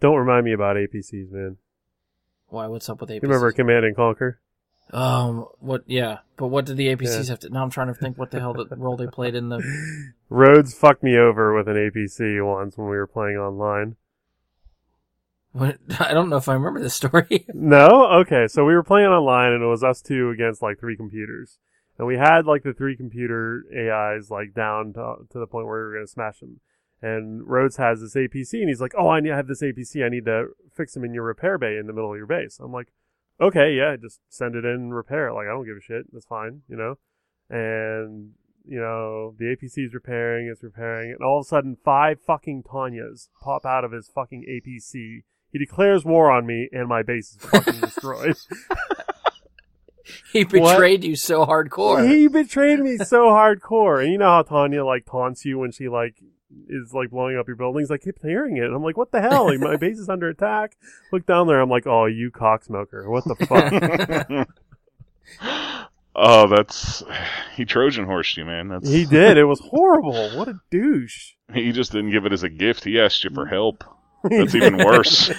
Don't remind me about APCs, man. Why? What's up with APCs? You remember Command and Conquer? Um. What? Yeah. But what did the APCs have to? Now I'm trying to think what the hell the role they played in the. Rhodes fucked me over with an APC once when we were playing online. What, I don't know if I remember this story. No? Okay, so we were playing online and it was us two against like three computers. And we had like the three computer AIs like down to, to the point where we were going to smash them. And Rhodes has this APC and he's like, oh, I need, I have this APC. I need to fix them in your repair bay in the middle of your base. I'm like, okay, yeah, just send it in and repair it. Like, I don't give a shit. That's fine, you know? And, you know, the APC is repairing, it's repairing. And all of a sudden, five fucking Tanyas pop out of his fucking APC. He declares war on me and my base is fucking destroyed. he betrayed you so hardcore. He betrayed me so hardcore. And you know how Tanya like taunts you when she like is like blowing up your buildings. I keep hearing it. And I'm like, what the hell? Like, my base is under attack. Look down there. I'm like, oh, you cocksmoker. What the fuck? oh, that's he Trojan horsed you, man. That's he did. It was horrible. What a douche. He just didn't give it as a gift. He asked you for mm. help. That's even worse.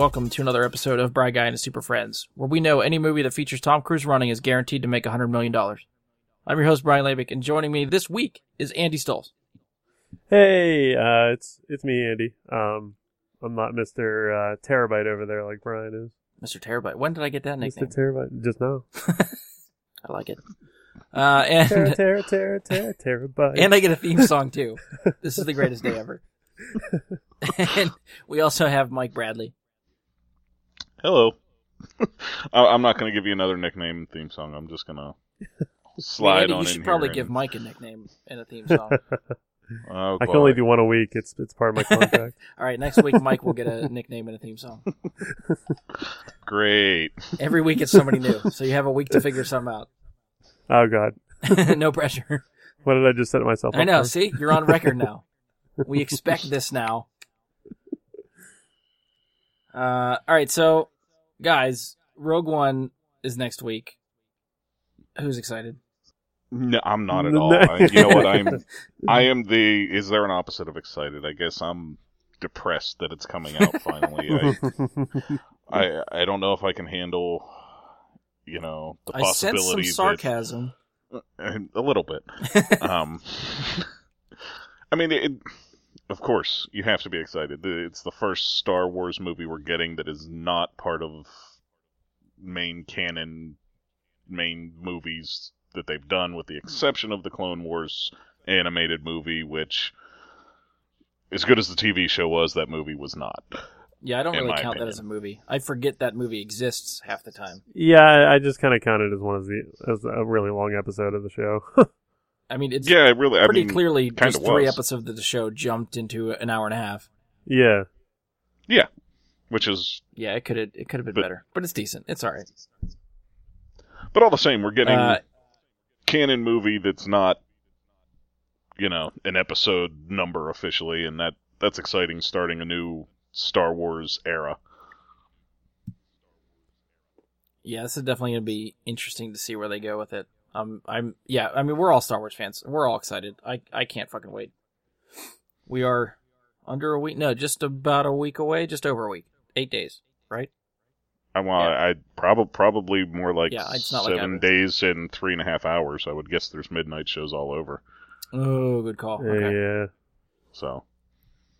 Welcome to another episode of Bry Guy and his Super Friends, where we know any movie that features Tom Cruise running is guaranteed to make $100 million. I'm your host, Brian Labick, and joining me this week is Andy Stolz. Hey, uh, it's it's me, Andy. Um, I'm not Mr. Uh, Terabyte over there like Brian is. Mr. Terabyte. When did I get that nickname? Mr. Terabyte, just now. I like it. Uh, and Terra, Terra, Terra, Terra, Terabyte. and I get a theme song too. This is the greatest day ever. and we also have Mike Bradley. Hello. I- I'm not going to give you another nickname and theme song. I'm just going to slide Andy, on you in should probably here give and- Mike a nickname and a theme song. Oh, I can only do one a week. It's it's part of my contract. All right, next week Mike will get a nickname and a theme song. Great. Every week it's somebody new, so you have a week to figure something out. oh God, no pressure. what did I just set myself up I know. for? See, you're on record now. We expect this now. Uh, all right, so guys, Rogue One is next week. Who's excited? No, I'm not at all. I, you know what? I'm. I am the. Is there an opposite of excited? I guess I'm depressed that it's coming out finally. I, I I don't know if I can handle. You know the I sense some possibility that sarcasm. a little bit. um, I mean, it, of course, you have to be excited. It's the first Star Wars movie we're getting that is not part of main canon, main movies that they've done, with the exception of the Clone Wars animated movie, which, as good as the TV show was, that movie was not. Yeah, I don't really my count that as a movie. I forget that movie exists half the time. yeah, I- I just kind of counted as one of the as a really long episode of the show. I mean, it's Yeah, it really. I pretty mean, clearly kinda just three was. episodes of the show jumped into an hour and a half. Yeah, yeah, which is, Yeah, it could have it could have been But- better, but it's decent. It's all right. but all the same, we're getting. Uh, canon movie that's not you know an episode number officially and that that's exciting starting a new Star Wars era. yeah, this is definitely going to be interesting to see where they go with it. Um, I'm yeah. I mean, we're all Star Wars fans. We're all excited. I I can't fucking wait. We are under a week. No, just about a week away. Just over a week. Eight days. Right. I well, I probably probably more like Yeah, it's not like seven I- days and three and a half hours. I would guess there's midnight shows all over. Oh, good call. Okay. yeah. So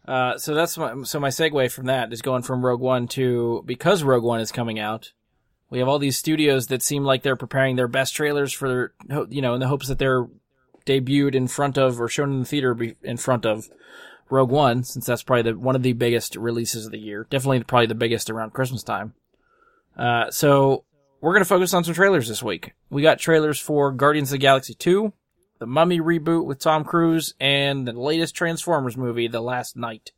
Uh, so that's my so my segue from that is going from Rogue One to because Rogue One is coming out. We have all these studios that seem like they're preparing their best trailers for you know in the hopes that they're debuted in front of or shown in the theater in front of Rogue One, since that's probably the, one of the biggest releases of the year. Definitely probably the biggest around Christmas time. Uh, so we're gonna focus on some trailers this week. We got trailers for Guardians of the Galaxy 2, the Mummy reboot with Tom Cruise, and the latest Transformers movie, The Last Knight.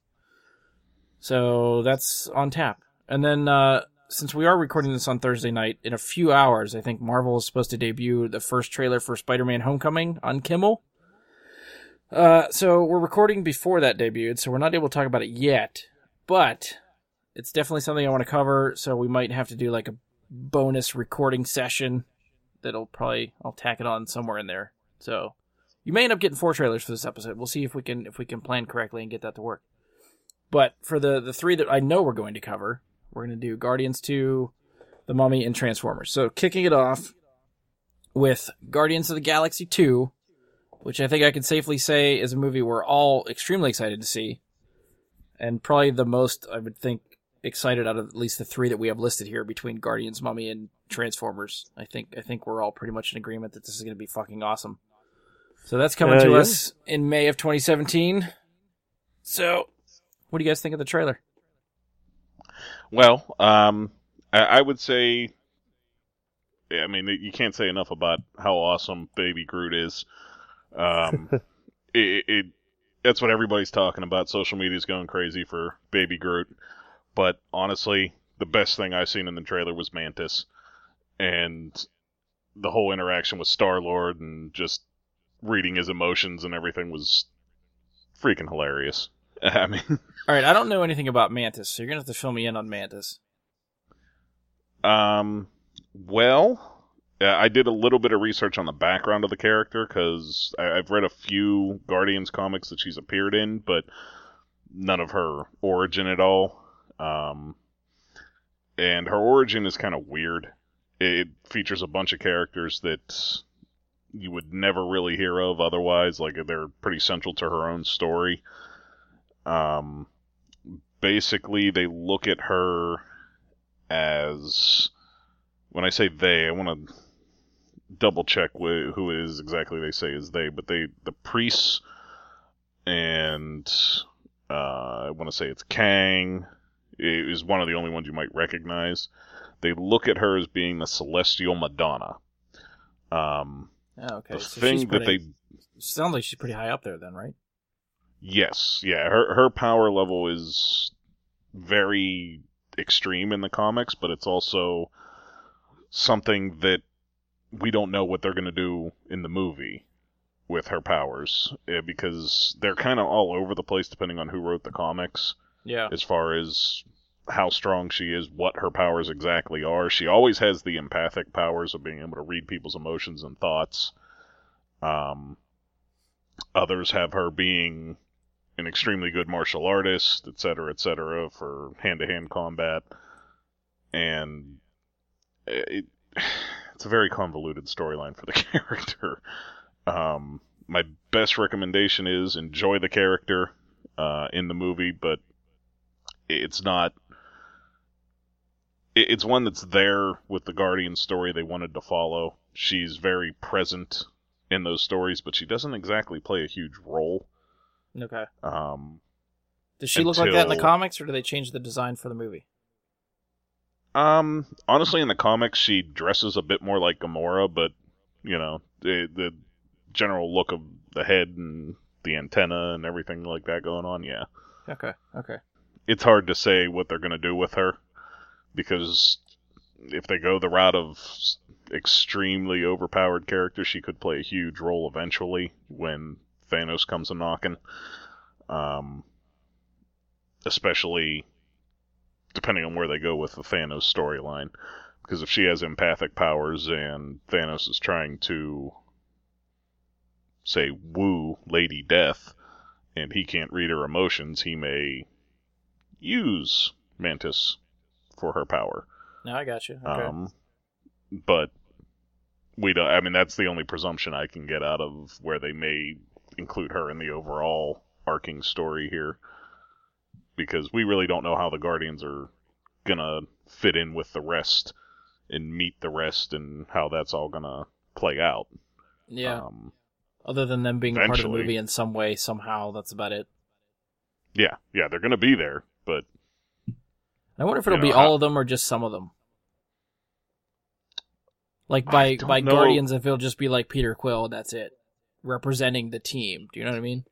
So that's on tap. And then, uh, since we are recording this on Thursday night, in a few hours, I think Marvel is supposed to debut the first trailer for Spider-Man Homecoming on Kimmel. Uh, so we're recording before that debuted, so we're not able to talk about it yet. But it's definitely something I want to cover, so we might have to do like a bonus recording session that'll probably I'll tack it on somewhere in there. So you may end up getting four trailers for this episode. We'll see if we can if we can plan correctly and get that to work. But for the the three that I know we're going to cover, we're going to do Guardians 2, The Mummy and Transformers. So kicking it off with Guardians of the Galaxy 2, which I think I can safely say is a movie we're all extremely excited to see. And probably the most I would think excited out of at least the three that we have listed here between Guardians, Mummy, and Transformers. I think I think we're all pretty much in agreement that this is going to be fucking awesome. So that's coming Uh, to yeah. us in May of 2017. So, what do you guys think of the trailer? Well, um, I, I would say, I mean, you can't say enough about how awesome Baby Groot is. Um, it, it that's what everybody's talking about. Social media's going crazy for Baby Groot, but honestly, the best thing I've seen in the trailer was Mantis, and the whole interaction with Star Lord and just reading his emotions and everything was freaking hilarious. I mean. All right, I don't know anything about Mantis, so you're gonna have to fill me in on Mantis. Um, well, I did a little bit of research on the background of the character because I've read a few Guardians comics that she's appeared in, but none of her origin at all. Um, and her origin is kind of weird. It features a bunch of characters that you would never really hear of otherwise. Like they're pretty central to her own story. Um, basically, they look at her as when I say they, I want to double check wh- who it is exactly they say is they, but they the priests and uh, I want to say it's Kang is one of the only ones you might recognize. They look at her as being the celestial Madonna. Um, Oh, okay. the so thing she's that they sounds like she's pretty high up there, then, right? Yes, yeah, her her power level is very extreme in the comics, but it's also something that we don't know what they're going to do in the movie with her powers eh, because they're kind of all over the place depending on who wrote the comics Yeah. as far as how strong she is, what her powers exactly are. She always has the empathic powers of being able to read people's emotions and thoughts. Um, others have her being an extremely good martial artist, etc., etc., for hand-to-hand combat, and it, it's a very convoluted storyline for the character. Um, my best recommendation is enjoy the character uh, in the movie, but it's not. it- It's one that's there with the Guardian story they wanted to follow. She's very present in those stories, but she doesn't exactly play a huge role. Okay. Um, Does she look like that in the comics, or do they change the design for the movie? Um, honestly, in the comics, she dresses a bit more like Gamora, but you know, the the general look of the head and the antenna and everything like that going on, yeah, Okay. Okay. it's hard to say what they're gonna do with her because if they go the route of extremely overpowered character, she could play a huge role eventually when Thanos comes a knocking. Um, especially depending on where they go with the Thanos storyline. Because if she has empathic powers and Thanos is trying to, say, woo Lady Death, and he can't read her emotions, he may use Mantis for her power. No, I got you. Okay. Um, but we don't. I mean, that's the only presumption I can get out of where they may include her in the overall arcing story here, because we really don't know how the Guardians are gonna fit in with the rest and meet the rest, and how that's all gonna play out. yeah. Um, Other than them being part of the movie in some way, somehow, that's about it. yeah, yeah, they're gonna be there, but I wonder if it'll You know, be I- all of them or just some of them. Like by by know. Guardians, if it'll just be like Peter Quill that's it. Representing the team. Do you know what I mean?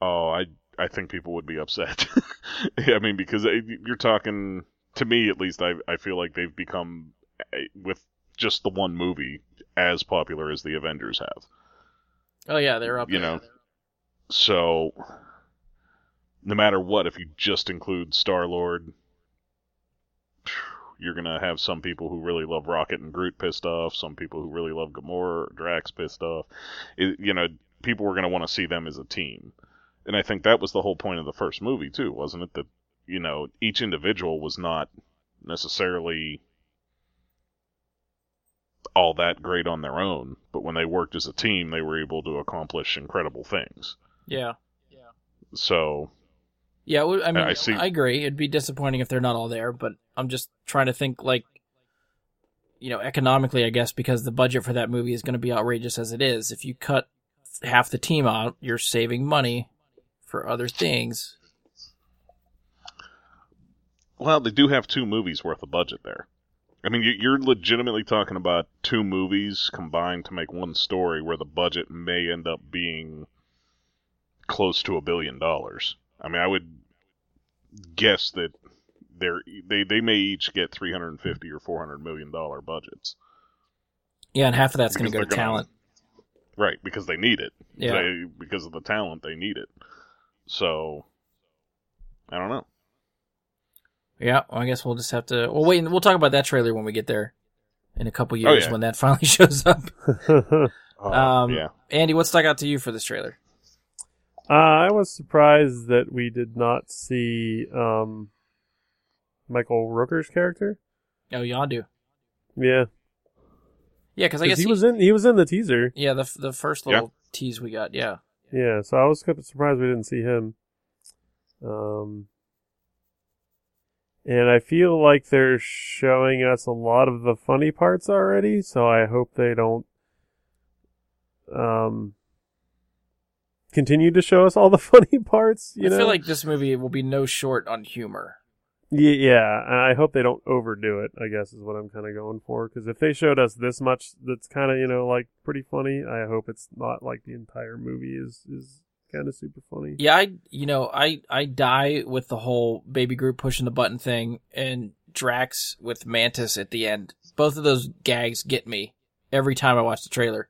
Oh, I I think people would be upset. I mean, because uh, you're talking to me at least. I I feel like they've become with just the one movie as popular as the Avengers have. Oh yeah, they're up. You there. know, so no matter what, if you just include Star Lord, you're gonna have some people who really love Rocket and Groot pissed off, some people who really love Gamora, or Drax pissed off. It, you know, people were gonna want to see them as a team, and I think that was the whole point of the first movie too, wasn't it? That you know each individual was not necessarily all that great on their own, but when they worked as a team, they were able to accomplish incredible things. Yeah. Yeah. So Yeah, I mean, I I, agree. It'd be disappointing if they're not all there, but I'm just trying to think like, you know, economically, I guess, because the budget for that movie is going to be outrageous as it is. If you cut half the team out, you're saving money for other things. Well, they do have two movies worth of budget there. I mean, you're legitimately talking about two movies combined to make one story where the budget may end up being close to a billion dollars. I mean, I would guess that they're, they they may each get 350 or 400 million dollar budgets. Yeah, and half of that's going to go to they're gonna- talent. Right, because they need it. Yeah. They, because of the talent, they need it. So, I don't know. Yeah, well, I guess we'll just have to. Well, wait, we'll talk about that trailer when we get there in a couple years Oh, yeah. when that finally shows up. Oh, Um, yeah. Andy, what stuck out to you for this trailer? Uh, I was surprised that we did not see um, Michael Rooker's character. Oh, Yondu. Yeah, Yeah, because I 'Cause guess he he- was in. He was in the teaser. Yeah, the the first Yeah. little tease we got. Yeah. Yeah, so I was kind of surprised we didn't see him. Um, and I feel like they're showing us a lot of the funny parts already, so I hope they don't um continue to show us all the funny parts. You I know, feel like this movie will be no short on humor. yeah, yeah, I hope they don't overdo it. I guess is what I'm kind of going for. Because if they showed us this much, that's kind of you know like pretty funny. I hope it's not like the entire movie is is kind of super funny. Yeah, I you know I I die with the whole baby Groot pushing the button thing and Drax with Mantis at the end. Both of those gags get me every time I watch the trailer.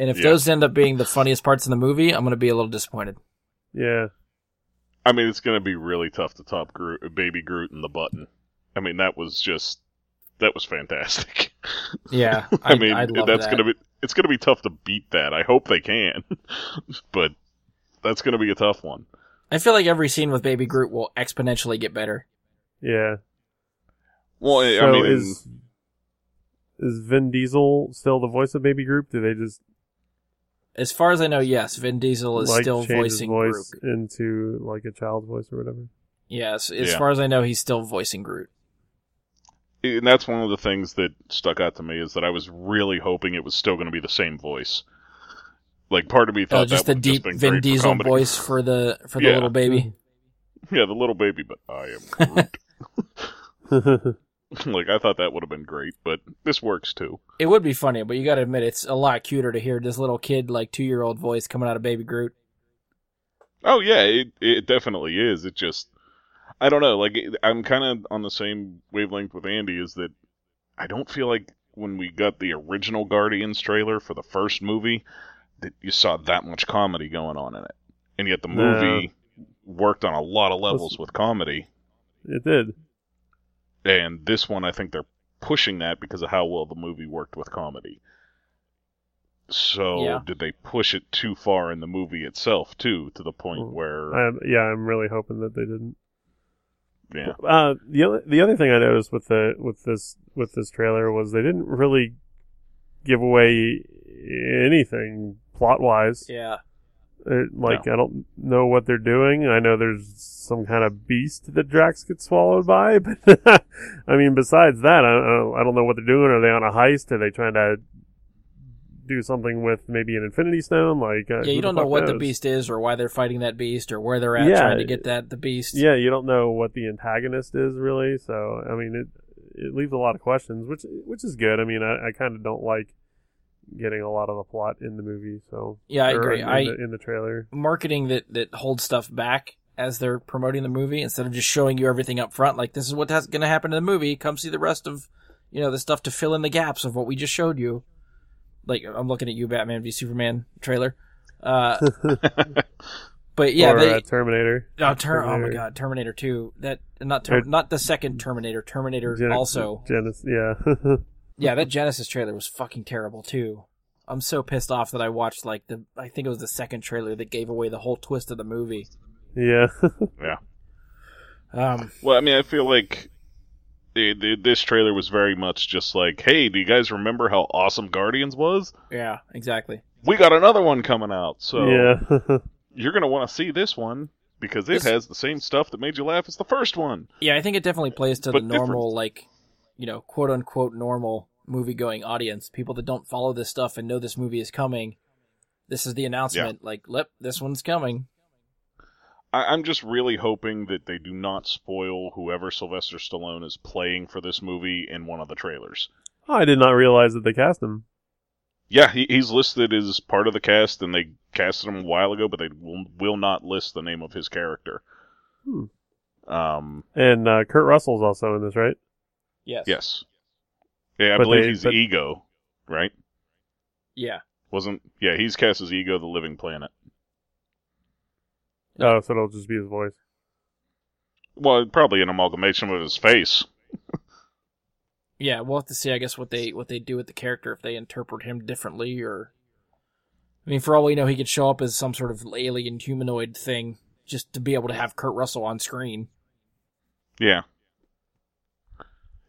And if Yeah. those end up being the funniest parts in the movie, I'm going to be a little disappointed. Yeah, I mean, it's going to be really tough to top Groot, Baby Groot and the button. I mean, that was just that was fantastic. Yeah, I, I- mean, I'd love that's that. going to be it's going to be tough to beat that. I hope they can, but that's going to be a tough one. I feel like every scene with Baby Groot will exponentially get better. yeah. Well, so I mean, is is Vin Diesel still the voice of Baby Groot? Do they just As far as I know, yes, Vin Diesel is like still change his voicing voice Groot. into like a child's voice or whatever? Yes, as Yeah. far as I know, he's still voicing Groot. and that's one of the things that stuck out to me is that I was really hoping it was still going to be the same voice. Like part of me thought Oh, just that the deep just Vin great for Diesel voice for the for the Yeah. little baby. Yeah, the little baby, but I am Groot. like I thought that would have been great, but this works too. It would be funny, but you got to admit it's a lot cuter to hear this little kid, like two year old voice coming out of Baby Groot. Oh yeah, it it definitely is. It just I don't know. Like I'm kind of on the same wavelength with Andy. Is that I don't feel like when we got the original Guardians trailer for the first movie that you saw that much comedy going on in it, and yet the No. movie worked on a lot of levels with comedy. it did. And this one, I think they're pushing that because of how well the movie worked with comedy. So Yeah. did they push it too far in the movie itself too, to the point Mm. where I'm, yeah, I'm really hoping that they didn't. yeah, Uh, the other the other thing I noticed with the with this with this trailer was they didn't really give away anything plot wise. Yeah. It, like I don't know what they're doing. I know there's some kind of beast that Drax gets swallowed by, but I mean, besides that, I, I don't- I don't know what they're doing. Are they on a heist? Are they trying to do something with maybe an Infinity Stone? Like, uh, Yeah, you don't know what the beast is or why they're fighting that beast or where they're at Yeah. trying to get that the beast. Yeah, you don't know what the antagonist is really. So I mean, it it leaves a lot of questions, which which is good. I mean, I, I kind of don't like getting a lot of the plot in the movie. So Yeah, I agree. In, I the, in the trailer. marketing that that holds stuff back as they're promoting the movie instead of just showing you everything up front. Like this is what's going to happen in the movie. Come see the rest of you know the stuff to fill in the gaps of what we just showed you. Like I'm looking at you, Batman v Superman trailer. Uh, but yeah, or they uh, Terminator. oh, ter- oh my god, Terminator Two. That not ter- Or- not the second Terminator. Terminator Gen- also. Genisys. Yeah. Yeah, that Genisys trailer was fucking terrible too. I'm so pissed off that I watched like the I think it was the second trailer that gave away the whole twist of the movie. yeah. Yeah. Um, Well, I mean, I feel like the, the, this trailer was very much just like, hey, do you guys remember how awesome Guardians was? yeah, exactly. We got another one coming out, so yeah. you're gonna want to see this one because it This- has the same stuff that made you laugh as the first one. Yeah, I think it definitely plays to But the normal, like, you know, quote unquote normal movie going audience. People that don't follow this stuff and know this movie is coming. This is the announcement. Like, lip, this one's coming. I, I'm just really hoping that they do not spoil whoever Sylvester Stallone is playing for this movie in one of the trailers. Oh, I did not realize that they cast him. Yeah, he, he's listed as part of the cast, and they casted him a while ago, but they will, will not list the name of his character. Hmm. Um, And uh, Kurt Russell's also in this, right? Yes. yes. Yeah, I But believe they- he's but- Ego, right? Yeah. Wasn't? Yeah, he's cast as Ego, the Living Planet. Oh, so it'll just be his voice. Well, probably an amalgamation of his face. Yeah, we'll have to see, I guess, what they what they do with the character if they interpret him differently or. I mean, for all we know, he could show up as some sort of alien humanoid thing just to be able to have Kurt Russell on screen. Yeah.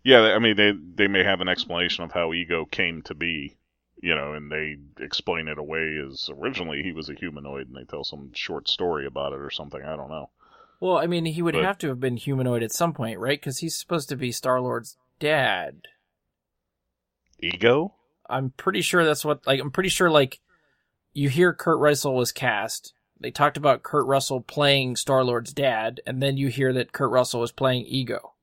Yeah, I mean, they they may have an explanation of how Ego came to be, you know, and they explain it away as originally he was a humanoid, and they tell some short story about it or something. I don't know. Well, I mean, he would But- have to have been humanoid at some point, right? Because he's supposed to be Star Lord's dad. Ego? I'm pretty sure that's what. Like, I'm pretty sure like you hear Kurt Russell was cast. They talked about Kurt Russell playing Star Lord's dad, and then you hear that Kurt Russell was playing Ego.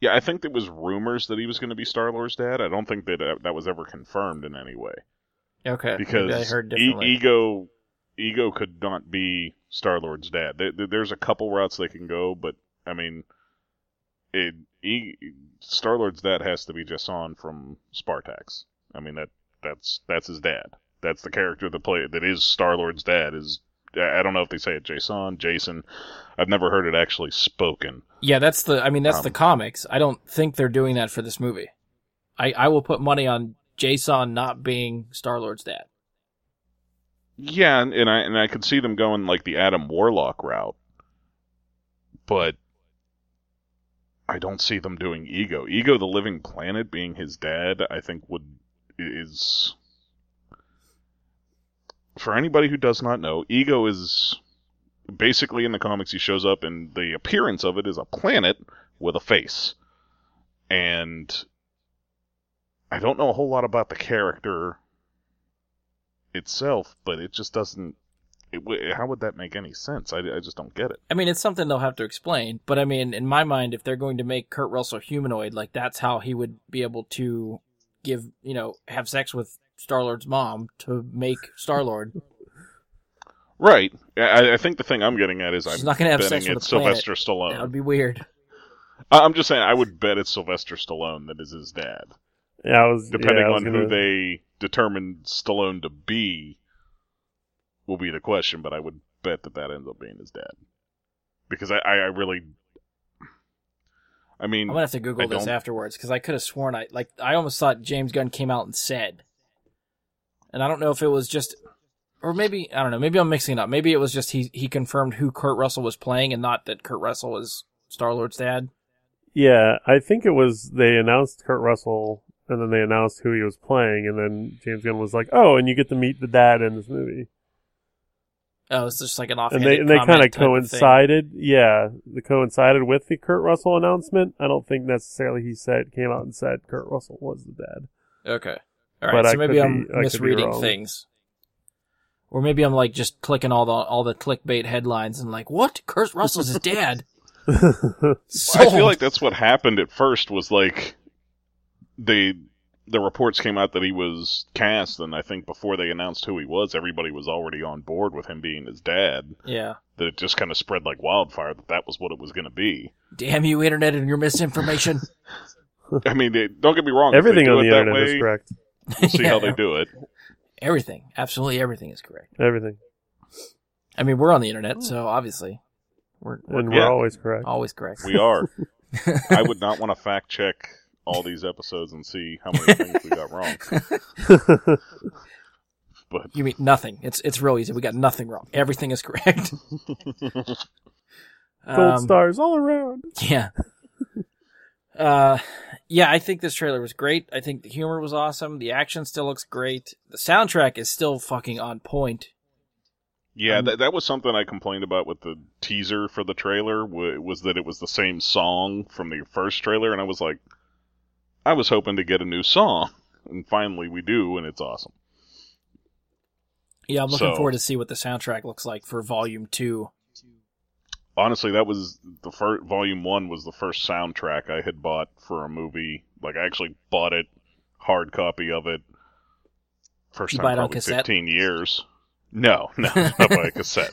Yeah, I think there was rumors that he was going to be Star Lord's dad. I don't think that uh, that was ever confirmed in any way Okay, because I heard E- Ego Ego could not be Star Lord's dad. There, there- there's a couple routes they can go, but I mean, it, e, Star Lord's dad has to be Jason from Spartax. I mean that that's that's his dad. That's the character that play that is Star Lord's dad. Is I don't know if they say it Jason, Jason. I've never heard it actually spoken. yeah, that's the. I mean, that's Um, the comics. I don't think they're doing that for this movie. I I will put money on Jason not being Star Lord's dad. Yeah, and, and I and I could see them going like the Adam Warlock route, but I don't see them doing Ego. Ego, the Living Planet, being his dad, I think would is for anybody who does not know, Ego is basically in the comics. He shows up, and the appearance of it is a planet with a face, and I don't know a whole lot about the character itself, but it just doesn't. It, how would that make any sense? I, I just don't get it. I mean, it's something they'll have to explain. But I mean, in my mind, if they're going to make Kurt Russell humanoid, like that's how he would be able to give, you know, have sex with Star Lord's mom to make Star Lord. Right. I, I think the thing I'm getting at is She's I'm not gonna have betting sex with it's. Sylvester Stallone. That would be weird. I- I'm just saying I would bet it's Sylvester Stallone that is his dad. Yeah, I was Depending yeah, I was on gonna, who they determine Stallone to be, will be the question. But I would bet that that ends up being his dad because I, I, I really. I mean, I'm gonna have to Google I this don't- afterwards because I could have sworn I like I almost thought James Gunn came out and said, and I don't know if it was just, or maybe I don't know, maybe I'm mixing it up. Maybe it was just he he confirmed who Kurt Russell was playing and not that Kurt Russell was Star Lord's dad. Yeah, I think it was they announced Kurt Russell and then they announced who he was playing, and then James Gunn was like, "Oh, and you get to meet the dad in this movie." Oh, it's just like an And they and they kind of thing. coincided. Yeah, they coincided with the Kurt Russell announcement. I don't think necessarily he said came out and said Kurt Russell was the dad. Okay. All But right. I So maybe I'm be- I could be misreading things, or maybe I'm like just clicking all the all the clickbait headlines and like, what? Kurt Russell's his dad. I feel like that's what happened at first was like they the reports came out that he was cast, and I think before they announced who he was, everybody was already on board with him being his dad. Yeah. That it just kind of spread like wildfire that that was what it was going to be. Damn you, internet, and your misinformation. I mean, they, don't get me wrong. Everything on the internet way, is correct. We'll see how they do it. Everything. Absolutely everything is correct. Everything, I mean, we're on the internet, so obviously we're, we're and Yeah. we're always correct. always correct. We are. I would not want to fact check all these episodes and see how many things we got wrong. But You mean nothing? It's it's real easy. We got nothing wrong. Everything is correct. Gold Um, stars all around. Yeah. Uh, yeah, I think this trailer was great. I think the humor was awesome. The action still looks great. The soundtrack is still fucking on point. yeah, Um, that, that was something I complained about with the teaser for the trailer. wa- Was that it was the same song from the first trailer, and I was like, I was hoping to get a new song, and finally we do, and it's awesome. Yeah, I'm looking So- forward to see what the soundtrack looks like for Volume Two. Honestly, that was the first volume one was the first soundtrack I had bought for a movie. Like I actually bought it, hard copy of it. First You time buy it on cassette? fifteen years. No, no, not by a cassette.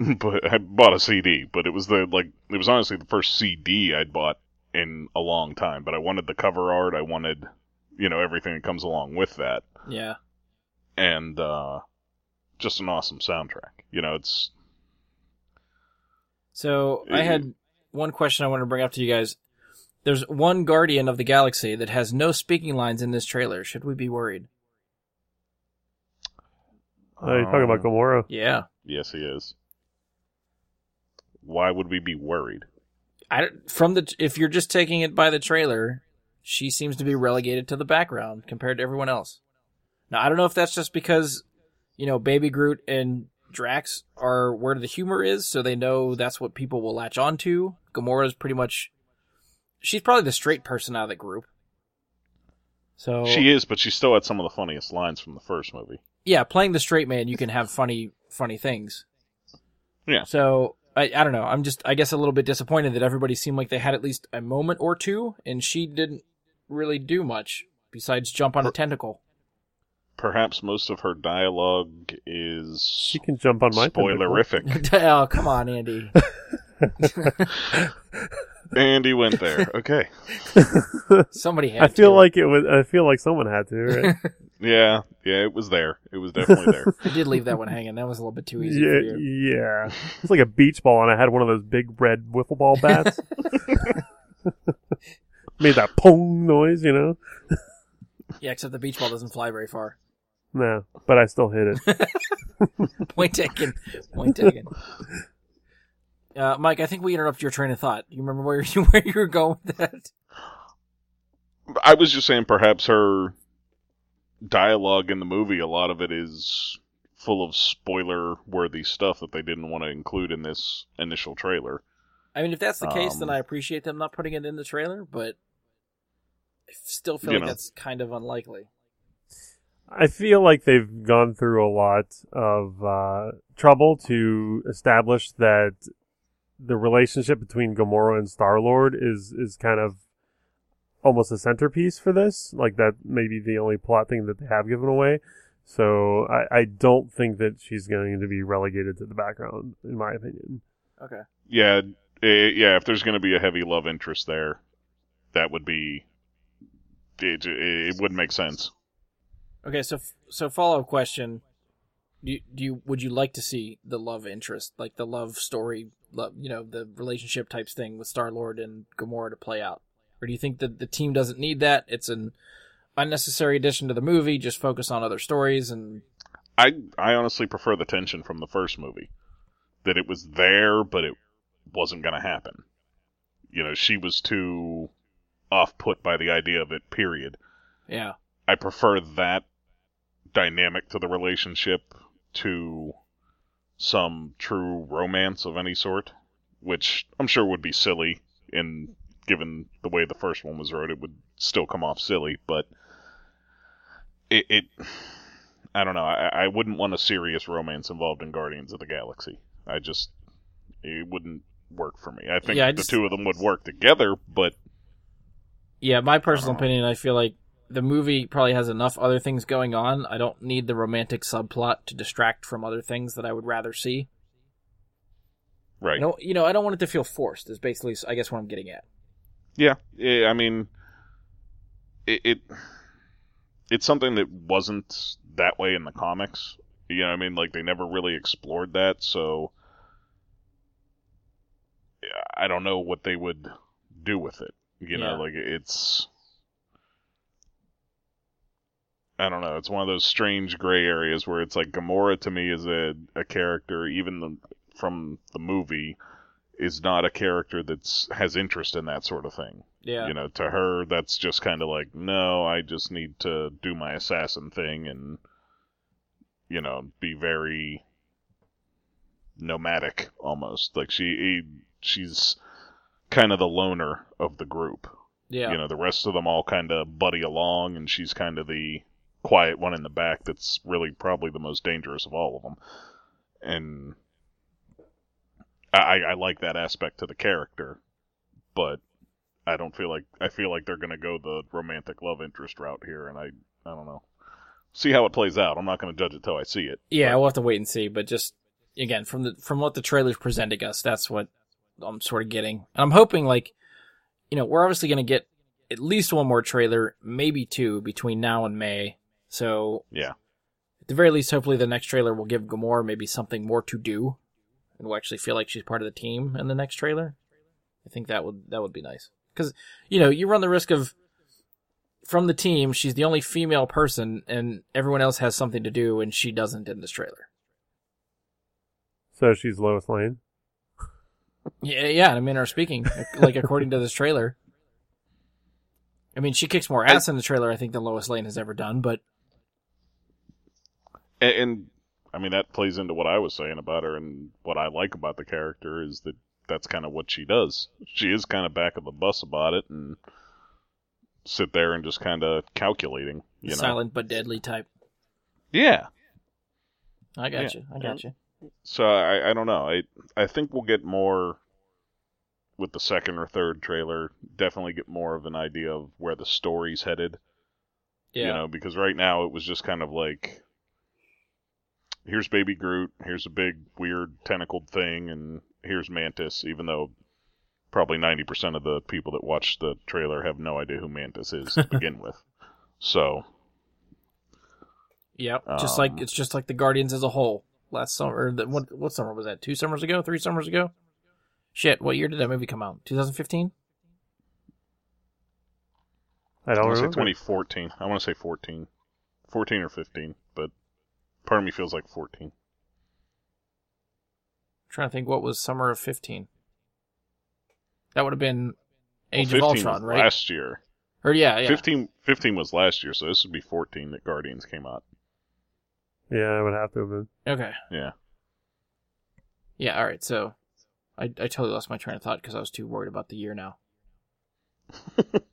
but I bought a CD. But it was the like it was honestly the first CD I'd bought in a long time. But I wanted the cover art. I wanted you know everything that comes along with that, Yeah. and uh, just an awesome soundtrack. You know, it's So I had one question I wanted to bring up to you guys. There's one Guardian of the Galaxy that has no speaking lines in this trailer. Should we be worried? Are you're talking about um, Gamora. Yeah. Yes, he is. Why would we be worried? I don't- from the if you're just taking it by the trailer, she seems to be relegated to the background compared to everyone else. Now I don't know if that's just because you know Baby Groot and Drax are where the humor is, so they know that's what people will latch onto. Gamora's pretty much she's probably the straight person out of the group. So She is, but she still had some of the funniest lines from the first movie. yeah, playing the straight man, you can have funny, funny things. Yeah. So I, I don't know. I'm just, I guess, a little bit disappointed that everybody seemed like they had at least a moment or two, and she didn't really do much besides jump on a tentacle. Perhaps most of her dialogue is She can jump on my tentacle. spoilerific. oh, come on, Andy. and he went there. Okay. Somebody had I feel to. like it was. I feel like someone had to. Right? Yeah, yeah, it was there. It was definitely there. I did leave that one hanging. That was a little bit too easy yeah, for you. yeah. It's like a beach ball, and I had one of those big red wiffle ball bats. Made that pong noise, you know. Yeah, except the beach ball doesn't fly very far. No, but I still hit it. Point taken. Point taken. Uh, Mike, I think we interrupted your train of thought. You remember where you where you were going with that? I was just saying, perhaps her dialogue in the movie, a lot of it is full of spoiler-worthy stuff that they didn't want to include in this initial trailer. I mean, if that's the case, then Um, I appreciate them not putting it in the trailer, but I still feel like know. that's kind of unlikely. I feel like they've gone through a lot of uh, trouble to establish that the relationship between Gamora and Star Lord is is kind of almost a centerpiece for this. Like that may be the only plot thing that they have given away. So I, I don't think that she's going to be relegated to the background, in my opinion. Okay. Yeah, eh, yeah. If there's going to be a heavy love interest there, that would be it. It would make sense. Okay, so so follow up question: Do you, do you would you like to see the love interest, like the love story, love, you know, the relationship types thing with Star Lord and Gamora to play out, or do you think that the team doesn't need that? It's an unnecessary addition to the movie. Just focus on other stories and I I honestly prefer the tension from the first movie, that it was there, but it wasn't going to happen. You know, she was too off put by the idea of it. Period. yeah, I prefer that dynamic to the relationship to some true romance of any sort, which I'm sure would be silly in given the way the first one was wrote, it would still come off silly, but it, it I don't know, I, I wouldn't want a serious romance involved in Guardians of the Galaxy. I just it wouldn't work for me. I think Yeah, I the just- two of them would work together, but Yeah, my personal opinion, I feel like the movie probably has enough other things going on. I don't need the romantic subplot to distract from other things that I would rather see. Right. You know, you know, I don't want it to feel forced. Is basically, I guess, what I'm getting at. Yeah, I mean, it, it it's something that wasn't that way in the comics. You know, what I mean, like they never really explored that, so yeah, I don't know what they would do with it. You know, Yeah. like it's I don't know. It's one of those strange gray areas where it's like Gamora to me is a a character, even the, from the movie, is not a character that's has interest in that sort of thing. Yeah, You know, to her, that's just kind of like, no, I just need to do my assassin thing and, you know, be very nomadic almost. Like she, she's kind of the loner of the group. yeah, You know, the rest of them all kind of buddy along, and she's kind of the quiet one in the back that's really probably the most dangerous of all of them. And I, I like that aspect to the character, but I don't feel like I feel like they're gonna go the romantic love interest route here, and I I don't know. See how it plays out. I'm not gonna judge it till I see it. yeah. but- We'll have to wait and see. But just again, from the from what the trailers presenting us, that's what I'm sort of getting. And I'm hoping, like, you know, we're obviously going to get at least one more trailer, maybe two, between now and May. So yeah, at the very least, hopefully the next trailer will give Gamora maybe something more to do, and we'll actually feel like she's part of the team in the next trailer. I think that would that would be nice because you know you run the risk of from the team she's the only female person and everyone else has something to do and she doesn't in this trailer. So she's Lois Lane. Yeah, yeah. I mean, are speaking like according to this trailer. I mean, she kicks more ass in the trailer I think than Lois Lane has ever done, but and, and I mean that plays into what I was saying about her, and what I like about the character is that that's kind of what she does. She is kind of back of the bus about it, and sit there and just kind of calculating. You know, silent but deadly type. yeah. I got Yeah. you. I got you. So I, I don't know. I I think we'll get more with the second or third trailer. Definitely get more of an idea of where the story's headed. Yeah. You know, because right now it was just kind of like here's baby Groot, here's a big weird tentacled thing, and here's Mantis, even though probably ninety percent of the people that watch the trailer have no idea who Mantis is to begin with. So Yep. just like Um, it's just like the Guardians as a whole. Last summer, or the, what what summer was that? Two summers ago? Three summers ago? Shit! What year did that movie come out? 2015. I I don't want to say 2014. I want to say 14. 14 or 15, but part of me feels like 14. trying to think what was summer of 15. That would have been Age Well, of 15 Ultron, was right? Last year. Or yeah, yeah. 15, 15 was last year, so this would be 14 that Guardians came out. Yeah, I would have to have been. Okay. Yeah. Yeah. All right. So, I I totally lost my train of thought because I was too worried about the year now.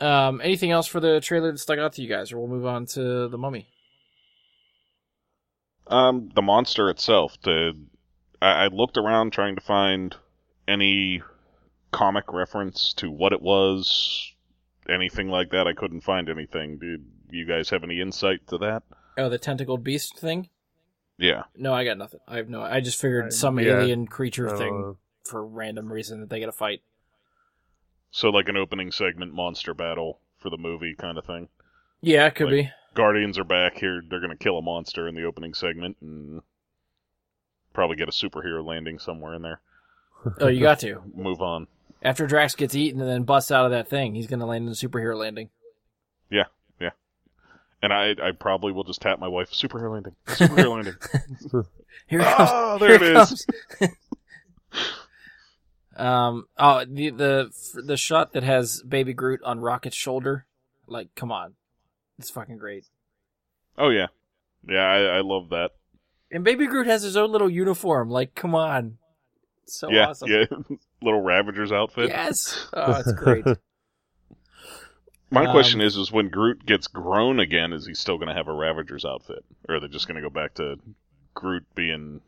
um. Anything else for the trailer that stuck out to you guys, or we'll move on to the Mummy. Um, the monster itself. The I, I looked around trying to find any comic reference to what it was, anything like that. I couldn't find anything. Did you guys have any insight to that? Oh, the tentacled beast thing. Yeah. No, I got nothing. I have no. I just figured I- some yeah. alien creature I don't thing for random reason that they got to fight. So like an opening segment monster battle for the movie kind of thing. Yeah, it could Like- be. Guardians are back here. They're gonna kill a monster in the opening segment and probably get a superhero landing somewhere in there. Oh, you got to. Move on. After Drax gets eaten and then busts out of that thing, he's gonna land in a superhero landing. Yeah, yeah. And I, I probably will just tap my wife. Superhero landing. Superhero landing. Here ah, it comes. Oh, there Here it is. Comes. um. Oh, the the the shot that has Baby Groot on Rocket's shoulder. Like, come on, it's fucking great. Oh yeah, yeah. I, I love that. And Baby Groot has his own little uniform. Like, come on, It's so yeah, awesome. yeah. Little Ravager's outfit. Yes. Oh, it's great. My Um, question is, is when Groot gets grown again, is he still going to have a Ravager's outfit, or are they just going to go back to Groot being,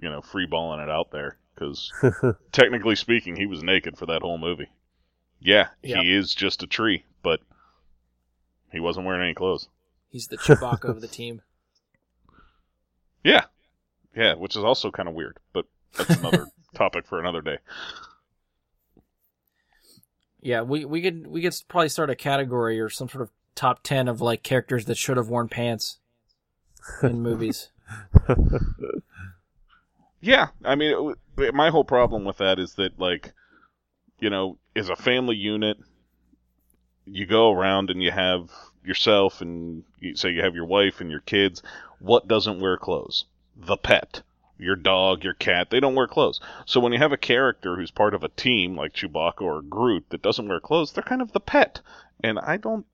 you know, free balling it out there? Because technically speaking, he was naked for that whole movie. Yeah, Yep. he is just a tree, but he wasn't wearing any clothes. He's the Chewbacca of the team. Yeah, yeah, which is also kind of weird, but that's another topic for another day. Yeah, we we could we could probably start a category or some sort of top ten of like characters that should have worn pants in movies. Yeah, I mean, it my whole problem with that is that, like, you know, as a family unit, you go around and you have yourself and you say you have your wife and your kids. What doesn't wear clothes? The pet. Your dog, your cat, they don't wear clothes. So when you have a character who's part of a team like Chewbacca or Groot that doesn't wear clothes, they're kind of the pet. And I don't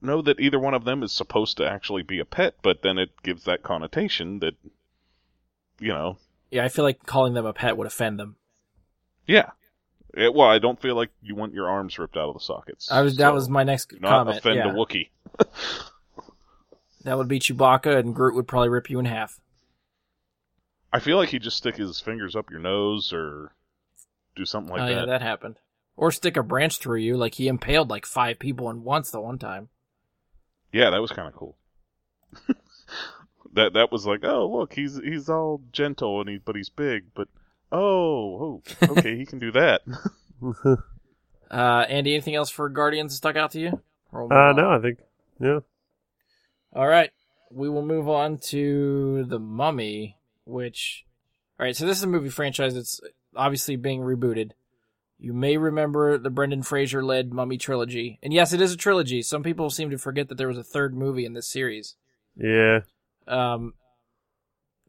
know that either one of them is supposed to actually be a pet, but then it gives that connotation that, you know, Yeah, I feel like calling them a pet would offend them. Yeah. It- well, I don't feel like you want your arms ripped out of the sockets. I was that was my next not comment. offend yeah. a Wookiee. That would be Chewbacca, and Groot would probably rip you in half. I feel like he'd just stick his fingers up your nose or do something like oh that. yeah, that happened. Or stick a branch through you, like he impaled like five people in once the one time. Yeah, that was kind of cool. that that was like, oh look, he's he's all gentle and he but he's big, but oh, oh okay, he can do that. Uh, Andy, anything else for Guardians that stuck out to you? Or uh, no, I think yeah. All right, we will move on to the Mummy, which, all right. So this is a movie franchise that's obviously being rebooted. You may remember the Brendan Fraser led Mummy trilogy, and yes, it is a trilogy. Some people seem to forget that there was a third movie in this series. Yeah. Um,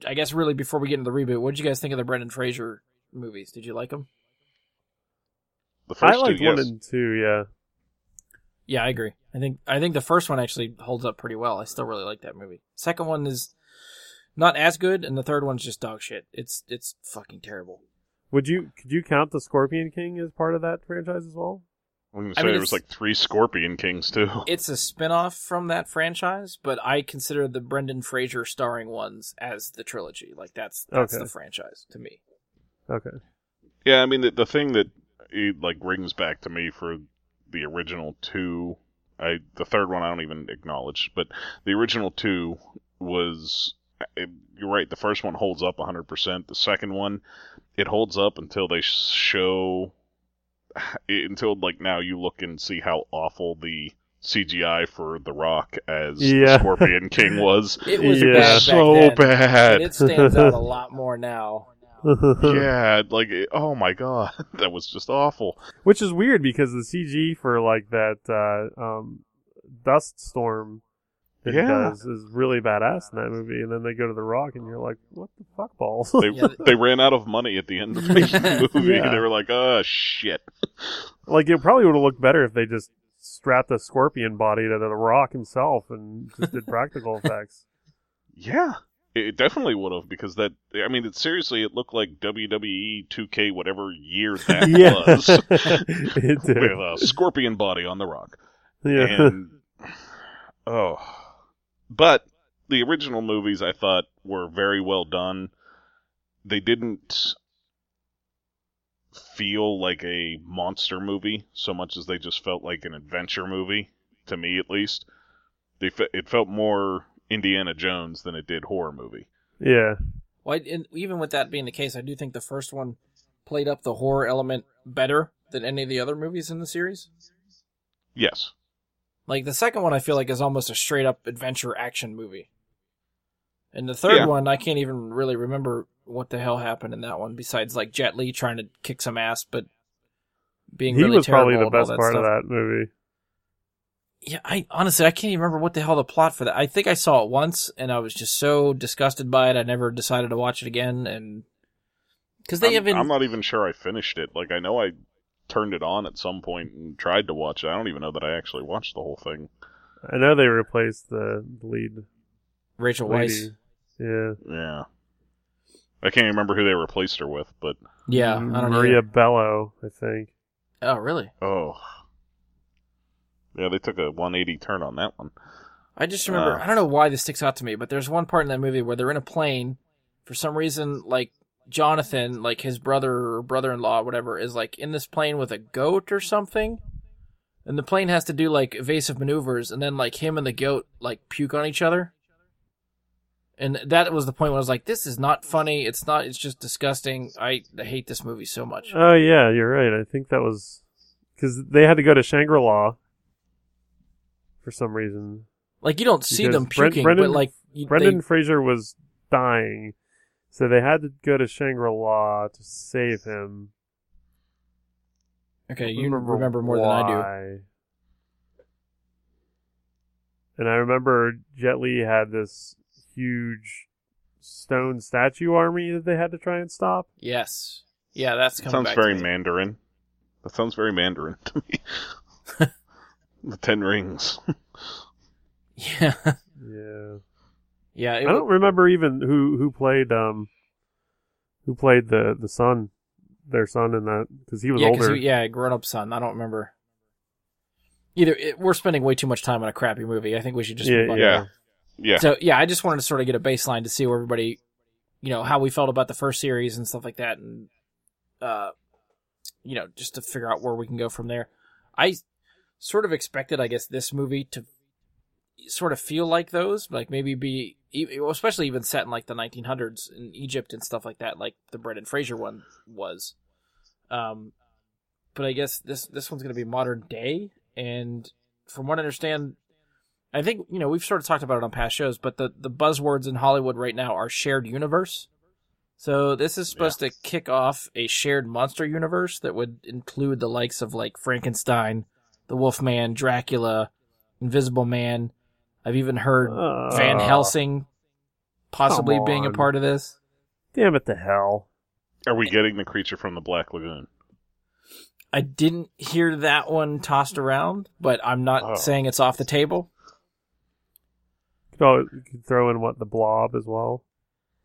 I guess really before we get into the reboot, what did you guys think of the Brendan Fraser movies? Did you like them? The I first liked two, one yes. and two, yeah. Yeah, I agree. I think I think the first one actually holds up pretty well. I still really like that movie. Second one is not as good, and the third one's just dog shit. It's it's fucking terrible. Would you could you count the Scorpion King as part of that franchise as well? I'm gonna I say mean, there was like three Scorpion Kings too. It's a spin-off from that franchise, but I consider the Brendan Fraser starring ones as the trilogy. Like that's that's Okay. the franchise to me. Okay. Yeah, I mean the the thing that it, like rings back to me for the original two, I the third one I don't even acknowledge, but the original two was it, you're right. The first one holds up 100. percent The second one, it holds up until they show until like now you look and see how awful the CGI for The Rock as Yeah. Scorpion King was. It was Yeah. bad back so then, bad. but it stands out a lot more now. yeah, like oh my god, that was just awful. Which is weird because the CG for like that uh, um, dust storm that Yeah. he does is really badass in that movie, and then they go to the Rock, and you're like, what the fuck balls? They Yeah. they ran out of money at the end of the movie. Yeah. They were like, oh shit. like it probably would have looked better if they just strapped a scorpion body to the Rock himself and just did practical effects. Yeah, it it definitely would have because that. I mean, it seriously, it looked like WWE 2K whatever year that yeah, was it did. with a scorpion body on the rock. yeah. And oh, but the original movies I thought were very well done. They didn't feel like a monster movie so much as they just felt like an adventure movie to me at least. They fe- it felt more Indiana Jones than it did horror movie. yeah. Well, I- and even with that being the case, I do think the first one played up the horror element better than any of the other movies in the series. Yes. Like the second one, I feel like is almost a straight up adventure action movie. And the third Yeah. one, I can't even really remember what the hell happened in that one, besides like Jet Li trying to kick some ass, but being He really was probably the best part stuff. of that movie. Yeah, I honestly I can't even remember what the hell the plot for that. I think I saw it once, and I was just so disgusted by it, I never decided to watch it again. And because they I'm, haven't, I'm not even sure I finished it. Like I know I turned it on at some point and tried to watch it. I don't even know that I actually watched the whole thing. I know they replaced the lead Rachel Weisz. lady. Yeah. Yeah. I can't remember who they replaced her with, but Yeah, I don't Maria either. Bello, I think. Oh, really? oh. Yeah, they took a 180 turn on that one. I just remember. Uh. I don't know why this sticks out to me, but there's one part in that movie where they're in a plane. For some reason, like Jonathan, like his brother or brother-in-law, whatever, is like in this plane with a goat or something. and the plane has to do like evasive maneuvers, and then like him and the goat like puke on each other. And that was the point where I was like, "This is not funny. It's not. It's just disgusting. I, I hate this movie so much." Oh yeah, you're right. I think that was because they had to go to Shangri La for some reason. Like you don't see Because them puking, Brendan- but like you, Brendan they, Fraser was dying, so they had to go to Shangri La to save him. okay, you remember, more than I do. And I remember Jet Li had this huge stone statue army that they had to try and stop. Yes, yeah, that's coming sounds back very to me. Mandarin. That sounds very Mandarin to me. the Ten Rings. Yeah, Yeah. Yeah. It, I don't remember even who who played um who played the the son, their son in that because he was yeah, 'cause older. he- yeah, grown up son. I don't remember. Either it, we're spending way too much time on a crappy movie. I think we should just yeah, move on. yeah. Yeah. So yeah, I just wanted to sort of get a baseline to see where everybody, you know, how we felt about the first series and stuff like that, and uh, you know, just to figure out where we can go from there. I sort of expected, I guess, this movie to sort of feel like those, like maybe be, especially even set in like the 1900s in Egypt and stuff like that, like the Brendan Fraser one was. Um, but I guess this this one's going to be modern day, and from what I understand, I think you know we've sort of talked about it on past shows, but the the buzzwords in Hollywood right now are shared universe. So this is supposed to kick off a shared monster universe that would include the likes of like Frankenstein, the Wolfman, Dracula, Invisible Man. I've even heard Van Uh, Helsing possibly being a part of this. Damn it to hell! Are we getting the creature from the Black Lagoon? I didn't hear that one tossed around, but I'm not Oh. saying it's off the table. Could, al- you could throw in what the blob as well.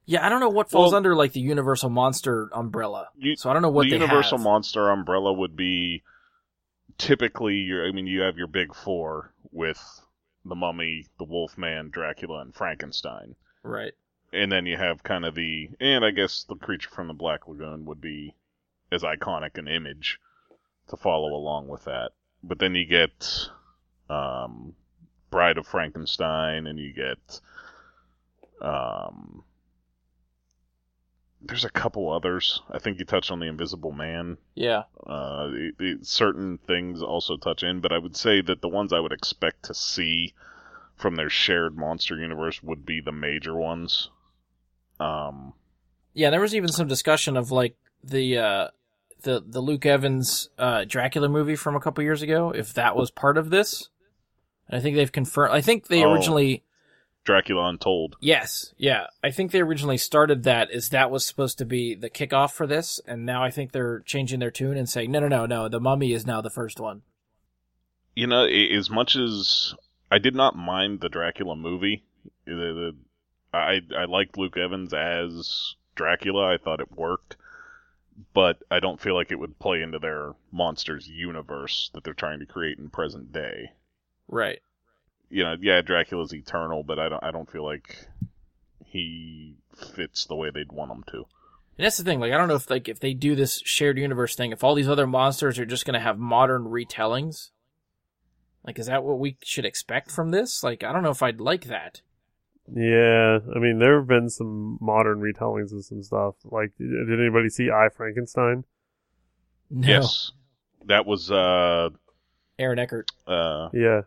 Yeah, I don't know what falls Well- under like the Universal Monster umbrella. You- so I don't know what the they Universal have. Monster umbrella would be typically your. I mean, you have your big four with the Mummy, the Wolfman, Dracula, and Frankenstein, right. and then you have kind of the. And I guess the creature from the Black Lagoon would be as iconic an image to follow along with that. But then you get um, Bride of Frankenstein, and you get um, there's a couple others. I think you touched on the Invisible Man. Yeah. Uh, it, it- certain things also touch in, but I would say that the ones I would expect to see from their shared monster universe would be the major ones. Um, Yeah, there was even some discussion of like the uh the the Luke Evans uh Dracula movie from a couple years ago, if that was part of this. And I think they've confirmed I think they Oh. originally Dracula Untold. Yes, yeah. I think they originally started that as that was supposed to be the kickoff for this, and now I think they're changing their tune and saying, No no no no, the mummy is now the first one. You know, as much as I did not mind the Dracula movie, the, the, I I liked Luke Evans as Dracula. I thought it worked, but I don't feel like it would play into their monsters universe that they're trying to create in present day. Right. You know, yeah, Dracula's eternal, but I don't I don't feel like he fits the way they'd want him to. And that's the thing, like I don't know if like if they do this shared universe thing, if all these other monsters are just gonna have modern retellings. Like is that what we should expect from this? Like I don't know if I'd like that. Yeah, I mean there have been some modern retellings of some stuff. Like, did anybody see I Frankenstein? No. Yes, that was uh Aaron Eckhart. uh Yeah,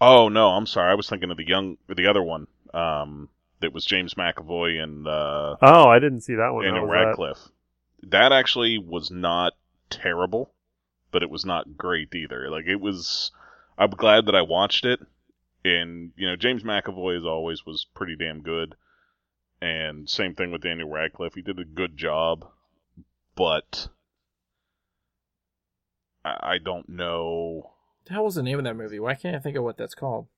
Oh no, I'm sorry. I was thinking of the young, the other one. Um, that was James McAvoy and uh, Oh, I didn't see that one. Daniel was that? Radcliffe. That? actually was not terrible, but it was not great either. Like it was. I'm glad that I watched it, and you know James McAvoy as always was pretty damn good, and same thing with Daniel Radcliffe. He did a good job, but I, I don't know. The hell was the name of that movie? Why can't I think of what that's called?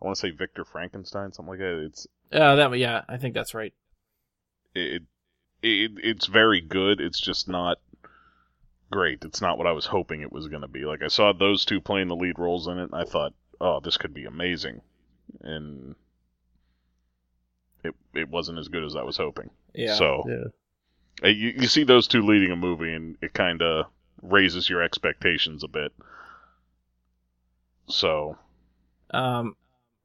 I want to say Victor Frankenstein, something like that. It's Uh that yeah, I think that's right. it, it it's very good. It's just not great. It's not what I was hoping it was going to be. Like I saw those two playing the lead roles in it, and I thought, oh, this could be amazing, and it it wasn't as good as I was hoping. Yeah. So Yeah, uh, you you see those two leading a movie, and it kind of raises your expectations a bit. So Um,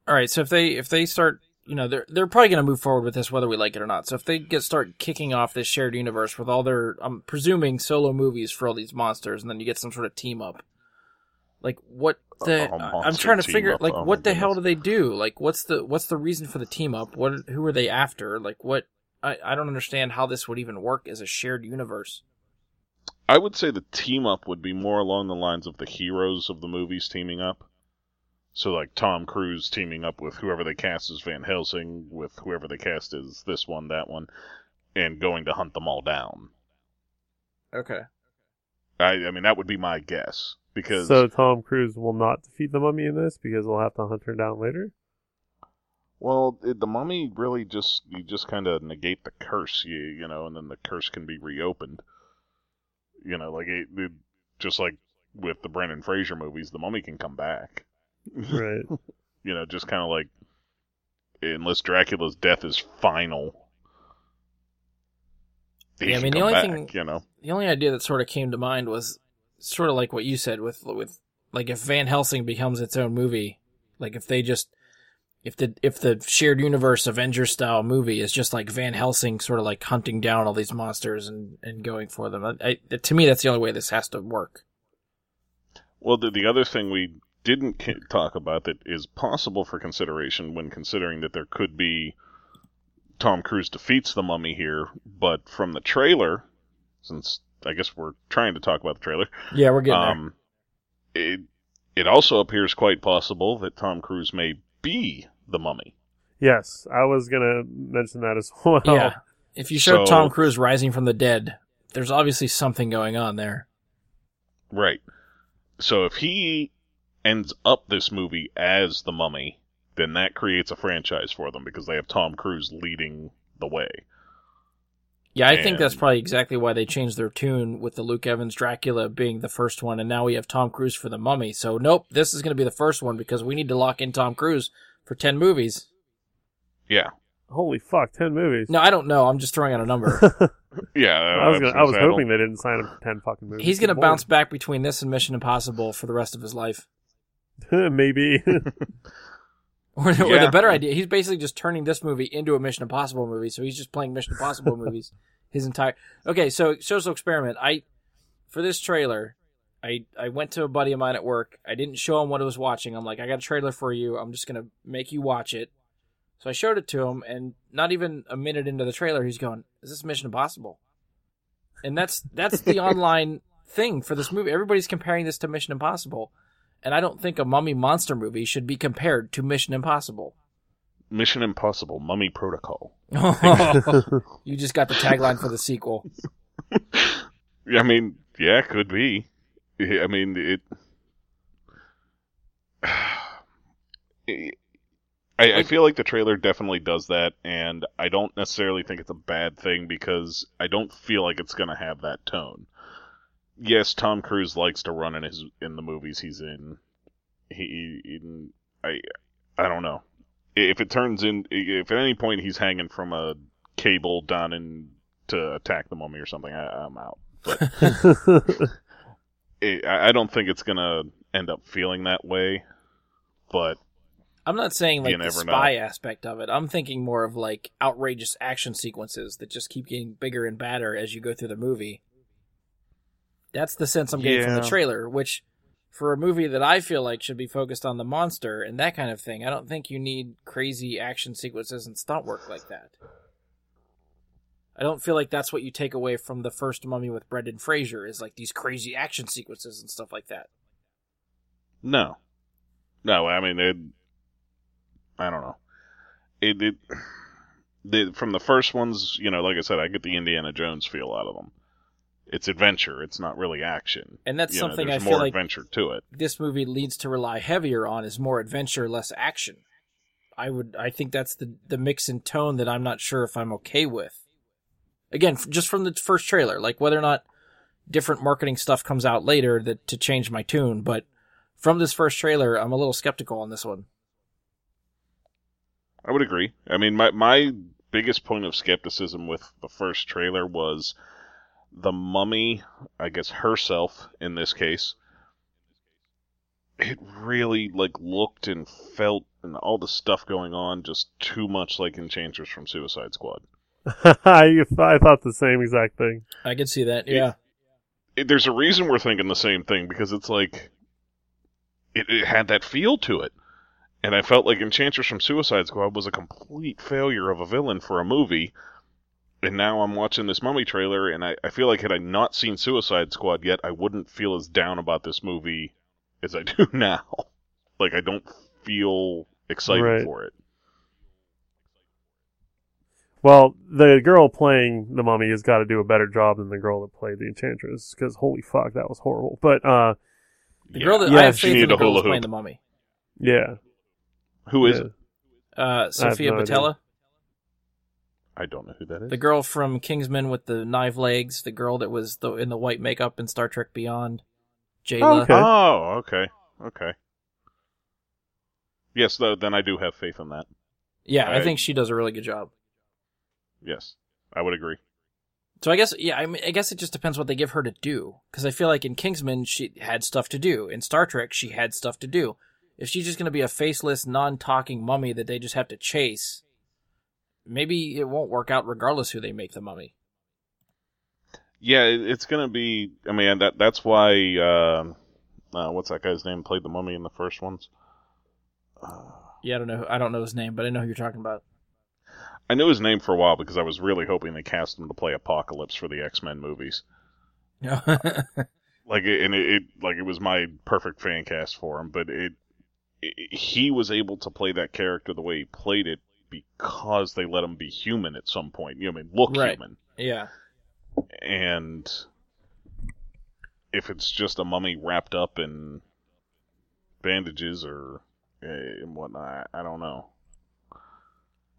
all right. So if they if they start, you know, they're they're probably going to move forward with this whether we like it or not. So if they get start kicking off this shared universe with all their, I'm presuming solo movies for all these monsters, and then you get some sort of team up. Like what the? A I'm trying to figure up, like oh what the hell do they do? Like what's the what's the reason for the team up? What who are they after? Like what? I I don't understand how this would even work as a shared universe. I would say the team up would be more along the lines of the heroes of the movies teaming up. So like Tom Cruise teaming up with whoever they cast as Van Helsing, with whoever they cast as this one, that one, and going to hunt them all down. Okay. I, I mean, that would be my guess because So Tom Cruise will not defeat the mummy in this because he'll have to hunt her down later. well, it, the mummy really just you just kind of negate the curse, you you know, and then the curse can be reopened. You know, like it, it just like with the Brendan Fraser movies, the mummy can come back. Right. you know, just kind of like unless Dracula's death is final. he Yeah, I can mean, the only back, thing- you know, the only idea that sort of came to mind was sort of like what you said with with like if Van Helsing becomes its own movie, like if they just if the if the shared universe Avengers style movie is just like Van Helsing sort of like hunting down all these monsters and and going for them. I, I, to me, that's the only way this has to work. Well, the, the other thing we didn't ca- talk about that is possible for consideration when considering that there could be Tom Cruise defeats the mummy here, but from the trailer, since I guess we're trying to talk about the trailer, Yeah, we're getting um, it it also appears quite possible that Tom Cruise may be the mummy. Yes, I was gonna mention that as well. Yeah, if you showed So- Tom Cruise rising from the dead, there's obviously something going on there. Right. So if he ends up this movie as the mummy, then that creates a franchise for them because they have Tom Cruise leading the way. Yeah, I think that's probably exactly why they changed their tune with the Luke Evans Dracula being the first one, and now we have Tom Cruise for the Mummy. So nope, this is going to be the first one because we need to lock in Tom Cruise for ten movies. Yeah. Holy fuck, ten movies. No, I don't know. I'm just throwing out a number. Yeah. I was gonna, I was hoping they didn't sign him for ten fucking movies. He's going to Good bounce back between this and Mission Impossible for the rest of his life. Lord. Maybe. Or, or Yeah. the better idea, he's basically just turning this movie into a Mission Impossible movie. So he's just playing Mission Impossible movies his entire. Okay, so social experiment. I for this trailer, I I went to a buddy of mine at work. I didn't show him what I was watching. I'm like, I got a trailer for you. I'm just gonna make you watch it. So I showed it to him, and not even a minute into the trailer, he's going, "Is this Mission Impossible?" And that's that's the online thing for this movie. Everybody's comparing this to Mission Impossible. And I don't think a mummy monster movie should be compared to Mission Impossible. Mission Impossible, Mummy Protocol. you just got the tagline for the sequel. I mean, yeah, could be. I mean, it. I, I feel like the trailer definitely does that, and I don't necessarily think it's a bad thing because I don't feel like it's going to have that tone. Yes, Tom Cruise likes to run in his in the movies he's in. He, he I, I don't know if it turns in. If at any point he's hanging from a cable down in to attack the mummy or something, I, I'm out. But it, I I don't think it's gonna end up feeling that way. But I'm not saying like the spy aspect of it. I'm thinking more of like outrageous action sequences that just keep getting bigger and badder as you go through the movie. That's the sense I'm getting from the trailer, which for a movie that I feel like should be focused on the monster and that kind of thing, I don't think you need crazy action sequences and stunt work like that. I don't feel like that's what you take away from the first mummy with Brendan Fraser is like these crazy action sequences and stuff like that. no, no. I mean, it, I don't know. It, it the, from the first ones, you know, like I said, I get the Indiana Jones feel out of them. It's adventure. It's not really action. And that's You know, something I there's feel more like adventure to it. this movie leads to rely heavier on is more adventure, less action. I would, I think that's the the mix and tone that I'm not sure if I'm okay with. Again, just from the first trailer, like whether or not different marketing stuff comes out later that to change my tune, but from this first trailer, I'm a little skeptical on this one. I would agree. I mean, my my biggest point of skepticism with the first trailer was the mummy, I guess herself in this case, it really like looked and felt and all the stuff going on just too much like Enchantress from Suicide Squad. I I thought the same exact thing. I could see that. Yeah. It, there's a reason we're thinking the same thing because it's like it, it had that feel to it. And I felt like Enchantress from Suicide Squad was a complete failure of a villain for a movie. And now I'm watching this Mummy trailer, and I, I feel like had I not seen Suicide Squad yet, I wouldn't feel as down about this movie as I do now. like, I don't feel excited Right. for it. Well, the girl playing the mummy has got to do a better job than the girl that played the enchantress because holy fuck, that was horrible. But uh, The Yeah. girl that Yeah, I have she faith in needed the a girl hula that's playing the mummy. yeah, Who is yeah. it? Uh, Sofia no idea. Boutella, I don't know who that is. the girl from Kingsman with the knife legs, the girl that was the, in the white makeup in Star Trek Beyond. Jaylah. Oh, okay. Oh, okay. Okay. Yes, though, then I do have faith in that. Yeah, I I- think she does a really good job. Yes, I would agree. So I guess yeah, I mean, I guess it just depends what they give her to do. Because I feel like in Kingsman she had stuff to do. In Star Trek she had stuff to do. If she's just going to be a faceless, non-talking mummy that they just have to chase, maybe it won't work out regardless who they make the mummy. Yeah, it's gonna be. I mean, that that's why. Uh, uh, what's that guy's name? Played the mummy in the first ones. Uh, Yeah, I don't know. I don't know his name, but I know who you're talking about. I knew his name for a while because I was really hoping they cast him to play Apocalypse for the X Men movies. Yeah. Like, it, and it, it like it was my perfect fan cast for him, but it, it he was able to play that character the way he played it because they let him be human at some point. You know, I mean, look Right. human. yeah. and if it's just a mummy wrapped up in bandages or uh, whatnot, I, I don't know.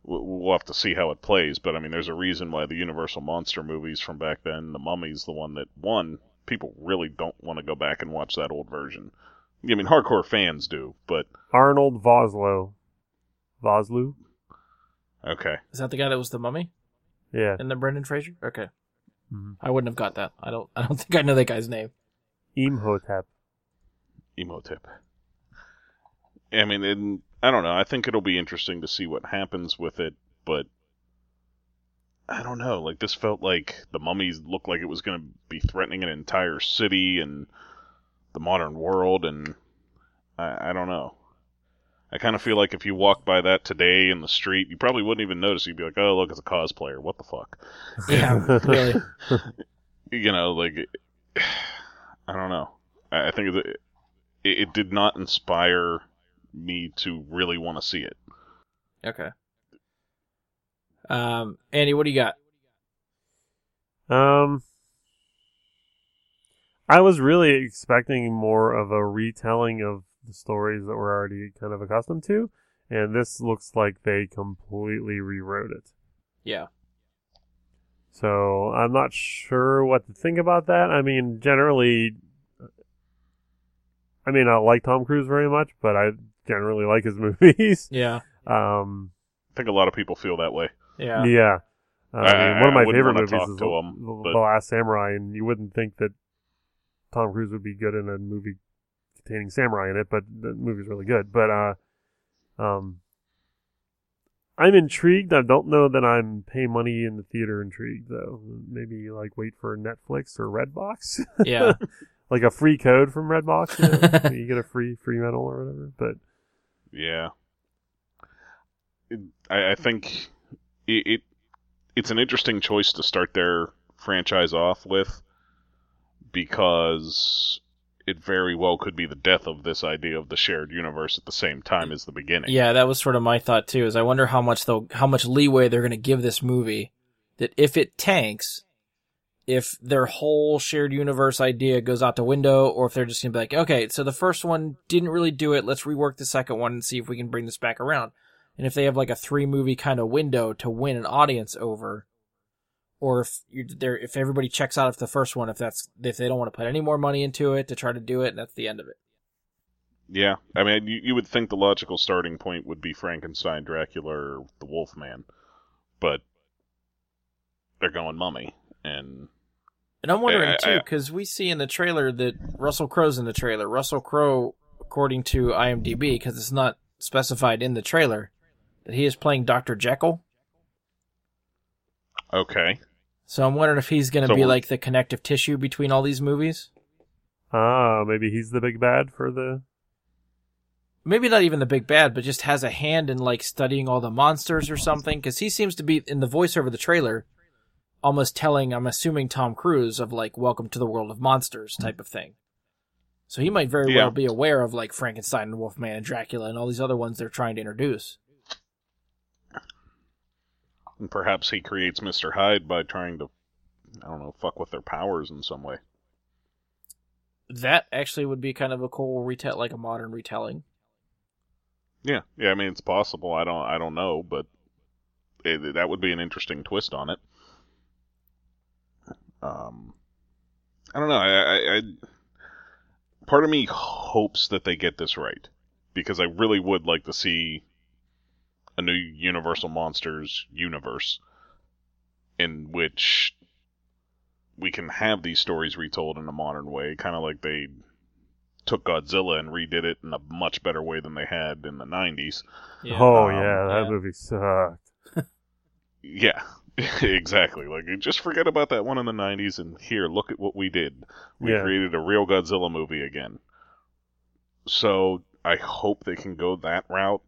We'll, we'll have to see how it plays, but I mean, there's a reason why the Universal monster movies from back then, the Mummy's the one that won. people really don't want to go back and watch that old version. I mean, hardcore fans do, but Arnold Voslo, Vosloo, okay. Is that the guy that was the mummy yeah, And the Brendan Fraser? Okay. Mhm. I wouldn't have got that. I don't. I don't think I know that guy's name. Imhotep. Emotip. I mean, and I don't know. I think it'll be interesting to see what happens with it, but I don't know. Like this felt like the mummies looked like it was going to be threatening an entire city and the modern world, and I, I don't know. I kind of feel like if you walk by that today in the street, you probably wouldn't even notice. You'd be like, "Oh, look, it's a cosplayer. What the fuck?" Yeah, really. you know, like I don't know. I I think it, it, it did not inspire me to really want to see it. Okay. Um, Andy, what do you got? Um, I was really expecting more of a retelling of the stories that we're already kind of accustomed to, and this looks like they completely rewrote it. Yeah. So I'm not sure what to think about that. I mean, generally, I mean, I like Tom Cruise very much, but I generally like his movies. Yeah. Um, I think a lot of people feel that way. Yeah. yeah. Uh, I, I- mean, one of my wouldn't favorite movies talk is to the, 'em, the, but- The Last Samurai, and you wouldn't think that Tom Cruise would be good in a movie containing samurai in it, but the movie's really good. But uh, um, I'm intrigued. I don't know that I'm pay money in the theater intrigued though. Maybe like wait for Netflix or Redbox, Yeah. like a free code from Redbox. You, know? you get a free free metal or whatever. But Yeah. It, I, I think it, it it's an interesting choice to start their franchise off with because it very well could be the death of this idea of the shared universe at the same time as the beginning. Yeah, that was sort of my thought too. Is I wonder how much they'll, how much leeway they're going to give this movie. That if it tanks, if their whole shared universe idea goes out the window, or if they're just going to be like, okay, so the first one didn't really do it. Let's rework the second one and see if we can bring this back around. And if they have like a three movie kind of window to win an audience over, or if you're there, if everybody checks out of the first one, if that's if they don't want to put any more money into it to try to do it, and that's the end of it. Yeah, I mean, you, you would think the logical starting point would be Frankenstein, Dracula, or the Wolfman, but they're going Mummy, and And I'm wondering I- too, because we see in the trailer that Russell Crowe's in the trailer. Russell Crowe according to IMDb, because it's not specified in the trailer, that he is playing Dr. Jekyll. Okay. So I'm wondering if he's going to So be like the connective tissue between all these movies. Ah, maybe he's the big bad for the. Maybe not even the big bad, but just has a hand in like studying all the monsters or something. Because he seems to be in the voiceover of the trailer, almost telling, I'm assuming Tom Cruise of like "Welcome to the World of Monsters" type of thing. So he might very Yeah. well be aware of like Frankenstein and Wolfman and Dracula and all these other ones they're trying to introduce. And perhaps he creates Mr. Hyde by trying to, I don't know, fuck with their powers in some way. That actually would be kind of a cool retell, like a modern retelling. Yeah, yeah. I mean, it's possible. I don't, I don't know, but it, that would be an interesting twist on it. Um, I don't know. I, I, I, part of me hopes that they get this right because I really would like to see a new Universal Monsters universe in which we can have these stories retold in a modern way, kind of like they took Godzilla and redid it in a much better way than they had in the 90s. oh Um, yeah, that yeah. movie sucked. Yeah, exactly. Like, just forget about that one in the 90s and here, look at what we did. We Yeah. created a real Godzilla movie again. So, I hope they can go that route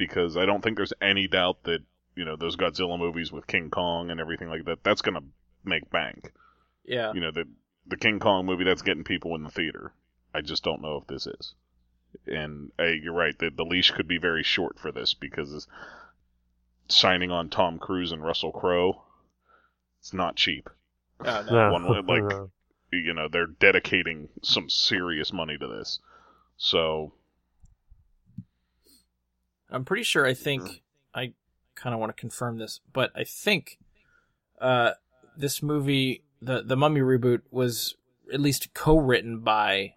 because I don't think there's any doubt that, you know, those Godzilla movies with King Kong and everything like that, that's going to make bank. Yeah, You know, the, the King Kong movie, that's getting people in the theater. I just don't know if this is. And uh, you're right, the, the leash could be very short for this because signing on Tom Cruise and Russell Crowe, it's not cheap. Oh, no. No, one like- You know, they're dedicating some serious money to this. So, I'm pretty sure. I think I kind of want to confirm this, but I think uh, this movie, the the Mummy reboot, was at least co-written by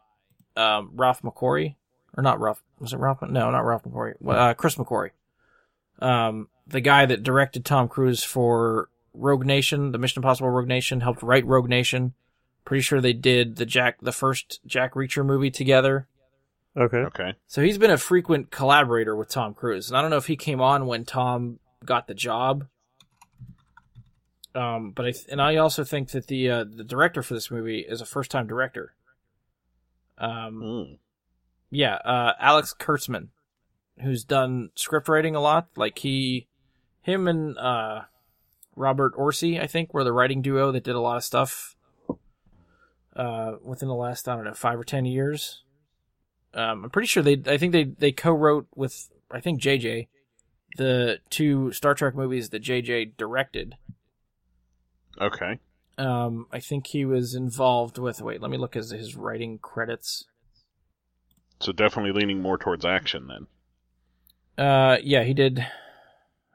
um, Ralph McQuarrie, or not Ralph? Was it Ralph? No, not Ralph McQuarrie. Well, Uh, Chris McQuarrie, um, the guy that directed Tom Cruise for Rogue Nation, the Mission Impossible Rogue Nation, helped write Rogue Nation. Pretty sure they did the Jack, the first Jack Reacher movie together. Okay. okay. So he's been a frequent collaborator with Tom Cruise, and I don't know if he came on when Tom got the job. Um, but I th- and I also think that the uh, the director for this movie is a first time director. Um, Mm. yeah, uh, Alex Kurtzman, who's done script writing a lot. Like he, him and uh, Robert Orci, I think, were the writing duo that did a lot of stuff. Uh, within the last I don't know five or ten years. Um, I'm pretty sure they. I think they they co-wrote with I think JJ the two Star Trek movies that JJ directed. Okay. Um, I think he was involved with. Wait, let me look at his writing credits. So, definitely leaning more towards action then. Uh, yeah, he did.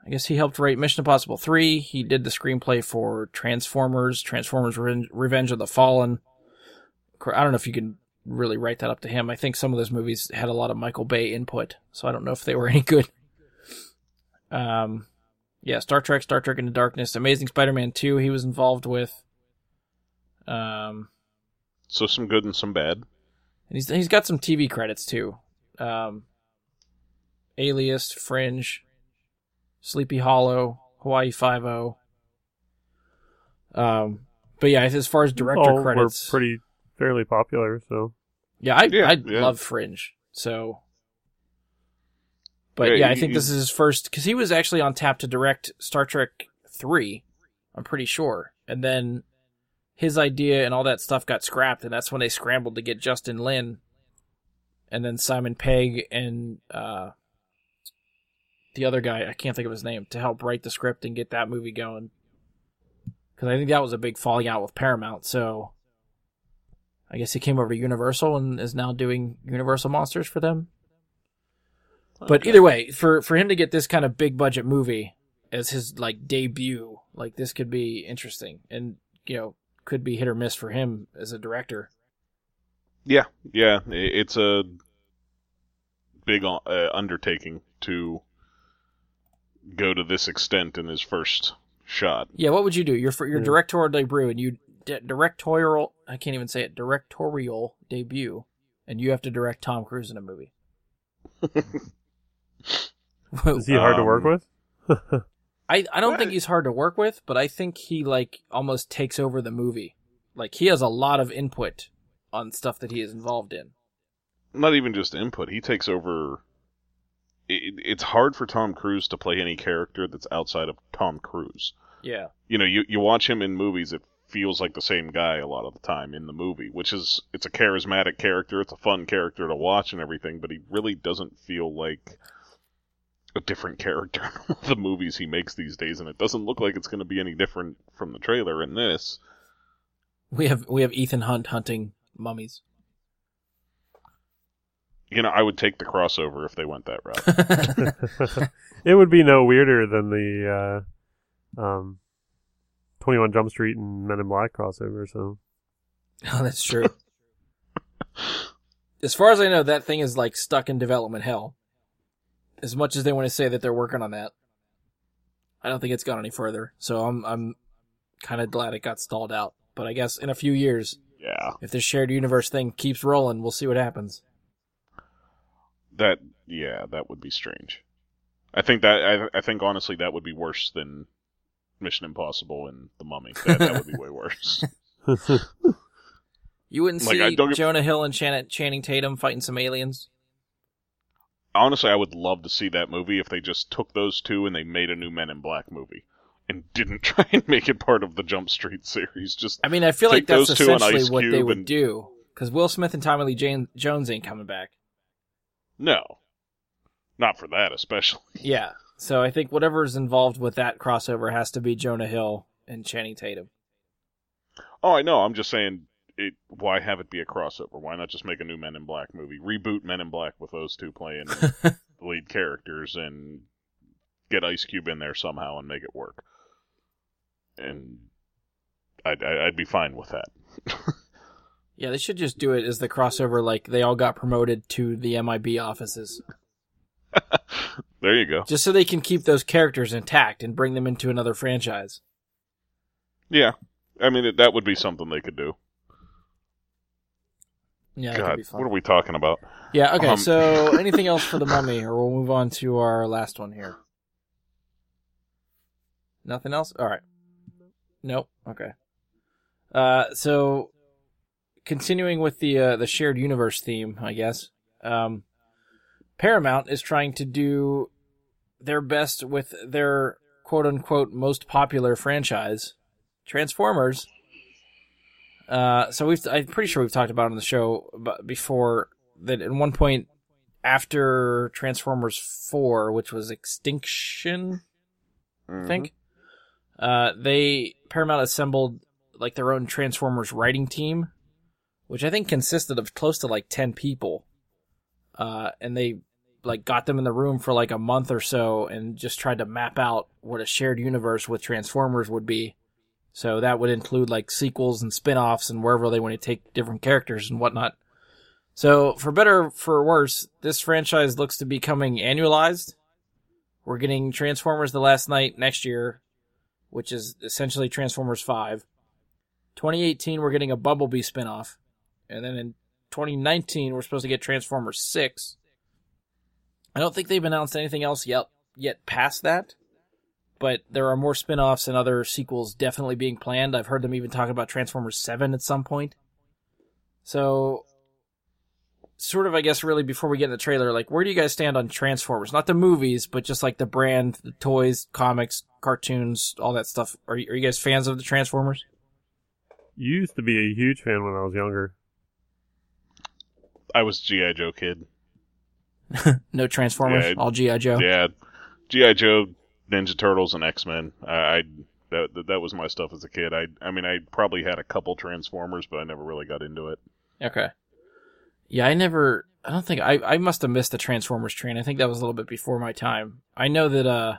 I guess he helped write Mission Impossible 3. He did the screenplay for Transformers, Transformers Reven- Revenge of the Fallen. I don't know if you can really write that up to him. I think some of those movies had a lot of Michael Bay input, so I don't know if they were any good. Um, yeah, Star Trek, Star Trek Into Darkness, Amazing Spider-Man 2 he was involved with. Um, So, some good and some bad. and he's he's got some TV credits too. Um, Alias, Fringe, Sleepy Hollow, Hawaii Five O. Um, but yeah, as far as director All credits, were pretty fairly popular. So yeah, I Yeah, I yeah. love Fringe. So, but Yeah, yeah, I you- think this is his first because he was actually on tap to direct Star Trek three. I'm pretty sure, and then his idea and all that stuff got scrapped, and that's when they scrambled to get Justin Lin, and then Simon Pegg and uh, the other guy I can't think of his name to help write the script and get that movie going. Because I think that was a big falling out with Paramount, so I guess he came over to Universal and is now doing Universal Monsters for them. But either way, for for him to get this kind of big budget movie as his like debut, like this could be interesting, and you know could be hit or miss for him as a director. Yeah, yeah, it's a big uh, undertaking to go to this extent in his first shot. Yeah, what would you do? Your fir- your Yeah. directorial debut, and you d- directorial I can't even say it directorial debut, and you have to direct Tom Cruise in a movie. Is he hard to work Um, with? I, I don't What? think he's hard to work with, but I think he like almost takes over the movie. Like he has a lot of input on stuff that he is involved in. Not even just input. He takes over. It, it's hard for Tom Cruise to play any character that's outside of Tom Cruise. Yeah. You know, you you watch him in movies, it feels like the same guy a lot of the time in the movie, which is it's a charismatic character, it's a fun character to watch and everything, but he really doesn't feel like a different character in the movies he makes these days, and it doesn't look like it's going to be any different from the trailer in this. We have we have Ethan Hunt hunting mummies. You know, I would take the crossover if they went that route. it would be no weirder than the uh, um, 21 Jump Street and Men in Black crossover. So oh, that's true. as far as I know, that thing is like stuck in development hell. As much as they want to say that they're working on that, I don't think it's gone any further. So I'm I'm kind of glad it got stalled out. But I guess in a few years, yeah, if this shared universe thing keeps rolling, we'll see what happens. that yeah, that would be strange. I think that I, I think honestly that would be worse than Mission Impossible and The Mummy. That, that would be way worse. You wouldn't Like, see get- Jonah Hill and Shannon, Channing Tatum fighting some aliens. honestly, I would love to see that movie if they just took those two and they made a new Men in Black movie and didn't try and make it part of the Jump Street series. Just I mean, I feel like that's essentially what they would and- do. Because Will Smith and Tommy Lee Jane- Jones ain't coming back. no, not for that especially. Yeah. So I think whatever's involved with that crossover has to be Jonah Hill and Channing Tatum. Oh, I know. I'm just saying, it, why have it be a crossover? Why not just make a new Men in Black movie? Reboot Men in Black with those two playing the lead characters and get Ice Cube in there somehow and make it work. And I'd, I- I'd be fine with that. Yeah, they should just do it as the crossover, like they all got promoted to the MIB offices, there you go. just so they can keep those characters intact and bring them into another franchise. Yeah. I mean, it, that would be something they could do. Yeah, God, be fun. what are we talking about? Yeah. Okay. Um, so anything else for the mummy, or we'll move on to our last one here. Nothing else. All right. Nope. Okay. Uh, so continuing with the uh, the shared universe theme, I guess. Um, Paramount is trying to do their best with their quote unquote most popular franchise, Transformers. Uh, so we've I'm pretty sure we've talked about it on the show before that at one point after Transformers 4, which was Extinction, I think, uh, they Paramount assembled like their own Transformers writing team, which I think consisted of close to like 10 people. Uh, and they like got them in the room for like a month or so and just tried to map out what a shared universe with Transformers would be. So that would include like sequels and spin-offs and wherever they want to take different characters and whatnot. So for better or for worse, this franchise looks to be coming annualized. We're getting Transformers The Last Knight next year, which is essentially Transformers 5. 2018 we're getting a Bumblebee spin-off. And then in 2019 we're supposed to get Transformers 6. I don't think they've announced anything else yet yet past that but there are more spin-offs and other sequels definitely being planned. I've heard them even talking about Transformers 7 at some point. So sort of I guess really before we get in the trailer, like where do you guys stand on Transformers? Not the movies, but just like the brand, the toys, comics, cartoons, all that stuff. Are you, are you guys fans of the Transformers? used to be a huge fan when I was younger. I was GI Joe kid. No Transformers, Yeah, all GI Joe. Yeah, GI Joe, Ninja Turtles, and X Men. I, I that that- that was my stuff as a kid. I I mean, I probably had a couple Transformers, but I never really got into it. Okay. Yeah, I never. I don't think I. I must have missed the Transformers train. I think that was a little bit before my time. I know that uh,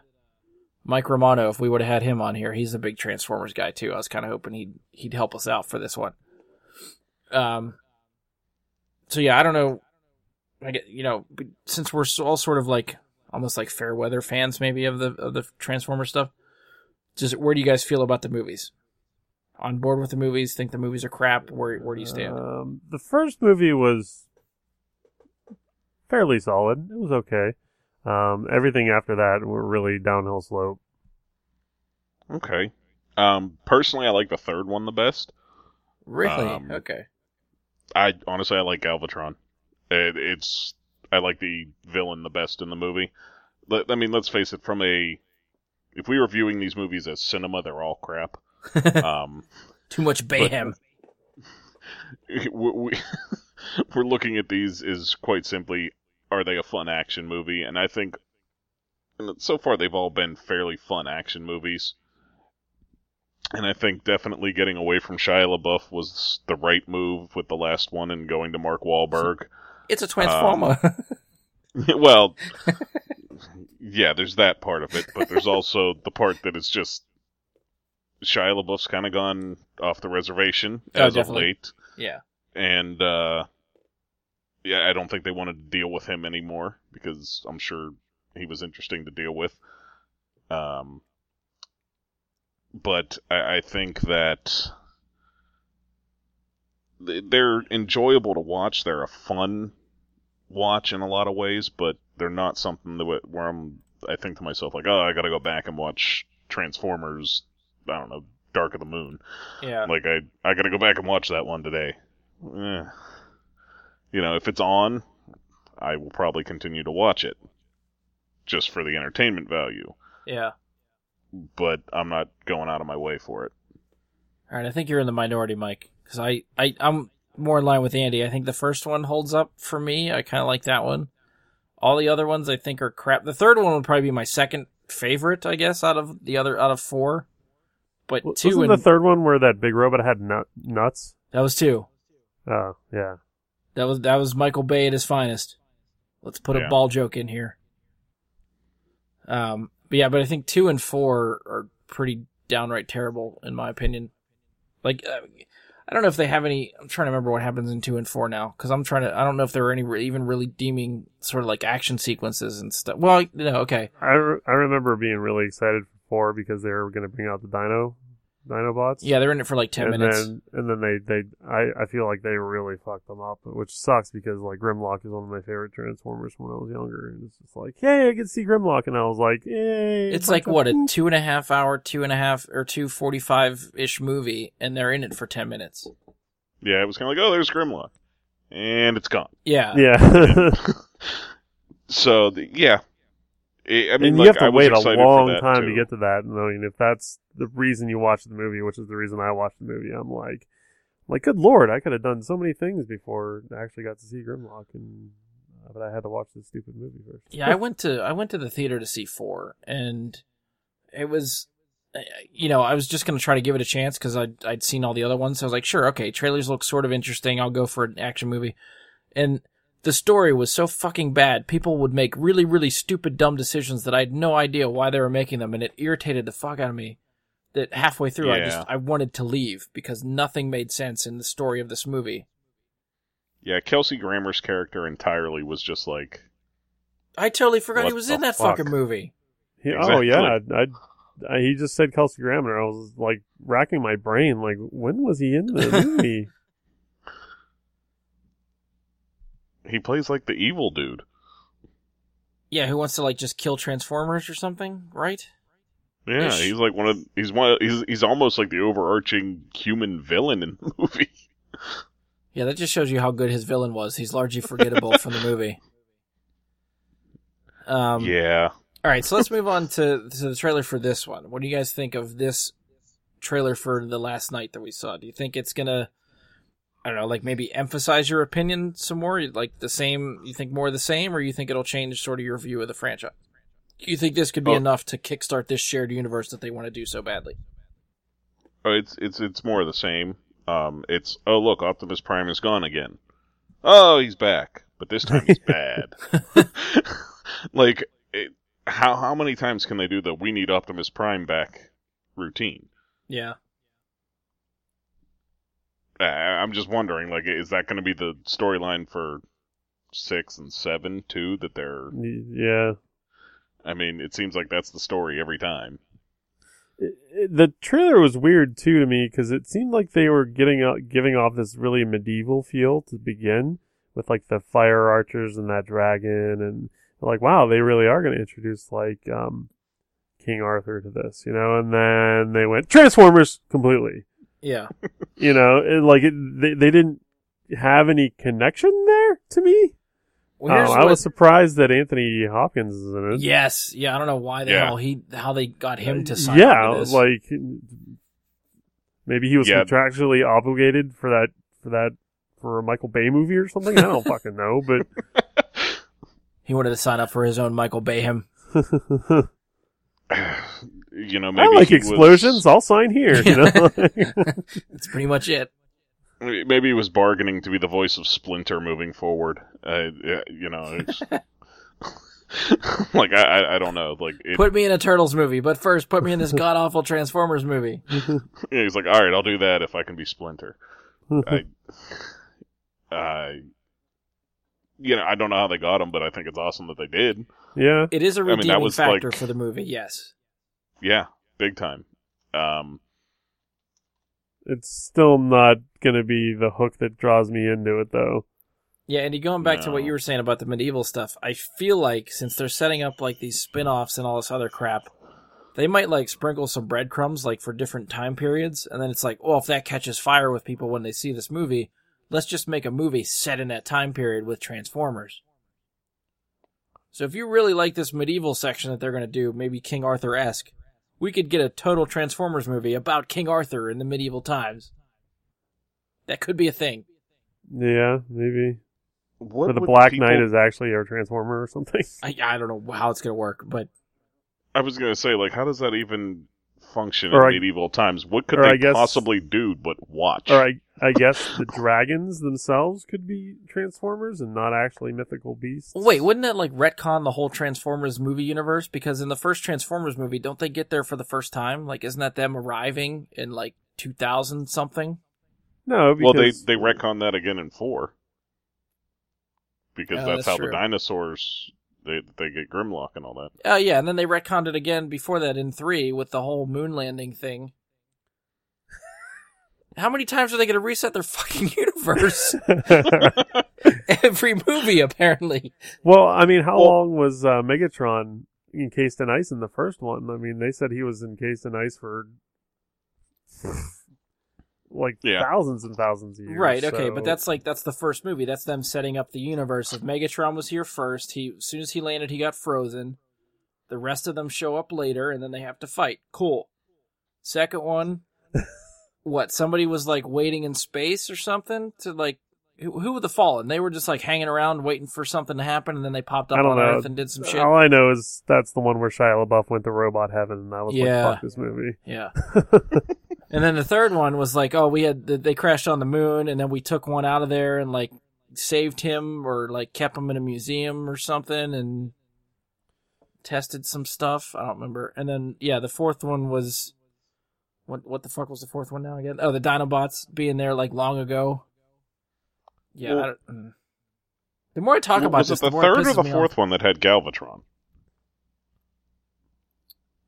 Mike Romano. If we would have had him on here, he's a big Transformers guy too. I was kind of hoping he'd he'd help us out for this one. Um. So yeah, I don't know. I get you know since we're all sort of like almost like fair weather fans maybe of the of the Transformers stuff. Just where do you guys feel about the movies? On board with the movies? Think the movies are crap? Where where do you stand? Um, the first movie was fairly solid. It was okay. Um, everything after that were really downhill slope. Okay. Um, personally, I like the third one the best. Really? Um, okay. I honestly, I like Galvatron. It, it's I like the villain the best in the movie. I mean, let's face it. From a if we were viewing these movies as cinema, they're all crap. Um, Too much mayhem. we, we, we're looking at these is quite simply are they a fun action movie and i think so far they've all been fairly fun action movies and i think definitely getting away from shia labeouf was the right move with the last one and going to mark Wahlberg. It's a transformer. well yeah there's that part of it but there's also the part that it's just shia labeouf's kind of gone off the reservation Oh, as of late yeah. and uh, yeah, I don't think they wanted to deal with him anymore because I'm sure he was interesting to deal with. Um, but I, I think that they're enjoyable to watch. They're a fun watch in a lot of ways, but they're not something that where I'm. I think to myself like, oh, I got to go back and watch Transformers. I don't know, Dark of the Moon. Yeah. Like I, I got to go back and watch that one today. Eh. You know, if it's on, I will probably continue to watch it, just for the entertainment value. Yeah. But I'm not going out of my way for it. All right, I think you're in the minority, Mike, because I, I, I'm more in line with Andy. I think the first one holds up for me. I kind of like that one. All the other ones I think are crap. The third one would probably be my second favorite, I guess, out of the other out of four. But W- two Wasn't and the third one where that big robot had nut- nuts? that was two. Oh, yeah. That was that was Michael Bay at his finest. Let's put a ball joke in here. Um, but yeah, but I think two and four are pretty downright terrible in my opinion. Like, uh, I don't know if they have any. I'm trying to remember what happens in two and four now because I'm trying to. I don't know if there were any re- even really deeming sort of like action sequences and stuff. Well, no, okay, I, re- I remember being really excited for four because they were going to bring out the Dino Dinobots. yeah, they're in it for like ten and minutes. then and then they they I, I feel like they really fucked them up, which sucks because like Grimlock is one of my favorite Transformers when I was younger, and it's just like, hey, I get to see Grimlock, and I was like, yay! It's like what a two and a half hour, two and a half or two forty five ish movie, and they're in it for ten minutes. Yeah, it was kind of like, oh, there's Grimlock, and it's gone. Yeah, yeah. So the, yeah, I I mean, and like, you have to I wait a long time too. to get to that. And I mean, if that's the reason you watch the movie, which is the reason I watched the movie, I'm like, like, good lord, I could have done so many things before I actually got to see Grimlock, and uh, but I had to watch this stupid movie first. Yeah, I went to I went to the theater to see four, and it was, uh, you know, I was just gonna try to give it a chance because I'd I'd seen all the other ones. So I was like, sure, okay, trailers look sort of interesting. I'll go for an action movie, and the story was so fucking bad. People would make really really stupid dumb decisions that I had no idea why they were making them, and it irritated the fuck out of me. That halfway through, I just I wanted to leave because nothing made sense in the story of this movie. Yeah, Kelsey Grammer's character entirely was just like, I totally forgot he was in that fuck? fucking movie. He- Oh Exactly. yeah, I, I, he just said Kelsey Grammer. I was like racking my brain, like when was he in the movie? He plays like the evil dude. Yeah, who wants to like just kill Transformers or something, right? Yeah, Ish. he's like one of he's one he's he's almost like the overarching human villain in the movie. Yeah, that just shows you how good his villain was. He's largely forgettable from the movie. Um, yeah. All right, so let's move on to to the trailer for this one. What do you guys think of this trailer for the Last Knight that we saw? Do you think it's gonna, I don't know, like maybe emphasize your opinion some more, like the same? You think more of the same, or you think it'll change sort of your view of the franchise? You think this could be Oh. enough to kickstart this shared universe that they want to do so badly? Oh, it's it's it's more of the same. Um, it's oh look, Optimus Prime is gone again. Oh, he's back, but this time he's bad. like, it, how how many times can they do the "we need Optimus Prime back" routine? Yeah. I'm just wondering, like, is that going to be the storyline for six and seven too? That they're, yeah, I mean, it seems like that's the story every time. It- it- the trailer was weird too to me because it seemed like they were getting out, giving off this really medieval feel to begin with like the fire archers and that dragon, and like wow, they really are going to introduce like um, King Arthur to this, you know. And then they went Transformers completely, Yeah. you know, it, like it, they they didn't have any connection there to me. Well, Oh, here's I what- was surprised that Anthony Hopkins is in it. Yes. Yeah. I don't know why the Yeah. hell he how they got him to uh, sign yeah, to this. like maybe he was Yeah. contractually obligated for that for that for a Michael Bay movie or something. I don't fucking know, but he wanted to sign up for his own Michael Bayhem. you know, I like he was- explosions. I'll sign here. You know, That's pretty much it. Maybe he was bargaining to be the voice of Splinter moving forward. Uh, you know, it's, like I, I, I don't know. Like it, Put me in a Turtles movie, but first put me in this god awful Transformers movie. yeah, he's like, all right, I'll do that if I can be Splinter. I, I, you know, I don't know how they got him, but I think it's awesome that they did. yeah, It is a mean, that redeeming was factor like- for the movie, yes. Yeah, big time. Um, it's still not gonna be the hook that draws me into it, though. Yeah, Andy, going back to what you were saying about the medieval stuff, I feel like since they're setting up like these spin-offs and all this other crap, they might like sprinkle some breadcrumbs like for different time periods, and then it's like, well, if that catches fire with people when they see this movie, let's just make a movie set in that time period with Transformers. So if you really like this medieval section that they're going to do, maybe King Arthur esque, we could get a total Transformers movie about King Arthur in the medieval times. That could be a thing. Yeah, maybe. what Or the Black people- Knight is actually a transformer or something. I, I don't know how it's going to work, but I was gonna say, like, how does that even function Or in I- medieval times? What could they I guess- possibly do but watch? Or I, I guess the dragons themselves could be transformers and not actually mythical beasts. Wait, wouldn't that like retcon the whole Transformers movie universe? Because in the first Transformers movie, don't they get there for the first time? Like, isn't that them arriving in like 2000 something? No, well, they they retcon that again in four because Oh, that's, that's how true. the dinosaurs they they get Grimlock and all that. Oh, yeah, and then they retconned it again before that in three with the whole moon landing thing. How many times are they going to reset their fucking universe? Every movie, apparently. well, I mean, how Well- long was uh, Megatron encased in ice in the first one? I mean, they said he was encased in ice for like Yeah. thousands and thousands of years. Right, okay, so- but that's like that's the first movie. That's them setting up the universe. If Megatron was here first, he as soon as he landed, he got frozen. The rest of them show up later, and then they have to fight. Cool. Second one, what? Somebody was like waiting in space or something to like who, who were the fallen? They were just like hanging around waiting for something to happen, and then they popped up on know. Earth and did some shit. All I know is that's the one where Shia LaBeouf went to robot heaven, and I was Yeah. like, "Fuck this movie." Yeah. and then the third one was like, oh, we had they crashed on the moon, and then we took one out of there and like saved him or like kept him in a museum or something and tested some stuff. I don't remember. And then yeah, the fourth one was what what the fuck was the fourth one now again? Oh, the Dinobots being there like long ago. Yeah. Well- I don't, mm. the more I talk about was this, it the it third or the fourth one that had Galvatron?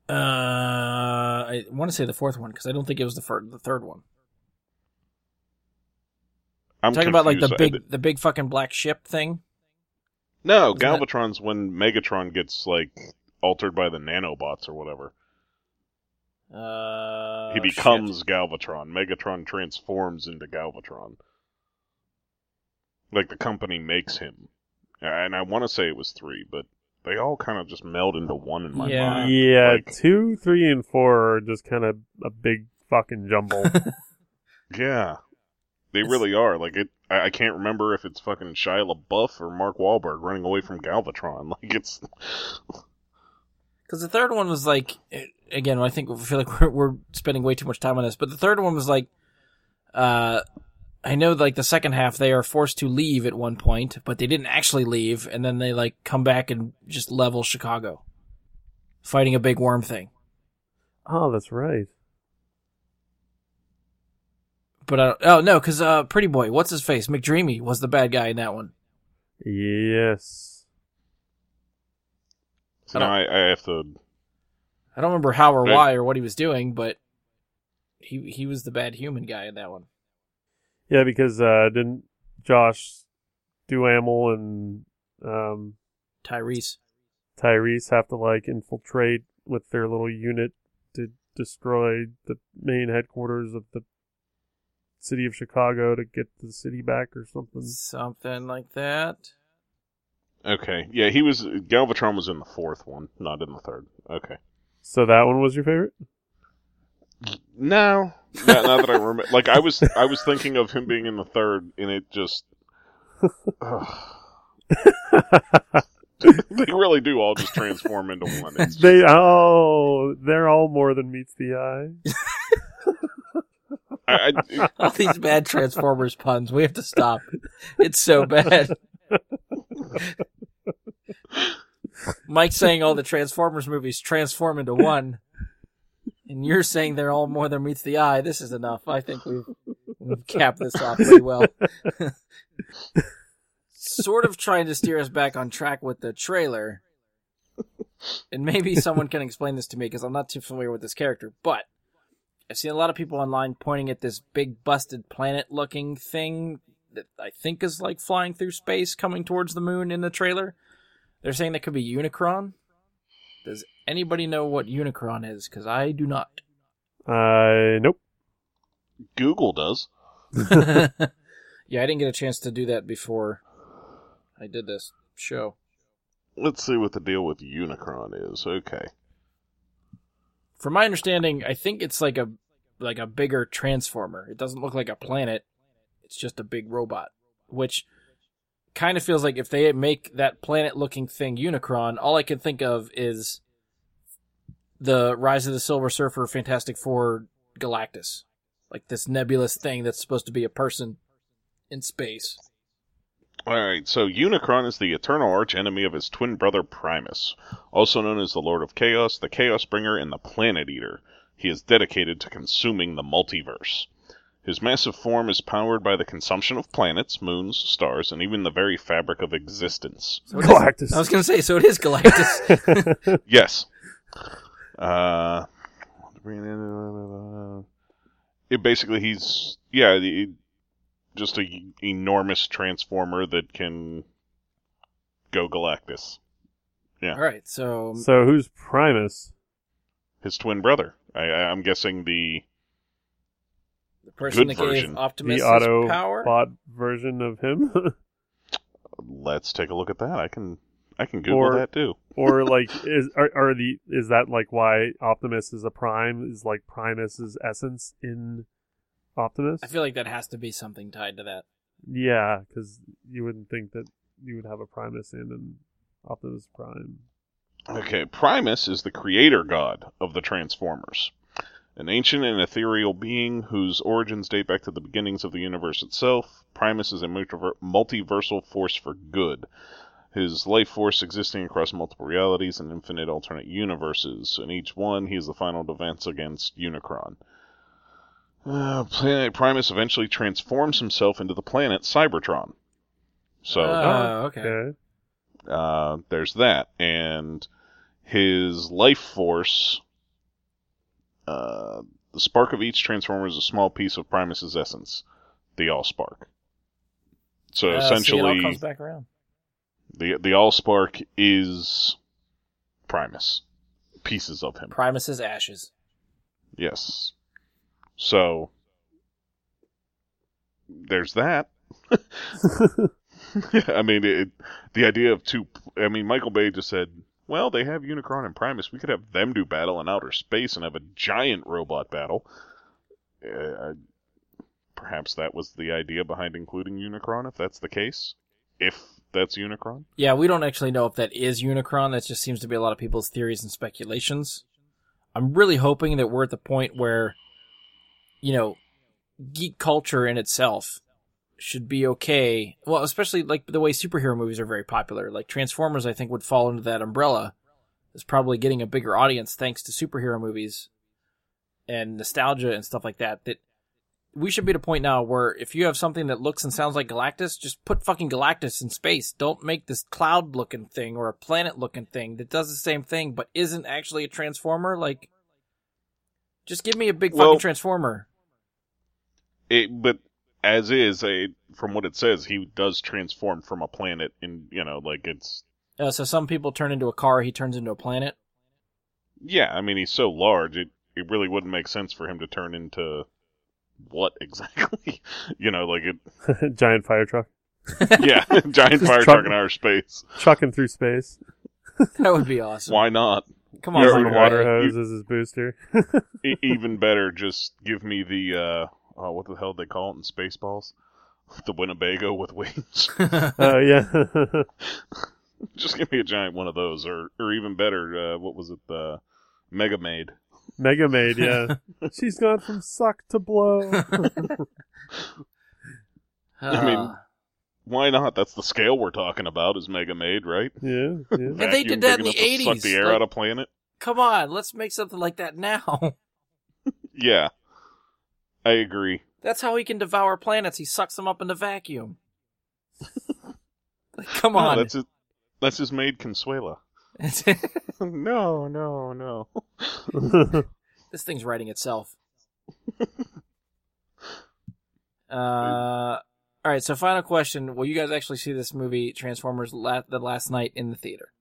Uh, I want to say the fourth one because I don't think it was the fir- the third one. I'm talking about like the big the big fucking black ship thing. No, Isn't that- Galvatron's when Megatron gets like altered by the nanobots or whatever. Uh, he becomes Galvatron. Megatron transforms into Galvatron. Like the company makes him. And I want to say it was three, but they all kind of just meld into one in my Yeah. mind. Yeah, Like, two, three, and four are just kind of a big fucking jumble. yeah. They really are. Like it I, I can't remember if it's fucking Shia LaBeouf or Mark Wahlberg running away from Galvatron. Like it's because the third one was like eh, again. I think I feel like we're, we're spending way too much time on this, but the third one was like, uh, I know like the second half they are forced to leave at one point, but they didn't actually leave, and then they like come back and just level Chicago, fighting a big worm thing. oh, that's right. But uh, oh no, because uh, Pretty Boy, what's his face, McDreamy was the bad guy in that one. Yes. so I now I, I have to I don't remember how or why or what he was doing, but he he was the bad human guy in that one. Yeah, because uh, didn't Josh Duhamel and um, Tyrese. Tyrese have to like infiltrate with their little unit to destroy the main headquarters of the city of Chicago to get the city back or something. Something like that. Okay, yeah, he was Galvatron was in the fourth one, not in the third. Okay. So that one was your favorite? No, now, now that I remember, like I was, I was thinking of him being in the third, and it just. they really do all just transform into one. It's just- they oh, they're all more than meets the eye. I, I, All these bad Transformers puns. We have to stop. It's so bad. Mike's saying all the Transformers movies transform into one, and you're saying they're all more than meets the eye. This is enough. I think we've we've capped this off pretty well. sort of trying to steer us back on track with the trailer, and maybe someone can explain this to me because I'm not too familiar with this character, but. I've seen a lot of people online pointing at this big busted planet looking thing that I think is like flying through space coming towards the moon in the trailer. They're saying that could be Unicron. Does anybody know what Unicron is? Because I do not. Uh, nope. Google does. yeah, I didn't get a chance to do that before I did this show. Let's see what the deal with Unicron is. Okay. From my understanding, I think it's like a like a bigger transformer. It doesn't look like a planet. It's just a big robot, which kind of feels like if they make that planet-looking thing Unicron, all I can think of is the Rise of the Silver Surfer Fantastic Four Galactus. Like this nebulous thing that's supposed to be a person in space. All right, so Unicron is the eternal archenemy of his twin brother Primus, also known as the Lord of Chaos, the Chaos Bringer, and the Planet Eater. He is dedicated to consuming the multiverse. His massive form is powered by the consumption of planets, moons, stars, and even the very fabric of existence. So it is- Galactus. I was gonna say, so it is Galactus. Yes. Uh, it basically he's yeah the, just a enormous transformer that can go Galactus. Yeah. All right, so so who's Primus? His twin brother. I, I- I'm guessing the the person good that gave version. Optimus the his auto power. bot version of him, let's take a look at that. I can I can Google Or- that too. or like is are, are the is that like why Optimus is a prime? Is like Primus's essence in Optimus? I feel like that has to be something tied to that. Yeah, because you wouldn't think that you would have a Primus in and an Optimus Prime. Okay, Primus is the creator god of the Transformers. An ancient and ethereal being whose origins date back to the beginnings of the universe itself, Primus is a multiversal force for good. His life force existing across multiple realities and infinite alternate universes. In each one, he is the final defense against Unicron. Uh, planet Primus eventually transforms himself into the planet Cybertron. So, Oh, okay. Okay. uh, there's that, and his life force. Uh, the spark of each transformer is a small piece of Primus's essence, the All Spark. So Uh, see, it all essentially, comes back around. The the Allspark is Primus, pieces of him. Primus's ashes. Yes. So there's that. I mean, it, the idea of two. I mean, Michael Bay just said, "Well, they have Unicron and Primus. We could have them do battle in outer space and have a giant robot battle." Uh, perhaps that was the idea behind including Unicron, if that's the case. If that's Unicron, Yeah, we don't actually know if that is Unicron. That just seems to be a lot of people's theories and speculations. I'm really hoping that we're at the point where, you know, geek culture in itself should be okay. Well, especially like the way superhero movies are very popular. Like Transformers, I think would fall under that umbrella. Is probably getting a bigger audience thanks to superhero movies and nostalgia and stuff like that. That we should be at a point now where if you have something that looks and sounds like Galactus, just put fucking Galactus in space. Don't make this cloud looking thing or a planet looking thing that does the same thing but isn't actually a transformer. Like, just give me a big Well- fucking transformer. it, but as is, a, from what it says, he does transform from a planet. In you know, like it's Uh, so some people turn into a car, he turns into a planet. yeah. I mean, he's so large, it it really wouldn't make sense for him to turn into what exactly? you know, like it. Giant fire truck Yeah, giant fire truck- truck in outer space. trucking through space. That would be awesome. Why not? Come on, You're Using water hose as his booster. E- even better, just give me the uh, oh, what the hell they call it in Spaceballs? The Winnebago with wings. Oh yeah. just give me a giant one of those, or or even better, uh, what was it? The Mega Maid. Mega Maid, yeah. She's gone from suck to blow. I mean, Uh, Why not? That's the scale we're talking about. Is Mega Maid, right? yeah, yeah. And they did that in the enough to Suck the air like- out of planet. come on, let's make something like that now. Yeah, I agree. That's how he can devour planets. He sucks them up in the vacuum. Like, come No, on. that's his, that's his maid Consuela. no, no, no. this thing's writing itself. Uh, all right. So, final question: Will you guys actually see this movie Transformers la- the Last Knight in the theater?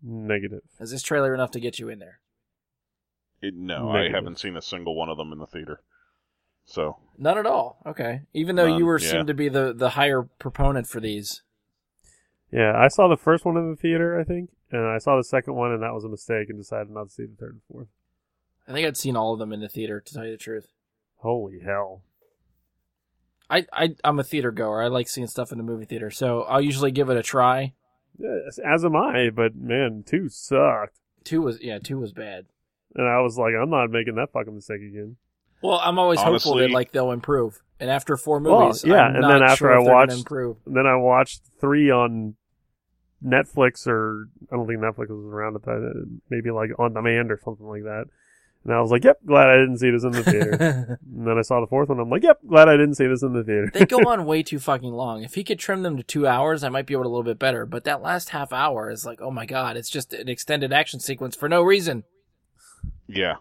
Negative. Is this trailer enough to get you in there? It, no, Negative. I haven't seen a single one of them in the theater. So None at all. Okay. Even though None, you were yeah. seemed to be the the higher proponent for these. Yeah, I saw the first one in the theater, I think, and I saw the second one, and that was a mistake, and decided not to see the third and fourth. I think I'd seen all of them in the theater. To tell you the truth, Holy hell! I, I I'm a theater goer. I like seeing stuff in the movie theater, so I'll usually give it a try. Yes, as am I, but man, two sucked, Two was yeah, two was bad. and I was like, I'm not making that fucking mistake again. Well, I'm always hopeful that like they'll improve. And after four Well, movies, yeah, I'm and not then after sure I if they're gonna watched- improve. Then I watched three on Netflix, or I don't think Netflix was around at that, uh, maybe like on demand or something like that. And I was like, "Yep, glad I didn't see this in the theater." and then I saw the fourth one. I'm like, "Yep, glad I didn't see this in the theater." they go on way too fucking long. If he could trim them to two hours, I might be able to a little bit better. But that last half hour is like, oh my god, it's just an extended action sequence for no reason. yeah,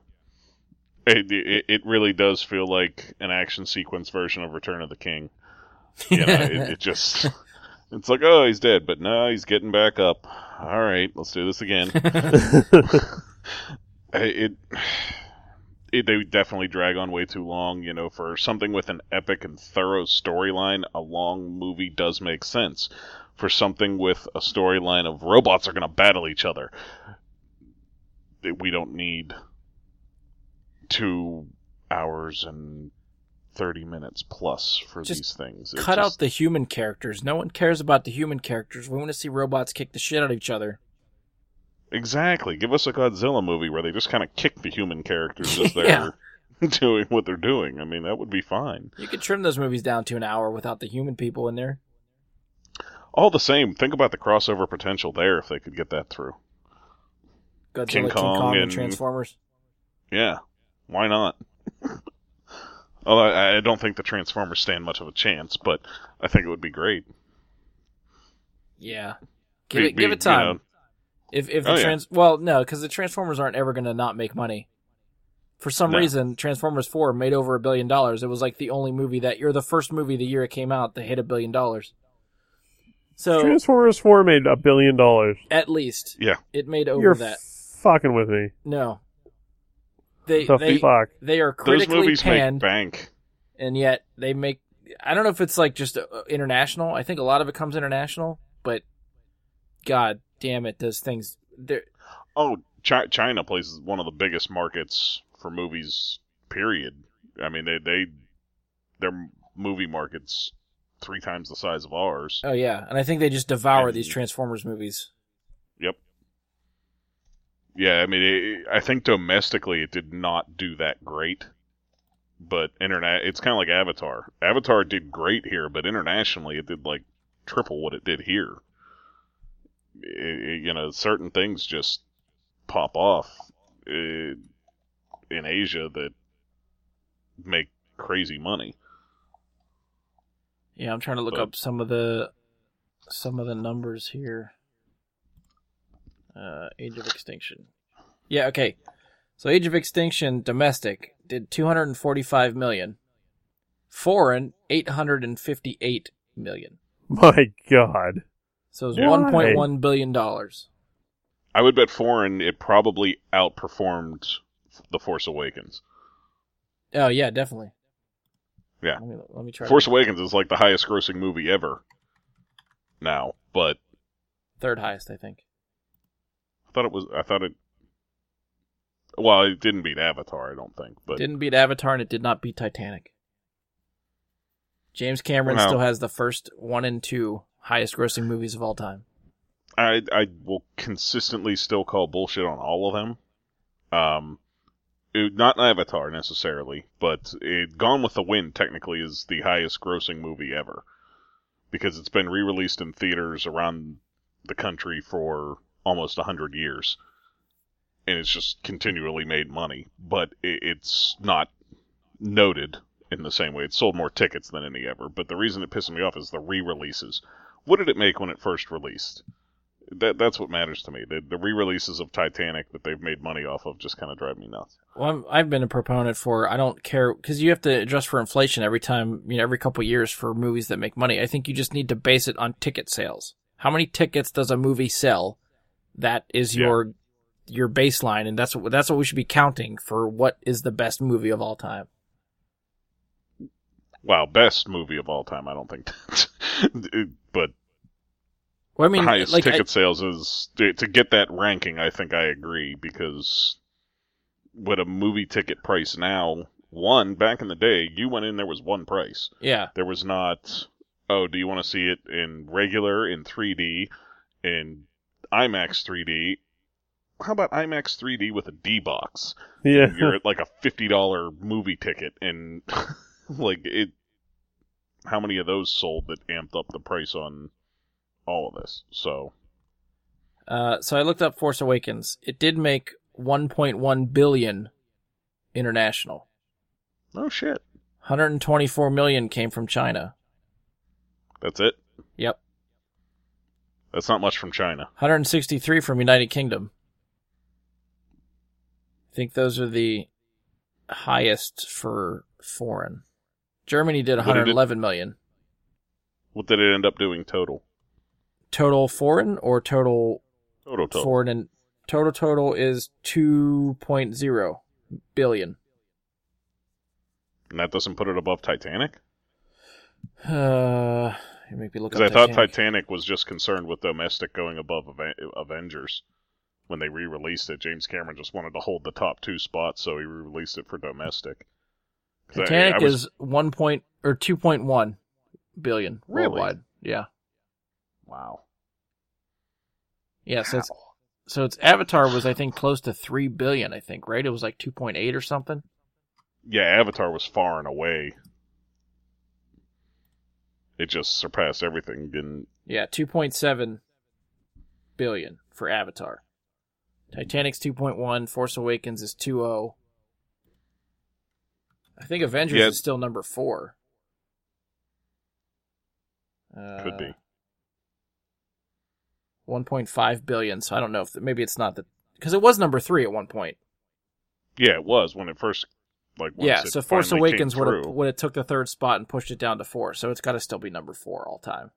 it, it it really does feel like an action sequence version of Return of the King. You know, it, it just it's like oh he's dead, but no he's getting back up. All right, let's do this again. it, it they definitely drag on way too long. You know, for something with an epic and thorough storyline, a long movie does make sense. For something with a storyline of robots are going to battle each other, we don't need two hours and thirty minutes plus for Just these things. It Cut just- out the human characters. No one cares about the human characters. We want to see robots kick the shit out of each other. Exactly. Give us a Godzilla movie where they just kind of kick the human characters as they're Yeah. doing what they're doing. I mean, that would be fine. You could trim those movies down to an hour without the human people in there. All the same, think about the crossover potential there if they could get that through. Godzilla, King King Kong Kong, and and- Transformers. Yeah, why not? Although I I don't think the Transformers stand much of a chance, but I think it would be great. Yeah. Give Be- it, give be- it time. you know, If if the Oh, yeah. trans well no, because the Transformers aren't ever going to not make money. For some No. reason, Transformers Four made over a billion dollars. It was like the only movie that you're the first movie the year it came out that hit a billion dollars. So Transformers Four made a billion dollars. at least, Yeah. it made over You're that. fucking with me. No, they The they fuck. they are those critically movies panned, make bank. and yet they make. I don't know if it's like just uh, international. I think a lot of it comes international, but God damn it, those things. They're, Oh, Chi- China plays one of the biggest markets for movies. Period. I mean, they they their movie markets three times the size of ours. Oh yeah, and I think they just devour And- these Transformers movies. Yep. Yeah, I mean, it, I think domestically it did not do that great, but internet it's kind of like Avatar. Avatar did great here, but internationally it did like triple what it did here. It- you know, certain things just pop off uh, in Asia that make crazy money. Yeah, I'm trying to look But- up some of the some of the numbers here. Uh, Age of Extinction. Yeah, okay. So Age of Extinction domestic did 245 million. Foreign, 858 million. My God. So it's Yeah. 1.1 billion dollars. I would bet foreign it probably outperformed The Force Awakens. Oh yeah, definitely. Yeah. Let me, let me try. Force Awakens is like the highest grossing movie ever now, but Third highest, I think. I thought it was I thought it well, it didn't beat Avatar, I don't think, but Didn't beat Avatar and it did not beat Titanic. James Cameron still has the first one and two highest grossing movies of all time. I I will consistently still call bullshit on all of them. Um, it- not Avatar necessarily, but it, Gone with the Wind technically is the highest grossing movie ever because it's been re-released in theaters around the country for almost a hundred years, and it's just continually made money. But it's not noted in the same way. It sold more tickets than any ever. But the reason it pisses me off is the re-releases. What did it make when it first released? That that's what matters to me. The, the re-releases of Titanic that they've made money off of just kind of drive me nuts. Well, I'm, I've been a proponent for I don't care because you have to adjust for inflation every time, you know, every couple years for movies that make money. I think you just need to base it on ticket sales. How many tickets does a movie sell? That is Yeah. your your baseline, and that's what that's what we should be counting for. What is the best movie of all time? Wow, best movie of all time. I don't think, but Well, I mean, the highest like I- ticket sales is to, to get that ranking. I think I agree because with a movie ticket price now. One back in the day, you went in there was one price. yeah, There was not, oh, do you want to see it in regular, in 3D, in IMAX 3D? How about IMAX 3D with a D box? Yeah. You're at like a $50 movie ticket, and like it. How many of those sold that amped up the price on all of this? So, Uh, so I looked up Force Awakens. It did make 1.1 billion international. oh shit. 124 million came from China. That's it? Yep. That's not much from China. 163 from United Kingdom. I think those are the highest for foreign. Germany did What did it- 111 million. What did it end up doing total? Total foreign or total Total, total. foreign and total total is 2.0 billion. And that doesn't put it above Titanic? Uh, you make me look Because I thought Titanic. Titanic was just concerned with domestic going above Aven- Avengers. When they re-released it, James Cameron just wanted to hold the top two spots, so he re-released it for domestic. Titanic I was- is one point or two point one billion Really? worldwide. Yeah, wow. yeah. So it's so its Avatar was I think close to three billion. I think right. It was like two point eight or something. Yeah, Avatar was far and away. It just surpassed everything. Didn't Yeah, two point seven billion for Avatar. Titanic's two point one. Force Awakens is two oh. I think Avengers Yeah. is still number four. Uh, could be. 1.5 billion. So I don't know if maybe it's not that because it was number three at one point. Yeah, it was when it first like. once yeah, it so Force Awakens would have would have took the third spot and pushed it down to four. So it's got to still be number four all time.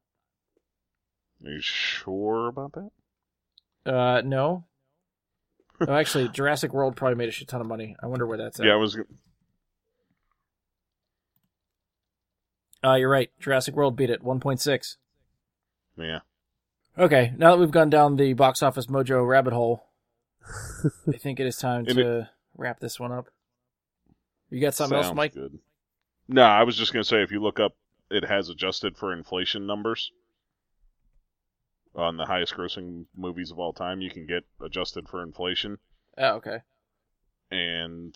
Are you sure about that? Uh, no. oh, actually, Jurassic World probably made a shit ton of money. I wonder where that's at. Yeah, I was. Uh, you're right. Jurassic World beat it, 1.6. Yeah. Okay, now that we've gone down the box office mojo rabbit hole, I think it is time And to wrap this one up. You got something else, Mike? Good. No, I was just gonna say if you look up, it has adjusted for inflation numbers on the highest grossing movies of all time. You can get adjusted for inflation, Oh, okay. and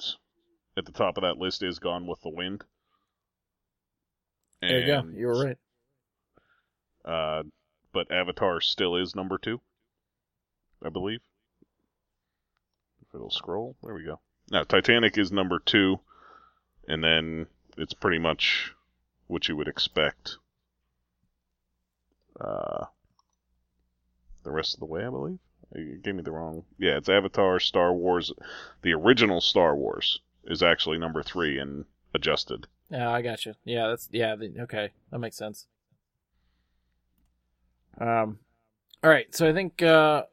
at the top of that list is Gone with the Wind. There you go. You were right. Uh, but Avatar still is number two, I believe. If it'll scroll, there we go. Now Titanic is number two, and then it's pretty much what you would expect. Uh, the rest of the way, I believe. You gave me the wrong. Yeah, it's Avatar, Star Wars. The original Star Wars is actually number three and adjusted. Yeah, I got you. Yeah, that's yeah. The, okay, that makes sense. Um, all right. So I think uh,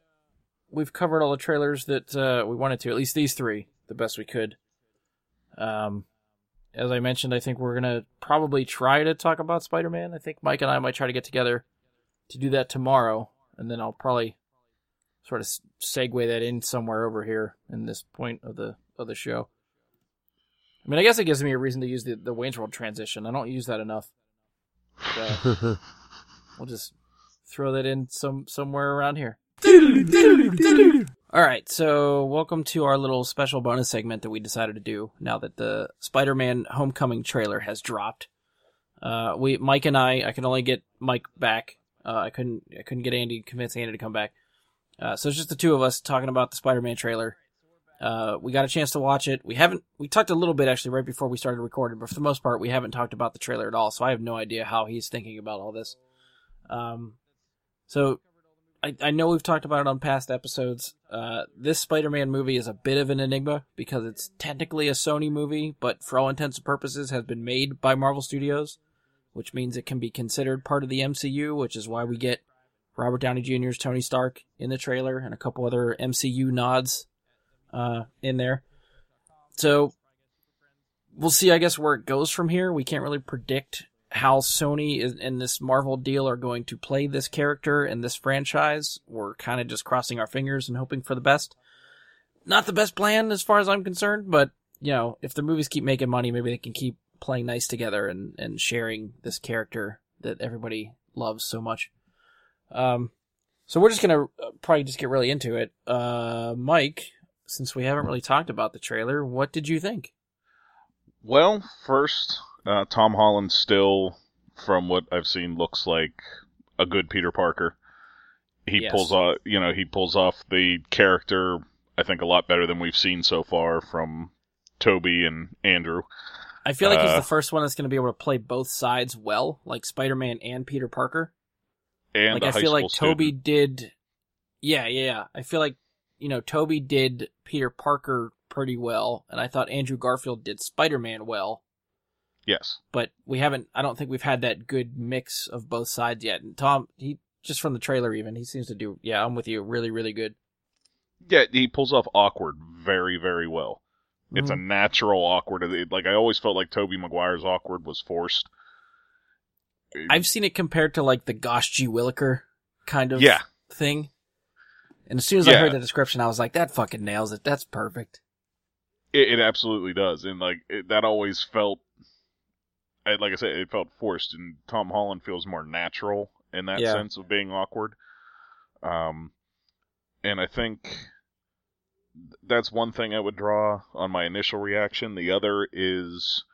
we've covered all the trailers that uh, we wanted to. At least these three, the best we could. Um, as I mentioned, I think we're gonna probably try to talk about Spider-Man. I think Mike and I might try to get together to do that tomorrow, and then I'll probably sort of segue that in somewhere over here in this point of the of the show. I mean, I guess it gives me a reason to use the the Wayne's World transition. I don't use that enough. So we'll just throw that in some somewhere around here. All right, so welcome to our little special bonus segment that we decided to do now that the Spider-Man Homecoming trailer has dropped. Uh, we Mike and I, I can only get Mike back. Uh, I couldn't I couldn't get Andy convince Andy to come back. Uh, so it's just the two of us talking about the Spider-Man trailer. Uh, we got a chance to watch it. We haven't. We talked a little bit actually right before we started recording, but for the most part, we haven't talked about the trailer at all. So I have no idea how he's thinking about all this. Um, so I, I know we've talked about it on past episodes. Uh, this Spider-Man movie is a bit of an enigma because it's technically a Sony movie, but for all intents and purposes has been made by Marvel Studios, which means it can be considered part of the MCU, which is why we get Robert Downey Jr.'s Tony Stark in the trailer and a couple other MCU nods uh, in there. So we'll see, I guess, where it goes from here. We can't really predict how Sony is, and this Marvel deal are going to play this character and this franchise. We're kind of just crossing our fingers and hoping for the best. Not the best plan as far as I'm concerned, but you know, if the movies keep making money, maybe they can keep playing nice together and, and sharing this character that everybody loves so much. Um, so we're just gonna uh, probably just get really into it. Uh, Mike, since we haven't really talked about the trailer, what did you think? Well, first, uh, Tom Holland still, from what I've seen, looks like a good Peter Parker. He Yes. pulls off, you know, he pulls off the character. I think a lot better than we've seen so far from Tobey and Andrew. I feel like he's Uh, the first one that's going to be able to play both sides well, like Spider-Man and Peter Parker. And like I feel like Tobey student. did Yeah, yeah, yeah. I feel like you know, Tobey did Peter Parker pretty well, and I thought Andrew Garfield did Spider-Man well, Yes. but we haven't I don't think we've had that good mix of both sides yet. And Tom, he just from the trailer even, he seems to do yeah, I'm with you, really really good. Yeah, he pulls off awkward very, very well. It's a Mhm. natural awkward. It- Like I always felt like Tobey Maguire's awkward was forced. I've seen it compared to like the Gosh G. Williker kind of Yeah. thing. And as soon as I heard the description, I was like, that fucking nails it. That's perfect. It, it absolutely does, and like it, that always felt, I- like I said, it felt forced. And Tom Holland feels more natural in that Yeah. sense of being awkward. Um, and I think that's one thing I would draw on my initial reaction. The other is,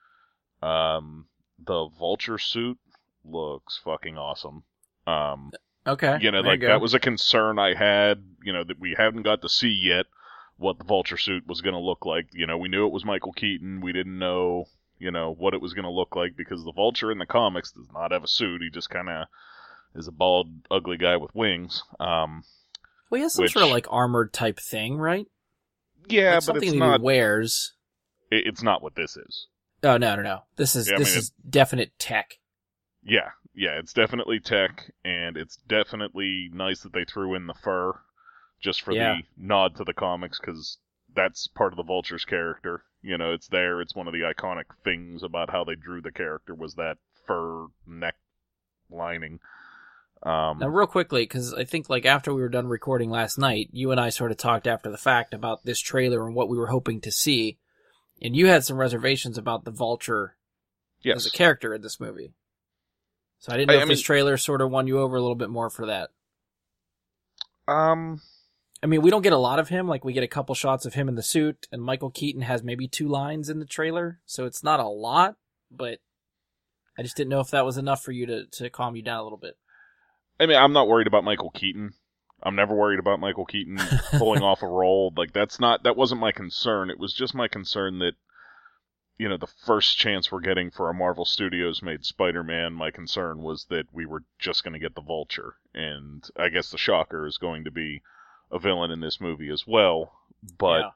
um, the vulture suit looks fucking awesome. Um, Okay. you know, there like go. that was a concern I had. You know that we haven't got to see yet what the vulture suit was going to look like. You know, we knew it was Michael Keaton. We didn't know, you know, what it was going to look like because the vulture in the comics does not have a suit. He just kind of is a bald, ugly guy with wings. Um, Well, he has some sort of like armored type thing, right? yeah, Like but something it's that not. he wears. it- It's not what this is. Oh no, no, no. This is Yeah, I this mean, is definite tech. Yeah, yeah, it's definitely tech, and it's definitely nice that they threw in the fur just for Yeah. the nod to the comics because that's part of the Vulture's character. You know, it's there. It's one of the iconic things about how they drew the character was that fur neck lining. Um, Now, real quickly, because I think like after we were done recording last night, you and I sort of talked after the fact about this trailer and what we were hoping to see, and you had some reservations about the Vulture yes, as a character in this movie. So I didn't know I- if I this trailer sort of won you over a little bit more for that. um, I mean, we don't get a lot of him. Like we get a couple shots of him in the suit, and Michael Keaton has maybe two lines in the trailer, so it's not a lot. But I just didn't know if that was enough for you to to calm you down a little bit. I mean, I'm not worried about Michael Keaton. I'm never worried about Michael Keaton pulling off a role. Like that's not that wasn't my concern. It was just my concern that you know the first chance we're getting for a Marvel Studios made Spider-Man. My concern was that we were just going to get the Vulture, and I guess the Shocker is going to be a villain in this movie as well. But Yeah.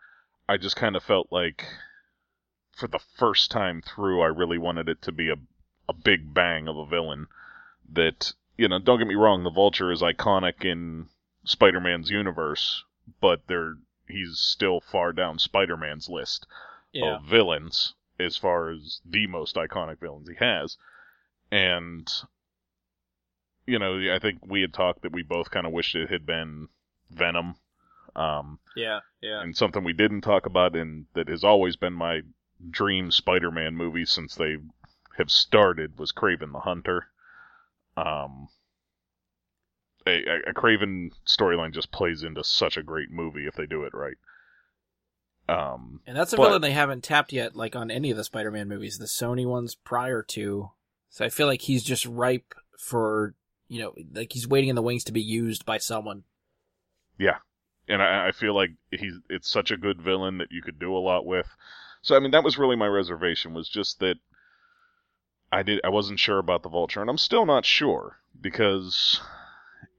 I just kind of felt like for the first time through, I really wanted it to be a a big bang of a villain. That you know, don't get me wrong, the Vulture is iconic in Spider-Man's universe, but they're he's still far down Spider-Man's list Yeah. of villains as far as the most iconic villains he has. And you know, I think we had talked that we both kind of wished it had been Venom. Um, Yeah. Yeah. and something we didn't talk about and that has always been my dream Spider-Man movie since they have started was Kraven the Hunter. Um, a, a, Kraven storyline just plays into such a great movie if they do it right. Um, And that's a But- villain they haven't tapped yet, like on any of the Spider-Man movies, the Sony ones prior to. So I feel like he's just ripe for, you know, like he's waiting in the wings to be used by someone. And I, I feel like he's it's such a good villain that you could do a lot with. So I mean that was really my reservation was just that I did I wasn't sure about the Vulture, and I'm still not sure because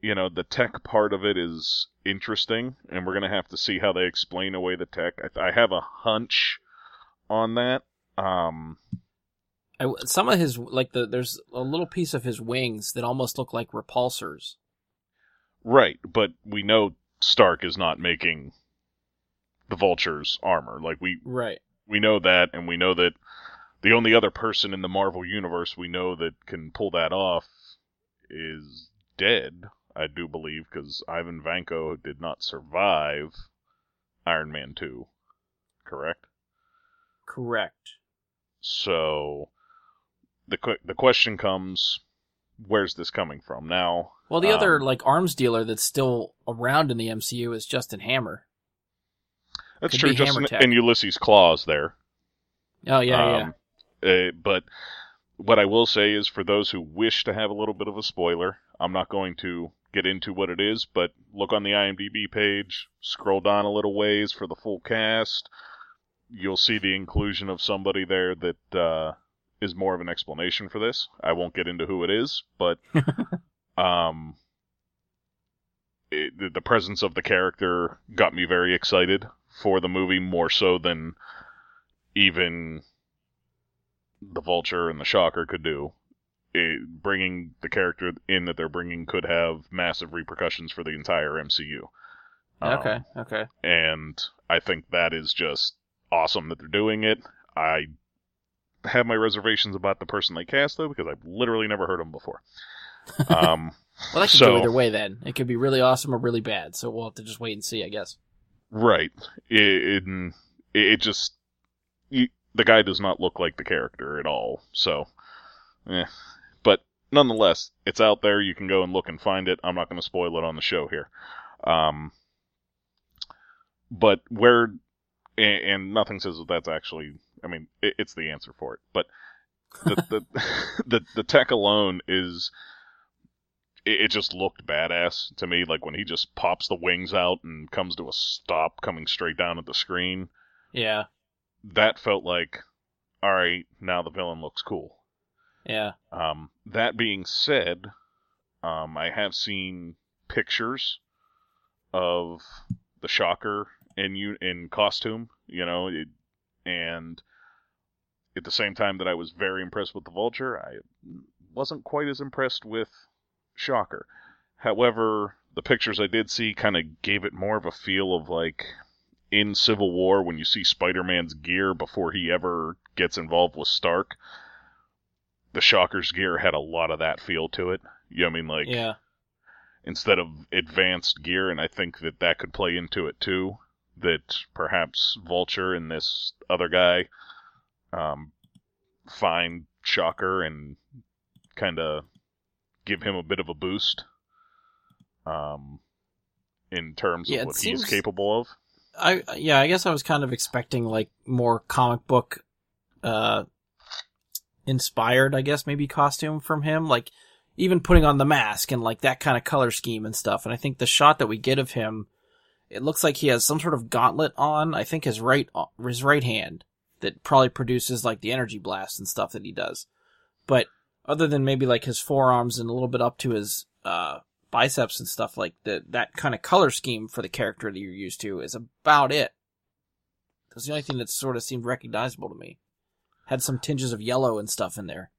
you know the tech part of it is interesting, and we're gonna have to see how they explain away the tech. I, I have a hunch on that. Um, I, some of his, like the, there's a little piece of his wings that almost look like repulsors. right, but we know Stark is not making the Vulture's armor. Like we Right. we know that, and we know that the only other person in the Marvel universe we know that can pull that off is dead. I do believe because Ivan Vanko did not survive Iron Man two, correct? Correct. So the the question comes, where's this coming from now? Well, the other Um, like arms dealer that's still around in the MCU is Justin Hammer. That's could true. be Justin Hammer in Ulysses Klaue there. Oh yeah, yeah. Um, uh, but what I will say is, for those who wish to have a little bit of a spoiler, I'm not going to get into what it is, but look on the IMDb page, scroll down a little ways for the full cast. You'll see the inclusion of somebody there that uh, is more of an explanation for this. I won't get into who it is, but um, it, the- the presence of the character got me very excited for the movie, more so than even the Vulture and the Shocker could do. It, bringing the character in that they're bringing could have massive repercussions for the entire MCU. Um, okay, okay. and I think that is just awesome that they're doing it. I have my reservations about the person they cast though because I've literally never heard them before. Um, Well, that could so- go either way. Then it could be really awesome or really bad. So we'll have to just wait and see, I guess. right. It, it, it just you, the guy does not look like the character at all. So, eh. but nonetheless, it's out there. You can go and look and find it. I'm not going to spoil it on the show here. Um, but where and, and nothing says that that's actually. I mean, it, it's the answer for it. But the the, the the tech alone is. It, just looked badass to me. Like when he just pops the wings out and comes to a stop, coming straight down at the screen. Yeah, That felt like, all right, now the villain looks cool. yeah. Um, that being said, um, I have seen pictures of the Shocker in u- in costume, you know, it, and at the same time that I was very impressed with the Vulture, I wasn't quite as impressed with Shocker. However, the pictures I did see kind of gave it more of a feel of like in Civil War when you see Spider-Man's gear before he ever gets involved with Stark the Shocker's gear had a lot of that feel to it. You know what I mean? Like, yeah. instead of advanced gear, and I think that that could play into it too. That perhaps Vulture and this other guy um, find Shocker and kind of give him a bit of a boost um, in terms Yeah, of what seems- he's capable of. I yeah, I guess I was kind of expecting like more comic book uh inspired, I guess maybe costume from him, like even putting on the mask and like that kind of color scheme and stuff. And I think the shot that we get of him it looks like he has some sort of gauntlet on, I think his right his right hand that probably produces like the energy blast and stuff that he does. But other than maybe like his forearms and a little bit up to his uh biceps and stuff like that that kind of color scheme for the character that you're used to is about it. That's the only thing that sort of seemed recognizable to me. had some tinges of yellow and stuff in there.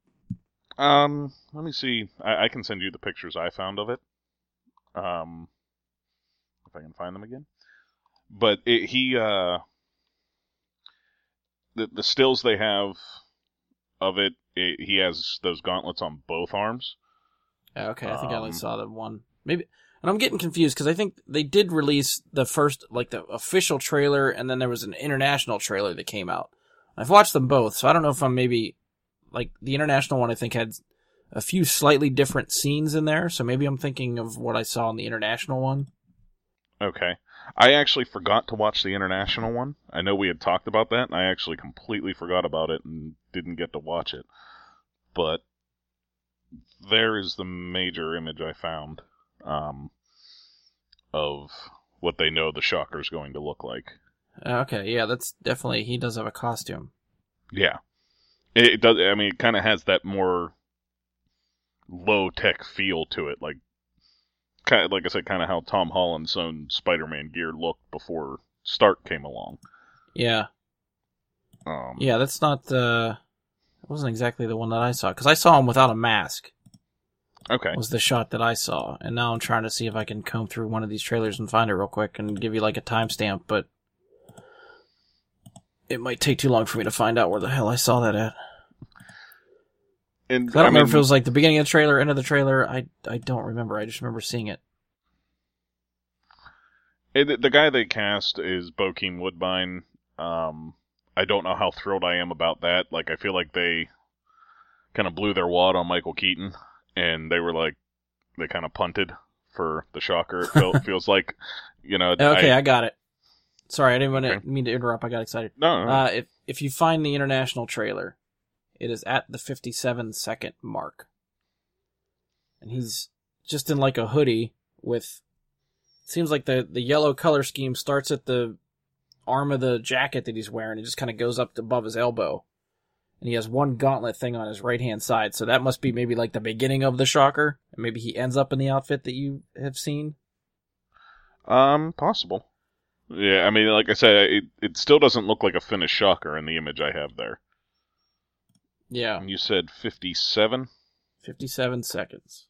Um, let me see. I, I can send you the pictures I found of it. Um, if I can find them again. But it, he, uh, the the stills they have of it, it, he has those gauntlets on both arms. Yeah, Okay, I think I only Um, saw the one. Maybe, and I'm getting confused because I think they did release the first, like the official trailer, and then there was an international trailer that came out. I've watched them both, so I don't know if I'm maybe like the international one. I think had a few slightly different scenes in there, so maybe I'm thinking of what I saw in the international one. Okay. I actually forgot to watch the international one. I know we had talked about that, and I actually completely forgot about it and didn't get to watch it. But there is the major image I found um, of what they know the Shocker's going to look like. Uh, Okay, yeah, that's definitely he does have a costume. Yeah. It, it does. I mean, it kind of has that more low tech feel to it, like kind of, like I said, kind of how Tom Holland's own Spider-Man gear looked before Stark came along. Yeah, Um, yeah, that's not the. It wasn't exactly the one that I saw because I saw him without a mask. Okay. was the shot that I saw, and now I'm trying to see if I can comb through one of these trailers and find it real quick and give you like a timestamp, but it might take too long for me to find out where the hell I saw that at. And I don't remember if it was like the beginning of the trailer, end of the trailer. I I don't remember. I just remember seeing it. it- the guy they cast is Bokeem Woodbine. Um, I don't know how thrilled I am about that. Like, I feel like they kind of blew their wad on Michael Keaton, and they were like, they kind of punted for the Shocker. It feels like, you know. Okay, I, I, got it. Sorry, I didn't want to Okay. mean to interrupt. I got excited. no, no, Uh, if if you find the international trailer, it is at the 57 second mark, and he's just in like a hoodie with. Seems like the the yellow color scheme starts at the arm of the jacket that he's wearing. It just kind of goes up above his elbow, and he has one gauntlet thing on his right hand side. So that must be maybe like the beginning of the shocker, and maybe he ends up in the outfit that you have seen. Um, possible. Yeah, I mean, like I said, it it still doesn't look like a finished Shocker in the image I have there. Yeah, And you said fifty-seven. 57 seconds.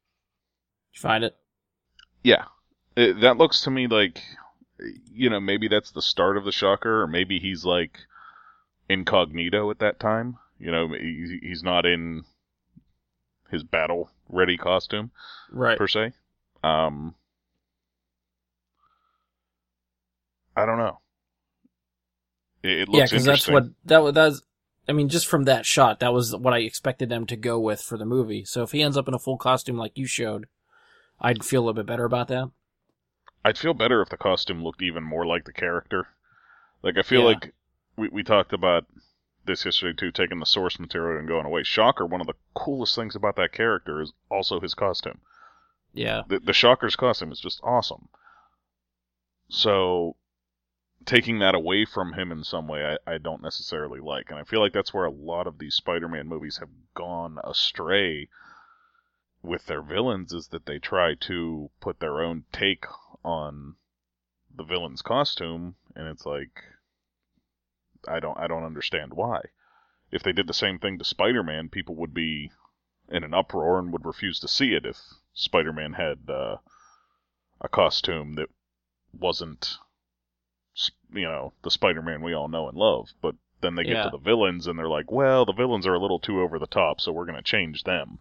Did you find it? Yeah, it, that looks to me like, you know, maybe that's the start of the Shocker, or maybe he's like incognito at that time. You know, he, he's not in his battle-ready costume Right. per se. Um, I don't know. It, it looks Yeah, because that's what that was. I mean, just from that shot, that was what I expected them to go with for the movie. So if he ends up in a full costume like you showed, I'd feel a little bit better about that. I'd feel better if the costume looked even more like the character. Like I feel Yeah. like we we talked about this history too, taking the source material and going away. Shocker, one of the coolest things about that character is also his costume. Yeah, The, the Shocker's costume is just awesome. So taking that away from him in some way, I, I don't necessarily like, and I feel like that's where a lot of these Spider-Man movies have gone astray with their villains is that they try to put their own take on the villain's costume and it's like I don't I don't understand why. If they did the same thing to Spider-Man, people would be in an uproar and would refuse to see it if Spider-Man had uh, a costume that wasn't you know, the Spider-Man we all know and love, but then they get Yeah. to the villains and they're like, well, the villains are a little too over the top, so we're going to change them.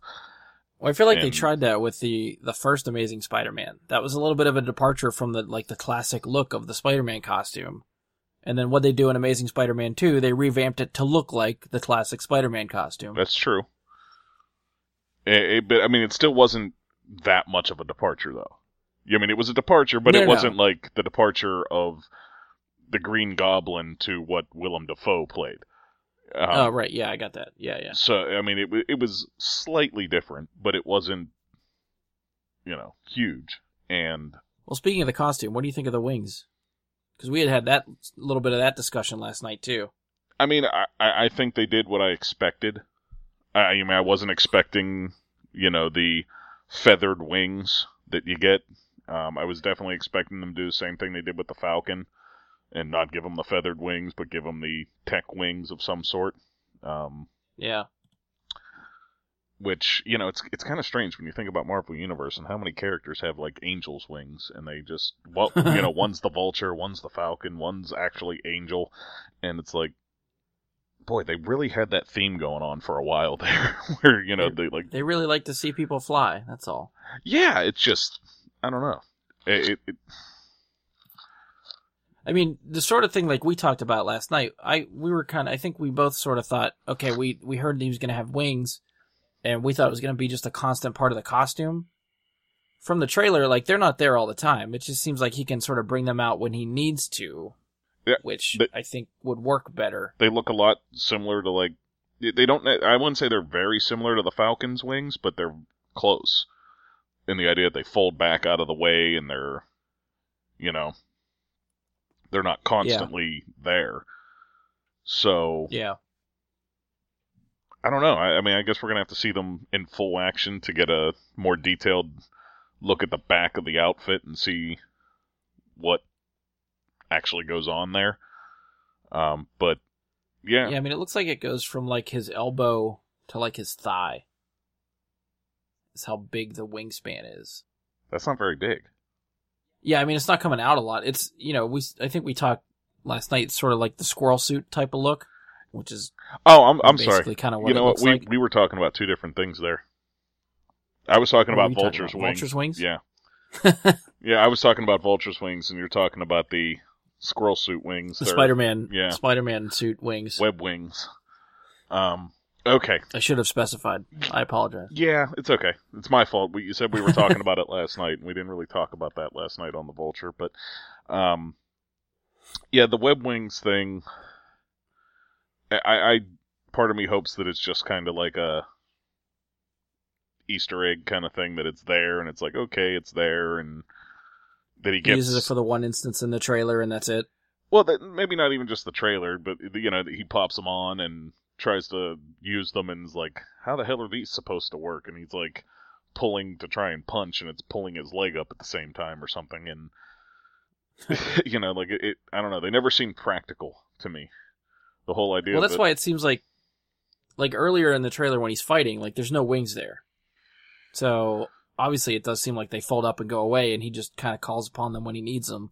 well, I feel like they tried that with the the first Amazing Spider-Man. That was a little bit of a departure from the like the classic look of the Spider-Man costume. And then what they do in Amazing Spider-Man 2, they revamped it to look like the classic Spider-Man costume. That's true. It, it- but I mean, it still wasn't that much of a departure, though. I mean, it was a departure, but No, it no. wasn't like the departure of the Green Goblin to what Willem Dafoe played. Um, oh, right. Yeah, I got that. Yeah, yeah. So I mean, it it was slightly different, but it wasn't, you know, huge. And Well, speaking of the costume, what do you think of the wings? Because we had had that little bit of that discussion last night too. I mean, I, I I think they did what I expected. I, I mean, I wasn't expecting, you know, the feathered wings that you get. Um, I was definitely expecting them to do the same thing they did with the Falcon, and not give them the feathered wings, but give them the tech wings of some sort. Um, Yeah. which you know it's it's kind of strange when you think about Marvel Universe and how many characters have like angels' wings, and they just well, you know, one's the Vulture, one's the Falcon, one's actually Angel, and it's like, boy, they really had that theme going on for a while there, where you know they like, They really like to see people fly. That's all. yeah, it's just I don't know, it, it, it I mean, the sort of thing like we talked about last night. I we were kind of. I think we both sort of thought, okay, we we heard he was going to have wings, and we thought it was going to be just a constant part of the costume. From the trailer, like they're not there all the time. It just seems like he can sort of bring them out when he needs to, Yeah, which but- I think would work better. they look a lot similar to like they they don't I wouldn't say they're very similar to the Falcon's wings, but they're close. In the idea that they fold back out of the way and they're you know they're not constantly there. So Yeah, I don't know. I, I mean I guess we're gonna have to see them in full action to get a more detailed look at the back of the outfit and see what actually goes on there. Um but yeah, yeah. I mean, it looks like it goes from like his elbow to like his thigh. Is how big the wingspan is. that's not very big. Yeah, I mean it's not coming out a lot. It's you know we I think we talked last night. Sort of like the squirrel suit type of look, which is Oh, I'm I'm sorry. kind of what you know what? We like. we were talking about two different things there. I was talking What about you talking vultures' about? wings. Vulture's wings? Yeah, yeah. I was talking about vultures' wings, and you're talking about the squirrel suit wings. the Spider-Man, yeah. Spider-Man suit wings. web wings. Um. Okay. I should have specified. I apologize. Yeah, it's okay. It's my fault. We, you said we were talking about it last night, and we didn't really talk about that last night on the Vulture. But, um, yeah, the web wings thing. I, I part of me hopes that it's just kind of like a Easter egg kind of thing that it's there, and it's like okay, it's there, and that he He uses it for the one instance in the trailer, and that's it. well, that, maybe not even just the trailer, but you know, he pops them on and tries to use them, and is like, "How the hell are these supposed to work?" And he's like pulling to try and punch, and it's pulling his leg up at the same time or something, and you know, like it, it. I don't know. They never seem practical to me. The whole idea. Well, that's that, why it seems like, like earlier in the trailer when he's fighting, like there's no wings there. So obviously, it does seem like they fold up and go away, and he just kind of calls upon them when he needs them.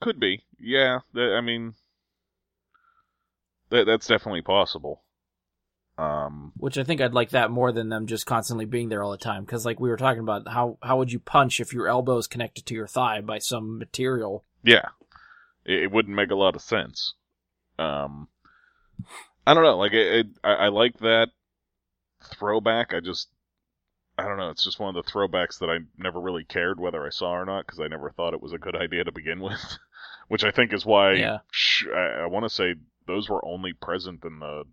could be. Yeah, I mean, that that's definitely possible. Um, Which I think I'd like that more than them just constantly being there all the time. Because like we were talking about, how how would you punch if your elbow is connected to your thigh by some material? Yeah, it, it wouldn't make a lot of sense. Um, I don't know. Like, it, I, I like that throwback. I just, I don't know. It's just one of the throwbacks that I never really cared whether I saw or not because I never thought it was a good idea to begin with. Which I think is why Yeah. sh- I, I want to say those were only present in the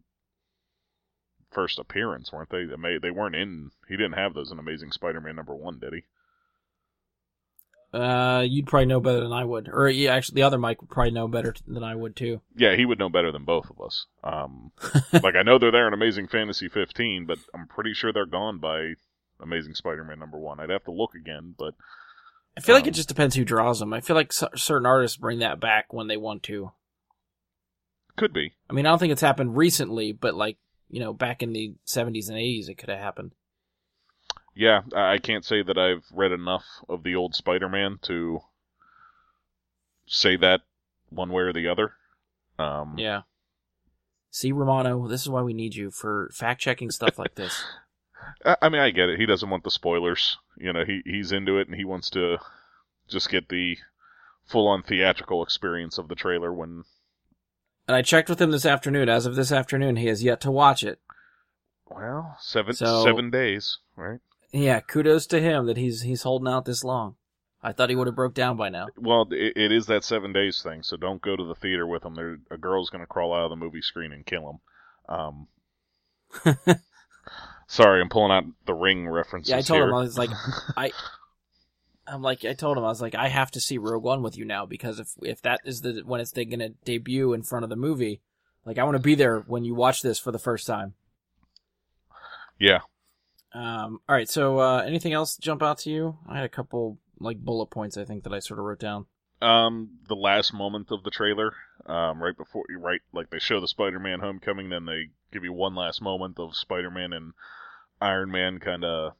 first appearance, weren't they? They, they weren't in. He didn't have those in Amazing Spider-Man number one, did he? Uh, you'd probably know better than I would, or yeah, actually, the other Mike would probably know better than I would too. Yeah, he would know better than both of us. Um, like I know they're there in Amazing Fantasy 15, but I'm pretty sure they're gone by Amazing Spider-Man number one. I'd have to look again, but I feel like Um, it just depends who draws them. I feel like certain artists bring that back when they want to. Could be. I mean, I don't think it's happened recently, but like you know, back in the '70s and '80s, it could have happened. Yeah, I can't say that I've read enough of the old Spider-Man to say that one way or the other. Um, Yeah. See, Romano, this is why we need you for fact checking stuff like this. I, I mean, I get it. He doesn't want the spoilers. You know, he he's into it and he wants to just get the full-on theatrical experience of the trailer when And I checked with him this afternoon. As of this afternoon, he has yet to watch it. well seven So- seven days, right? Yeah, kudos to him that he's he's holding out this long. I thought he would have broke down by now. Well, it, it is that seven days thing, so don't go to the theater with him. There, a girl's going to crawl out of the movie screen and kill him. Um, sorry, I'm pulling out the ring references. Yeah, I told here. him I was like, I, I'm like, I told him I was like, I have to see Rogue One with you now because if if that is the when it's gonna debut in front of the movie, like I want to be there when you watch this for the first time. yeah, Um, all right, so uh, anything else jump out to you? I had a couple like bullet points I think that I sort of wrote down. Um, the last moment of the trailer, um, right before you right like they show the Spider-Man Homecoming, then they give you one last moment of Spider-Man and Iron Man kind of.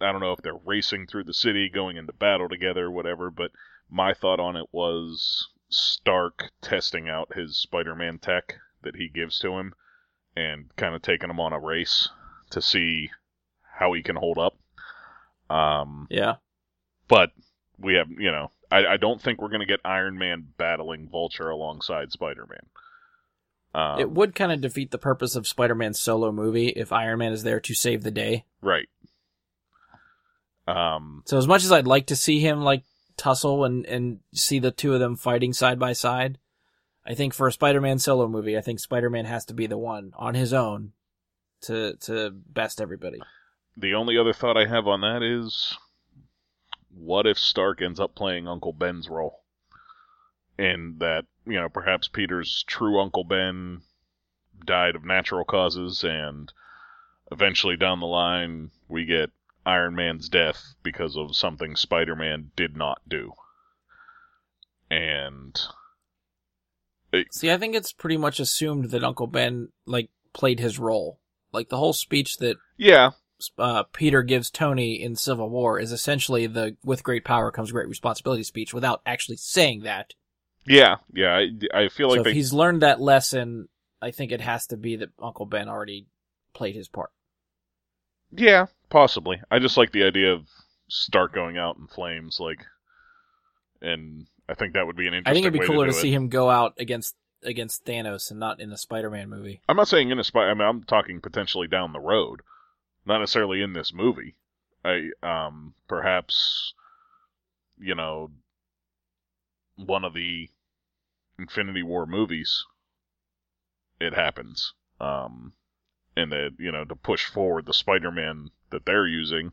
I don't know if they're racing through the city, going into battle together, whatever. But my thought on it was Stark testing out his Spider-Man tech that he gives to him, and kind of taking him on a race to see how he can hold up. Um, Yeah. but we have, you know, I, I don't think we're going to get Iron Man battling Vulture alongside Spider Man. Um, it would kind of defeat the purpose of Spider-Man's solo movie if Iron Man is there to save the day. right. Um, So as much as I'd like to see him like tussle and and see the two of them fighting side by side, I think for a Spider-Man solo movie, I think Spider-Man has to be the one on his own to to best everybody. the only other thought I have on that is, what if Stark ends up playing Uncle Ben's role? And that, you know, perhaps Peter's true Uncle Ben died of natural causes, and eventually down the line, we get Iron Man's death because of something Spider Man did not do. And See, I think it's pretty much assumed that Uncle Ben like played his role. Like the whole speech that yeah, uh, Peter gives Tony in Civil War is essentially the "with great power comes great responsibility" speech without actually saying that. yeah, yeah. I, I feel so like if he's learned that lesson, I think it has to be that Uncle Ben already played his part. Yeah, possibly. I just like the idea of Stark going out in flames, like, and I think that would be an interesting. I think it'd be way cooler to, to, see it. him go out against against Thanos and not in a Spider-Man movie. I'm not saying in a spy. I mean, I'm talking potentially down the road, not necessarily in this movie. I um perhaps, you know, one of the Infinity War movies. It happens. Um, and that you know to push forward the Spider-Man that they're using.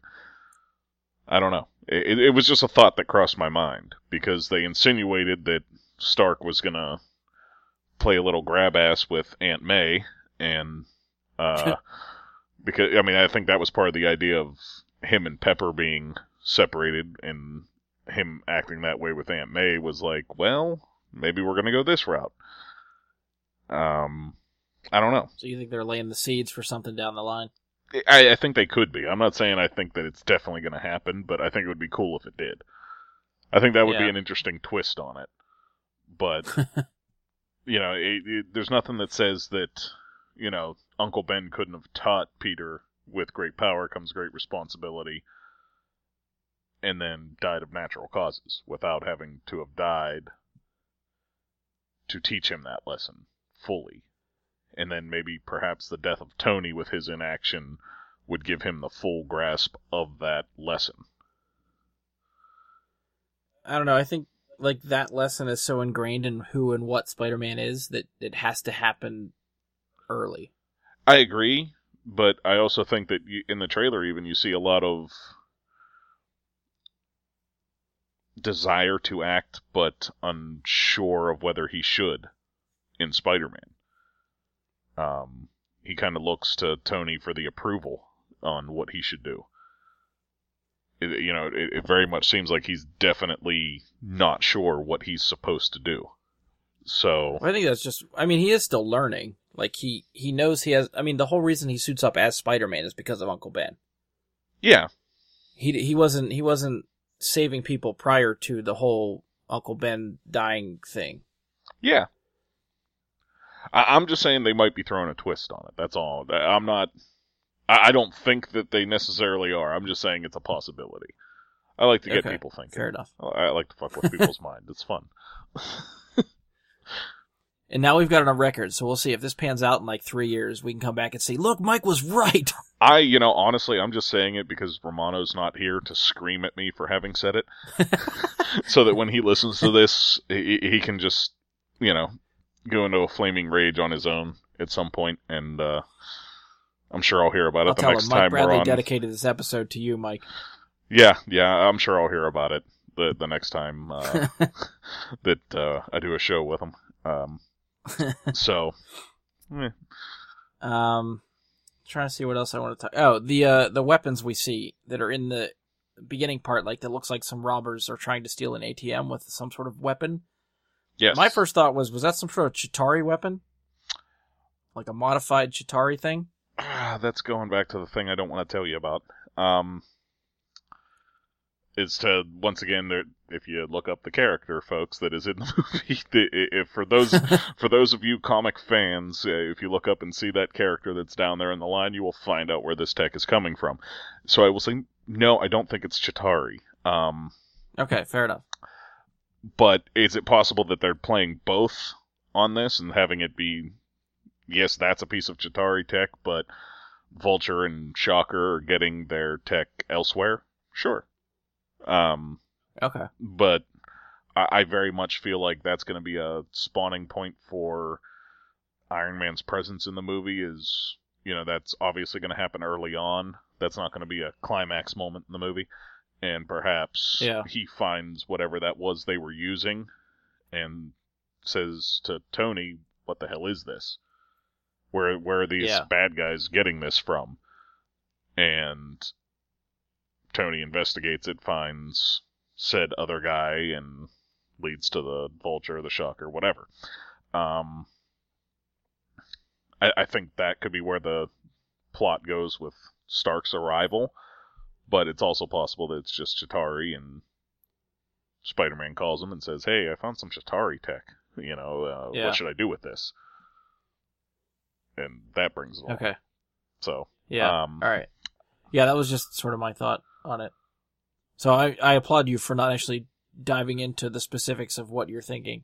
I don't know. It, it was just a thought that crossed my mind because they insinuated that Stark was gonna play a little grab ass with Aunt May, and uh, because I mean I think that was part of the idea of him and Pepper being separated, and him acting that way with Aunt May was like, well, maybe we're gonna go this route. Um, I don't know. So you think they're laying the seeds for something down the line? I, I think they could be. I'm not saying I think that it's definitely going to happen, but I think it would be cool if it did. I think that would be an interesting twist on it. But you know, it, it, there's nothing that says that you know Uncle Ben couldn't have taught Peter with great power comes great responsibility, and then died of natural causes without having to have died to teach him that lesson fully. And then maybe perhaps the death of Tony with his inaction would give him the full grasp of that lesson. I don't know. I think like that lesson is so ingrained in who and what Spider-Man is that it has to happen early. I agree, but I also think that you, in the trailer, even you see a lot of desire to act, but unsure of whether he should in Spider-Man. Um, he kind of looks to Tony for the approval on what he should do. It, you know, it, it very much seems like he's definitely not sure what he's supposed to do. So I think that's just. I mean, he is still learning. Like he he knows he has. I mean, the whole reason he suits up as Spider-Man is because of Uncle Ben. yeah, He he wasn't he wasn't saving people prior to the whole Uncle Ben dying thing. Yeah. I, I'm just saying they might be throwing a twist on it. That's all. I'm not. I, I don't think that they necessarily are. I'm just saying it's a possibility. I like to get Okay, people thinking. Fair enough. I I like to fuck with people's mind. It's fun. And now we've got it on record, so we'll see if this pans out in like three years. We can come back and say, "Look, Mike was right." I, you know, honestly, I'm just saying it because Romano's not here to scream at me for having said it, so that when he listens to this, he, he can just, you know, go into a flaming rage on his own at some point, and uh, I'm sure I'll hear about it I'll the tell next him. Mike time we're on. dedicated this episode to you, Mike. Yeah, yeah, I'm sure I'll hear about it the the next time uh, that uh, I do a show with him. Um, so, eh, Um, trying to see what else I want to talk. Oh, the uh, the weapons we see that are in the beginning part, like that looks like some robbers are trying to steal an ATM with some sort of weapon. Yes. My first thought was, was that some sort of Chitauri weapon? Like a modified Chitauri thing? Ah, that's going back to the thing I don't want to tell you about. Um, is to once again, there, if you look up the character, folks, that is in the movie. the, if for those for those of you comic fans, uh, if you look up and see that character that's down there in the line, you will find out where this tech is coming from. So I will say, no, I don't think it's Chitauri. Um, Okay, fair enough. But is it possible that they're playing both on this and having it be yes that's a piece of Chitauri tech but Vulture and Shocker are getting their tech elsewhere? Sure. Um Okay. but I, I very much feel like that's going to be a spawning point for Iron Man's presence in the movie is you know that's obviously going to happen early on. That's not going to be a climax moment in the movie and perhaps Yeah. he finds whatever that was they were using and says to Tony what the hell is this where where are these Yeah. bad guys getting this from and Tony investigates it finds said other guy and leads to the vulture the shocker whatever um I, I think that could be where the plot goes with Stark's arrival, but it's also possible that it's just Chitauri and Spider-Man calls him and says, "Hey, I found some Chitauri tech. You know, uh, Yeah. what should I do with this?" And that brings it. along. Okay. So, Yeah. um, All right. Yeah, that was just sort of my thought on it. So I, I applaud you for not actually diving into the specifics of what you're thinking.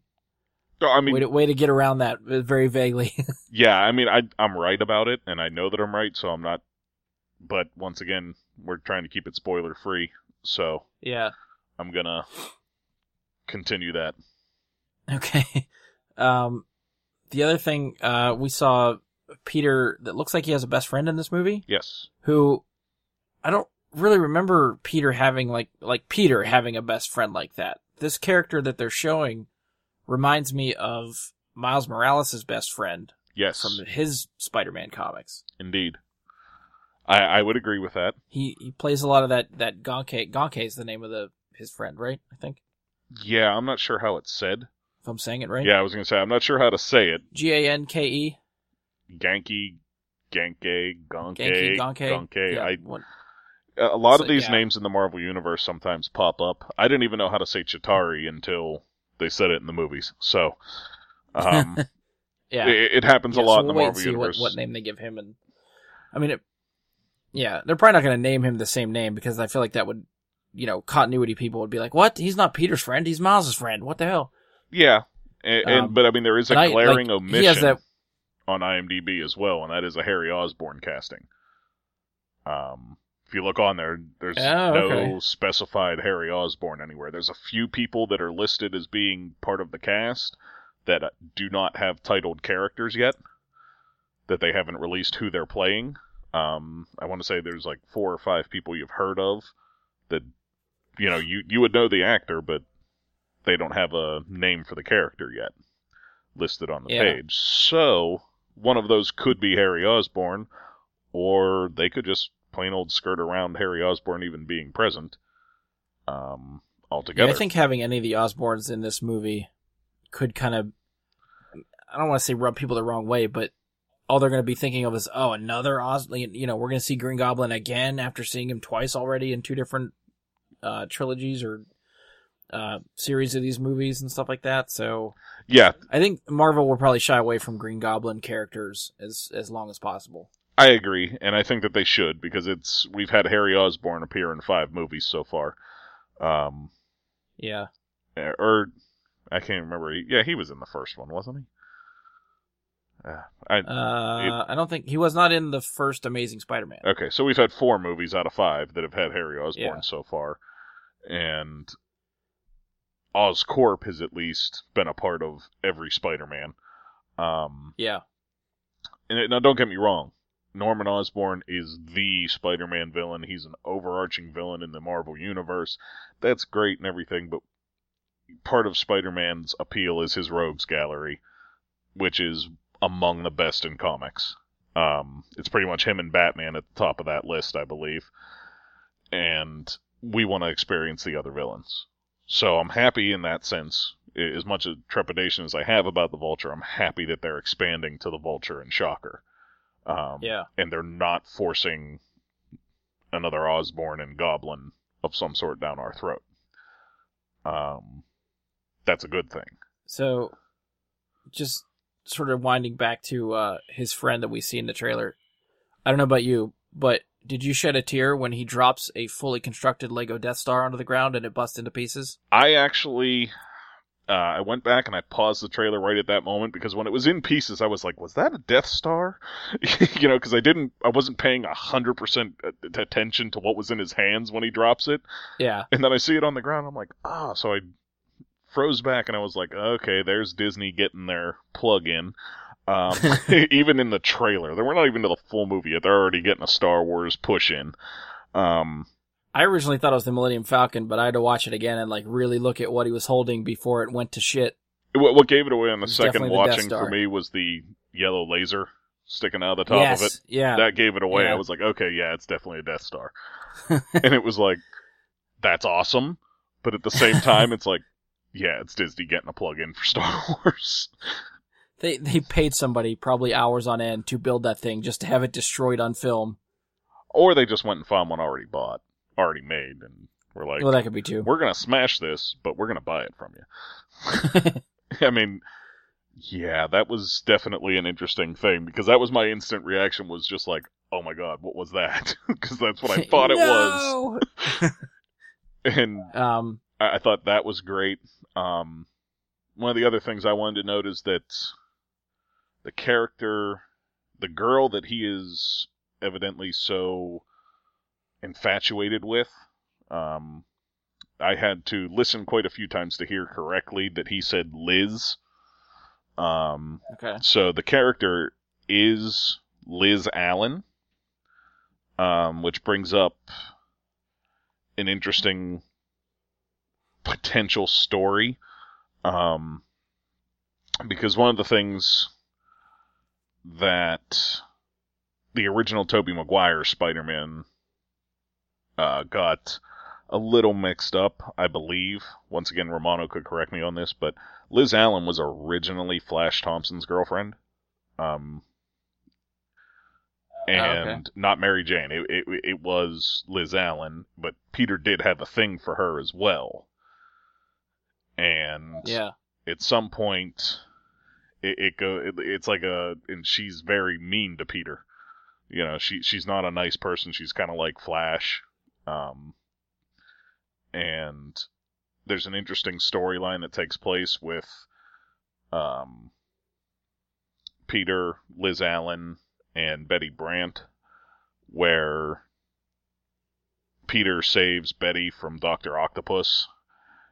I mean, way, to, way to get around that uh, very vaguely. yeah, I mean, I I'm right about it, and I know that I'm right, so I'm not. But once again, we're trying to keep it spoiler free, so yeah. I'm gonna continue that. Okay. Um, the other thing, uh, we saw Peter that looks like he has a best friend in this movie Yes. who I don't really remember Peter having like, like Peter having a best friend like that. This character that they're showing reminds me of Miles Morales' best friend Yes. from his Spider-Man comics. Indeed. I I would agree with that. He, he plays a lot of that, that Gonke, Gonke is the name of the, his friend, right? I think, Yeah, I'm not sure how it's said. if I'm saying it right. Yeah, I was gonna say I'm not sure how to say it. G-A-N-K-E. Ganky, Ganke, Gonke, Genki, Gonke. Gonke. Yeah, I what- a lot So, of these yeah. names in the Marvel universe sometimes pop up. I didn't even know how to say Chitauri until they said it in the movies. So, um, yeah. it, it happens Yeah, a lot so in we'll the wait Marvel universe. What, what name they give him, and I mean, it, yeah, they're probably not going to name him the same name because I feel like that would, you know, continuity people would be like, "What? He's not Peter's friend. He's Miles's friend. What the hell?" Yeah, and, and Um, but I mean there is a but I- like, glaring omission has that- on IMDb as well, and that is a Harry Osborn casting. Um, if you look on there, there's Oh, no specified Harry Osborn anywhere. There's a few people that are listed as being part of the cast that do not have titled characters yet, that they haven't released who they're playing. Um, I want to say there's like four or five people you've heard of that, you know, you you would know the actor, but they don't have a name for the character yet listed on the Yeah. page. So one of those could be Harry Osborn, or they could just plain old skirt around Harry Osborn even being present. Um, Yeah, altogether. I think having any of the Osborns in this movie could kind of, I don't want to say rub people the wrong way, but all they're going to be thinking of is, oh, another Oz, you know, we're going to see Green Goblin again after seeing him twice already in two different uh, trilogies or uh, series of these movies and stuff like that. So yeah, I think Marvel will probably shy away from Green Goblin characters as as long as possible. I agree, and I think that they should because it's we've had Harry Osborn appear in five movies so far. Um, Yeah, or I can't remember. Yeah, he was in the first one, wasn't he? Uh, I uh, I don't think he was not in the first Amazing Spider-Man. Okay, so we've had four movies out of five that have had Harry Osborn Yeah. so far, and Oscorp has at least been a part of every Spider-Man. Um, Yeah, and it, now don't get me wrong, Norman Osborn is the Spider-Man villain. He's an overarching villain in the Marvel universe. That's great and everything, but part of Spider-Man's appeal is his rogues gallery, which is among the best in comics. Um, it's pretty much him and Batman at the top of that list, I believe. And we want to experience the other villains. So I'm happy in that sense. As much trepidation as I have about the Vulture, I'm happy that they're expanding to the Vulture and Shocker. Um, Yeah. And they're not forcing another Osborn and Goblin of some sort down our throat. Um, that's a good thing. So, just sort of winding back to uh, his friend that we see in the trailer. I don't know about you, but did you shed a tear when he drops a fully constructed Lego Death Star onto the ground and it busts into pieces? I actually, uh, I went back and I paused the trailer right at that moment because when it was in pieces, I was like, "Was that a Death Star?" you know, because I didn't, I wasn't paying a hundred percent attention to what was in his hands when he drops it, Yeah. and then I see it on the ground. I'm like, "Ah!" So I froze back and I was like, "Okay, there's Disney getting their plug in." Um, even in the trailer, they were not even to the full movie yet. They're already getting a Star Wars push in. Um, I originally thought it was the Millennium Falcon, but I had to watch it again and like really look at what he was holding before it went to shit. What, what gave it away on the second the watching for me was the yellow laser sticking out of the top yes. of it. Yeah. That gave it away. Yeah. I was like, okay, yeah, it's definitely a Death Star. and it was like, that's awesome. But at the same time, it's like, yeah, it's Disney getting a plug in for Star Wars. They they paid somebody probably hours on end to build that thing just to have it destroyed on film. or they just went and found one already bought, already made, and we're like, well, that could be too. we're going to smash this, but we're going to buy it from you. I mean, yeah, that was definitely an interesting thing because that was my instant reaction was just like, oh my god, what was that? Because that's what I thought it was. And Um, I, I thought that was great. Um, one of the other things I wanted to note is that the character, the girl that he is evidently so infatuated with, um, I had to listen quite a few times to hear correctly that he said Liz. Um, okay. so the character is Liz Allen, um, which brings up an interesting potential story. Um, because one of the things that the original Tobey Maguire Spider-Man uh, got a little mixed up, I believe. Once again, Romano could correct me on this, but Liz Allen was originally Flash Thompson's girlfriend, um, Oh, okay. and not Mary Jane. It, it it was Liz Allen, but Peter did have a thing for her as well. And Yeah. at some point, it, it go it, it's like a and she's very mean to Peter. You know, she she's not a nice person. She's kind of like Flash. Um, and there's an interesting storyline that takes place with um, Peter, Liz Allen, and Betty Brant, where Peter saves Betty from Doctor Octopus,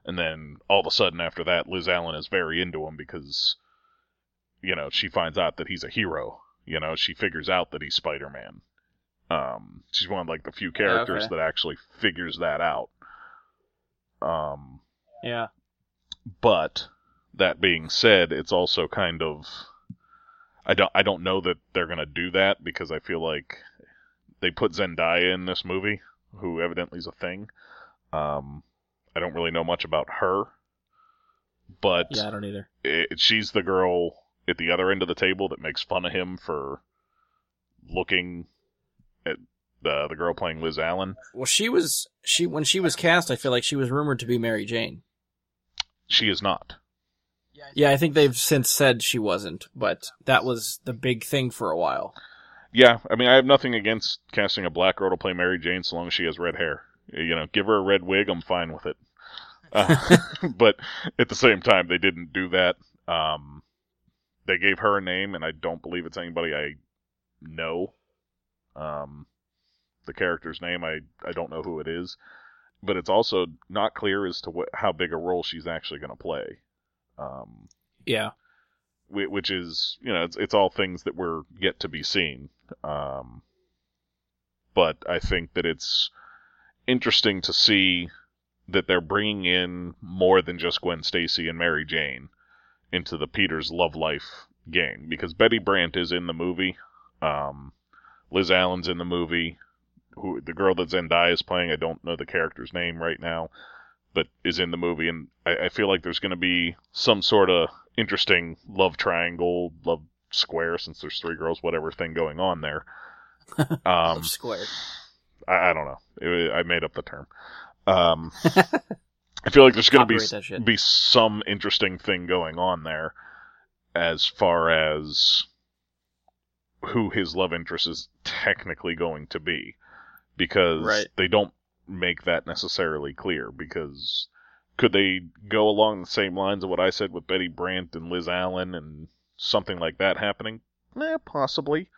and then all of a sudden after that, Liz Allen is very into him because you know she finds out that he's a hero. You know, she figures out that he's Spider Man. Um, she's one of like the few characters okay. that actually figures that out. Um, Yeah. but that being said, it's also kind of I don't I don't know that they're gonna do that because I feel like they put Zendaya in this movie, who evidently is a thing. Um, I don't really know much about her, but Yeah, I don't either. it, she's the girl at the other end of the table that makes fun of him for looking at the the girl playing Liz Allen. Well, she was she when she was cast. I feel like she was rumored to be Mary Jane. She is not. Yeah, I think they've since said she wasn't, but that was the big thing for a while. Yeah, I mean, I have nothing against casting a black girl to play Mary Jane so long as she has red hair. You know, give her a red wig, I'm fine with it. Uh, but at the same time, they didn't do that. Um, they gave her a name, and I don't believe it's anybody I know. Um, the character's name, I, I don't know who it is. But it's also not clear as to what, how big a role she's actually going to play. Um, Yeah. which is you know it's it's all things that were yet to be seen. Um, but I think that it's interesting to see that they're bringing in more than just Gwen Stacy and Mary Jane into the Peter's love life game because Betty Brant is in the movie, um, Liz Allen's in the movie, who the girl that Zendaya is playing. I don't know the character's name right now, but is in the movie, and I, I feel like there's going to be some sort of interesting love triangle, love square, since there's three girls, whatever thing going on there. Um, Love Square. I, I don't know. It, I made up the term. Um, I feel like there's going to be Copyright that shit. be some interesting thing going on there, as far as who his love interest is technically going to be, because Right. they don't make that necessarily clear. Because could they go along the same lines of what I said with Betty Brant and Liz Allen and something like that happening? Eh, possibly.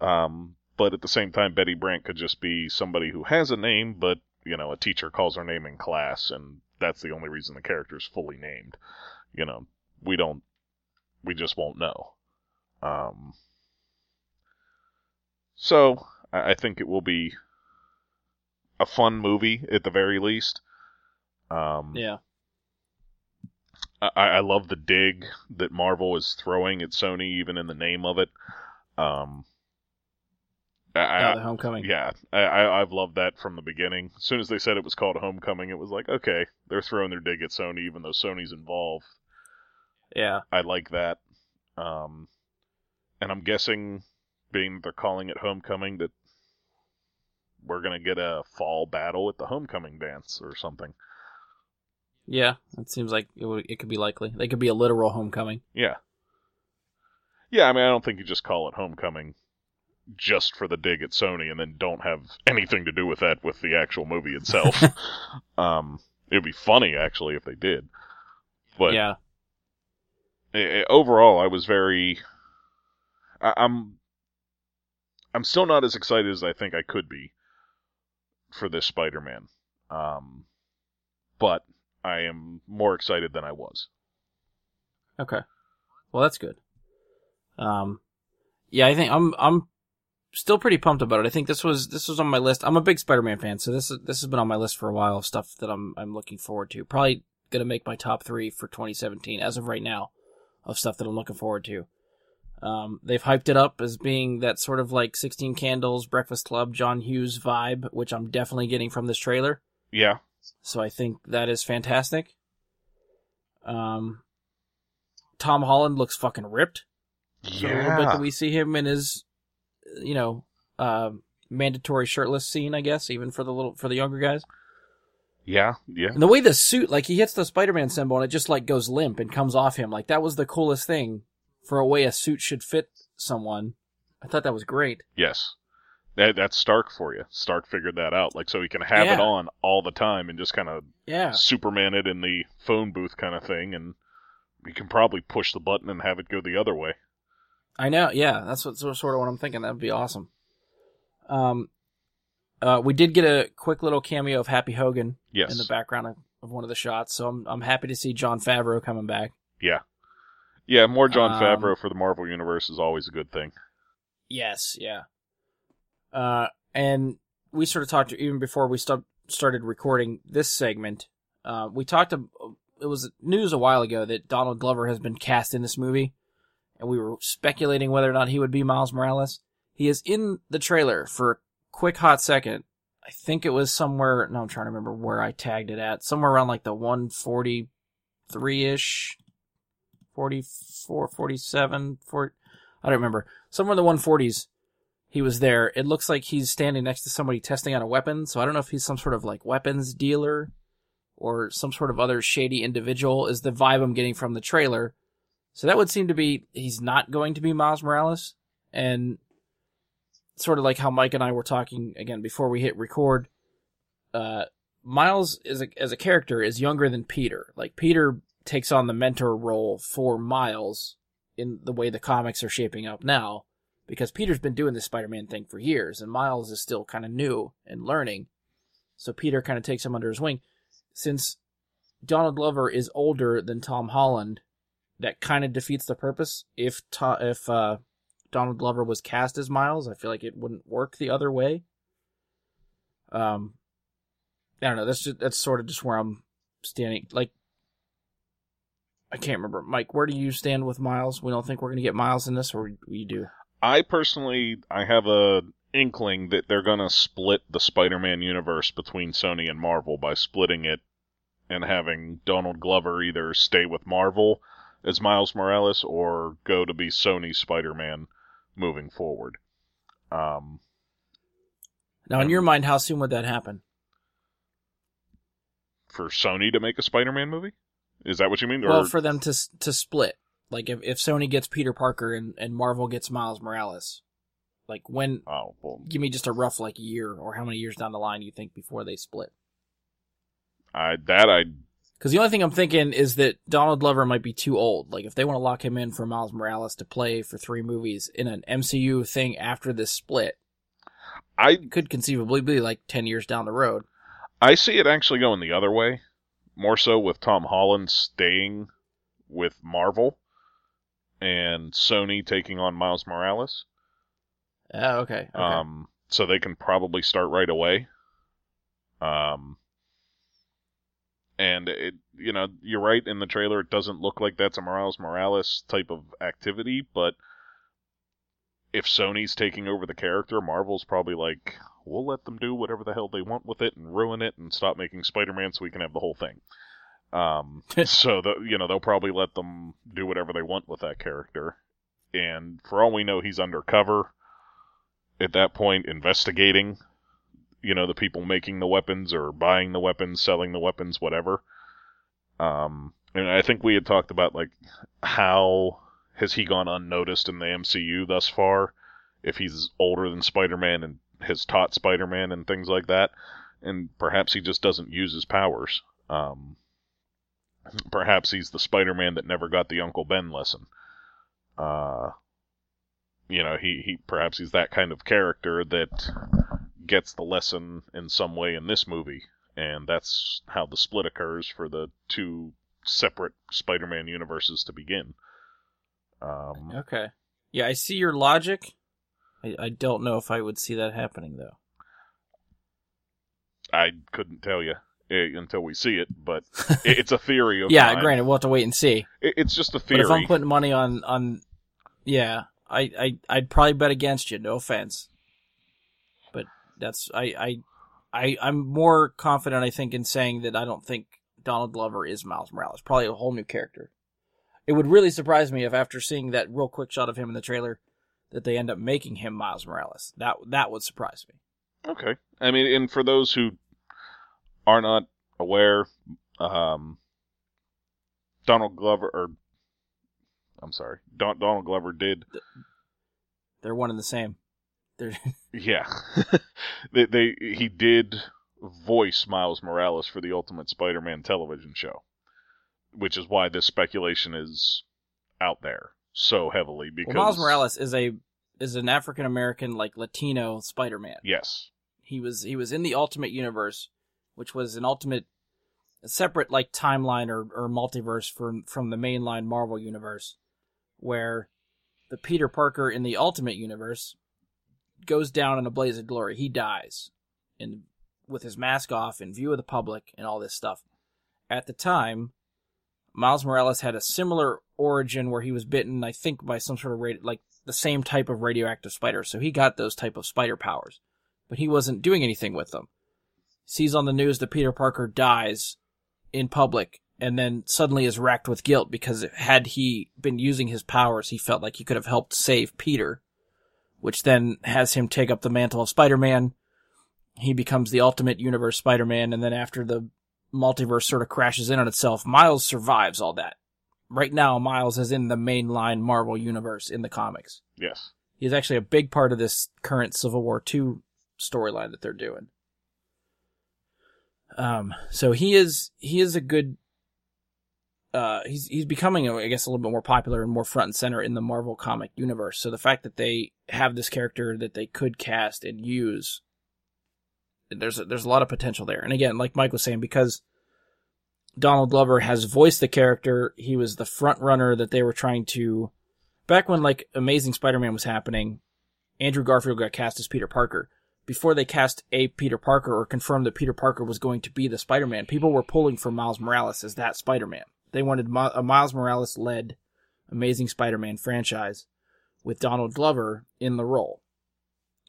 Um, but at the same time, Betty Brant could just be somebody who has a name, but you know, a teacher calls her name in class, and that's the only reason the character is fully named. You know, we don't, we just won't know. Um, so I, I think it will be a fun movie at the very least. Um, Yeah. I, I love the dig that Marvel is throwing at Sony, even in the name of it. Um, I, Yeah, I- the Homecoming. yeah, I, I, I've loved that from the beginning. As soon as they said it was called Homecoming, it was like, okay, they're throwing their dig at Sony, even though Sony's involved. Yeah. I like that. Um, and I'm guessing, being they're calling it Homecoming, that we're gonna get a fall battle at the Homecoming dance or something. Yeah. It seems like it, would, it could be likely. They could be a literal homecoming. Yeah. Yeah, I mean, I don't think you just call it Homecoming just for the dig at Sony and then don't have anything to do with that with the actual movie itself. um, it'd be funny actually if they did. But yeah. eh, overall, I was very. I, I'm. I'm still not as excited as I think I could be for this Spider-Man. Um, but I am more excited than I was. Okay. Well, that's good. Um, yeah, I think I'm I'm still pretty pumped about it. I think this was this was on my list. I'm a big Spider-Man fan, so this is this has been on my list for a while of stuff that I'm I'm looking forward to. Probably gonna make my top three for 2017 as of right now of stuff that I'm looking forward to. Um, they've hyped it up as being that sort of like 16 Candles, Breakfast Club, John Hughes vibe, which I'm definitely getting from this trailer. Yeah, So I think that is fantastic. Um, Tom Holland looks fucking ripped. For the little bit that we see him in his, you know, uh, mandatory shirtless scene, I guess, even for the little for the younger guys. yeah, yeah. And the way the suit, like he hits the Spider-Man symbol and it just like goes limp and comes off him, like that was the coolest thing for a way a suit should fit someone. I thought that was great. Yes. That, that's Stark for you. Stark figured that out. Like, so he can have it on all the time and just kind of Yeah, Superman it in the phone booth kind of thing, and we can probably push the button and have it go the other way. I know. Yeah, that's what sort of what I'm thinking. That'd be awesome. Um, uh, we did get a quick little cameo of Happy Hogan Yes. in the background of, of one of the shots, so I'm I'm happy to see Jon Favreau coming back. Yeah. Yeah, more Jon Um, Favreau for the Marvel Universe is always a good thing. Yes, yeah. Uh, and we sort of talked even before we st- started recording this segment. Uh, we talked. It was news a while ago that Donald Glover has been cast in this movie, and we were speculating whether or not he would be Miles Morales. He is in the trailer for a quick hot second. I think it was somewhere. No, I'm trying to remember where I tagged it at. Somewhere around like the 143 ish, 44, 47, 40, I don't remember. Somewhere in the 140s, he was there. It looks like he's standing next to somebody testing out a weapon. So I don't know if he's some sort of like weapons dealer or some sort of other shady individual. Is the vibe I'm getting from the trailer. So that would seem to be he's not going to be Miles Morales, and sort of like how Mike and I were talking again before we hit record. Uh, Miles is a, as a character is younger than Peter. Like Peter takes on the mentor role for Miles in the way the comics are shaping up now because Peter's been doing this Spider-Man thing for years and Miles is still kind of new and learning. So Peter kind of takes him under his wing. Since Donald Glover is older than Tom Holland, that kind of defeats the purpose. If to- if uh, Donald Glover was cast as Miles, I feel like it wouldn't work the other way. Um, I don't know. That's just, that's sort of just where I'm standing. Like, I can't remember, Mike. Where do you stand with Miles? We don't think we're gonna get Miles in this, or we do. I personally, I have a inkling that they're going to split the Spider-Man universe between Sony and Marvel by splitting it and having Donald Glover either stay with Marvel as Miles Morales or go to be Sony Spider-Man moving forward. Um, Now, in your mind, how soon would that happen? for Sony to make a Spider-Man movie? Is that what you mean? Or Well, for them to to split, like if, if Sony gets Peter Parker and, and Marvel gets Miles Morales, like when? oh, well, Give me just a rough like year or how many years down the line you think before they split? I that I Because the only thing I'm thinking is that Donald Glover might be too old. Like if they want to lock him in for Miles Morales to play for three movies in an MCU thing after this split, I could conceivably be like ten years down the road. I see it actually going the other way, more so with Tom Holland staying with Marvel and Sony taking on Miles Morales. Oh, okay. okay. Um, so they can probably start right away. Um, and it, you know, you're right in the trailer. It doesn't look like that's a Miles Morales type of activity, but if Sony's taking over the character, Marvel's probably like, we'll let them do whatever the hell they want with it and ruin it and stop making Spider-Man so we can have the whole thing. Um, so the, you know they'll probably let them do whatever they want with that character, and for all we know, he's undercover at that point investigating you know the people making the weapons or buying the weapons selling the weapons whatever. Um and i think we had talked about like how has he gone unnoticed in the mcu thus far? If he's older than spider-man and has taught spider-man and things like that and perhaps he just doesn't use his powers. Um perhaps he's the spider-man that never got the uncle ben lesson. Uh you know he, he perhaps he's that kind of character that gets the lesson in some way in this movie and that's how the split occurs for the two separate spider-man universes to begin um, okay. Yeah, I see your logic. I, I don't know if I would see that happening though. i couldn't tell you eh, until we see it but it- it's a theory of yeah, mine. granted, we'll have to wait and see. It- it's just a But theory if I'm putting money on on, yeah, I I I'd probably bet against you. No offense, but that's I I I I'm more confident. I think in saying that I don't think Donald Glover is Miles Morales. Probably a whole new character. It would really surprise me if after seeing that real quick shot of him in the trailer, that they end up making him Miles Morales. That that would surprise me. Okay. I mean, and for those who are not aware, um, Donald Glover, or I'm sorry, Don, Donald Glover did, They're one and the same. They're yeah, they, they he did voice Miles Morales for the Ultimate Spider-Man television show, which is why this speculation is out there so heavily because well, Miles Morales is a is an African American like Latino Spider Man. Yes. he was he was in the ultimate universe which was an ultimate a separate like timeline or, or multiverse from from the mainline marvel universe where the peter parker in the ultimate universe goes down in a blaze of glory. He dies in with his mask off in view of the public and all this stuff. At the time miles morales had a similar origin where he was bitten i think by some sort of radi- like the same type of radioactive spider. So he got those type of spider powers but he wasn't doing anything with them. Sees on the news that Peter Parker dies in public and then suddenly is racked with guilt because had he been using his powers, he felt like he could have helped save Peter, which then has him take up the mantle of Spider-Man. He becomes the ultimate universe Spider-Man and then after the multiverse sort of crashes in on itself, Miles survives all that. Right now, Miles is in the mainline Marvel universe in the comics. Yes. He's actually a big part of this current Civil War II storyline that they're doing. Um, so he is he is a good. Uh, he's he's becoming, I guess, a little bit more popular and more front and center in the Marvel comic universe. So the fact that they have this character that they could cast and use, there's a, there's a lot of potential there. And again, like Mike was saying, because Donald Glover has voiced the character, he was the front runner that they were trying to. Back when like Amazing Spider-Man was happening, Andrew Garfield got cast as Peter Parker before they cast a Peter Parker or confirmed that Peter Parker was going to be the Spider-Man, people were pulling for Miles Morales as that Spider-Man. They wanted a Miles Morales led Amazing Spider-Man franchise with Donald Glover in the role.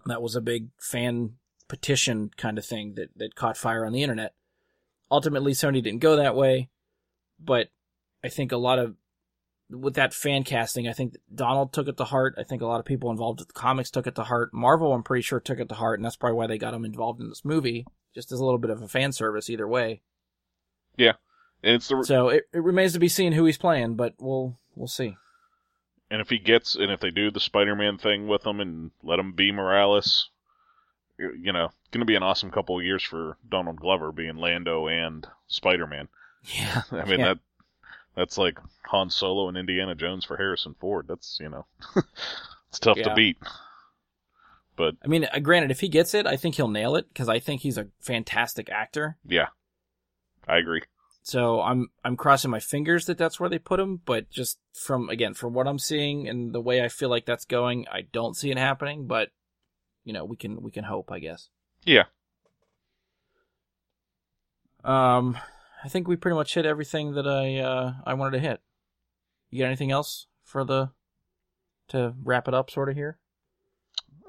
That was a big fan petition kind of thing that, that caught fire on the internet. Ultimately, Sony didn't go that way, but I think a lot of with that fan casting, I think Donald took it to heart. I think a lot of people involved with the comics took it to heart. Marvel, I'm pretty sure, took it to heart, and that's probably why they got him involved in this movie, just as a little bit of a fan service either way. Yeah, and it's the So it, it remains to be seen who he's playing, but we'll we'll see. and if he gets and if they do the Spider-Man thing with him and let him be Morales, you know, going to be an awesome couple of years for Donald Glover being Lando and Spider-Man. Yeah, I mean Yeah. that that's like Han Solo and Indiana Jones for Harrison Ford. That's you know, it's tough to beat. But I mean, uh, granted, if he gets it, I think he'll nail it because I think he's a fantastic actor. yeah, I agree. So I'm I'm crossing my fingers that that's where they put him. But just from again from what I'm seeing and the way I feel like that's going, I don't see it happening. But you know, we can we can hope, I guess. Yeah. Um, I think we pretty much hit everything that I uh I wanted to hit. You got anything else for the to wrap it up, sort of here?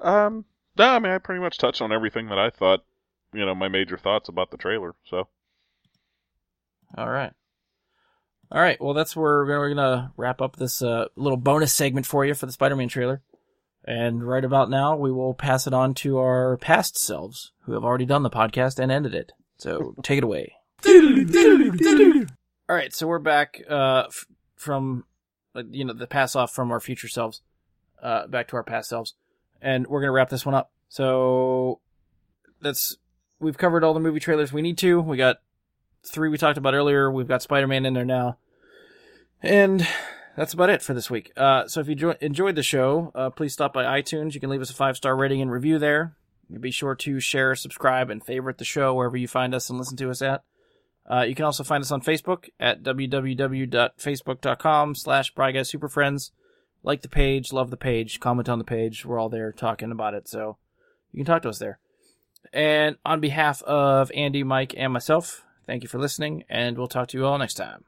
Um, no, I mean I pretty much touched on everything that I thought, you know, my major thoughts about the trailer. So All right. All right. Well, that's where we're gonna, wrap up this uh, little bonus segment for you for the Spider-Man trailer. And right about now, we will pass it on to our past selves who have already done the podcast and ended it. So take it away. All right. So we're back uh, f- from uh, you know the pass off from our future selves uh, back to our past selves, and we're gonna wrap this one up. So that's we've covered all the movie trailers we need to. We got three we talked about earlier. We've got Spider Man in there now. And that's about it for this week. Uh, so if you jo- enjoyed the show, uh, please stop by iTunes. You can leave us a five star rating and review there. Be sure to share, subscribe, and favorite the show wherever you find us and listen to us at. Uh, you can also find us on Facebook at www.facebook.com slash Superfriends. Like the page, love the page, comment on the page. We're all there talking about it, so you can talk to us there. And on behalf of Andy, Mike, and myself, Thank you for listening, and we'll talk to you all next time.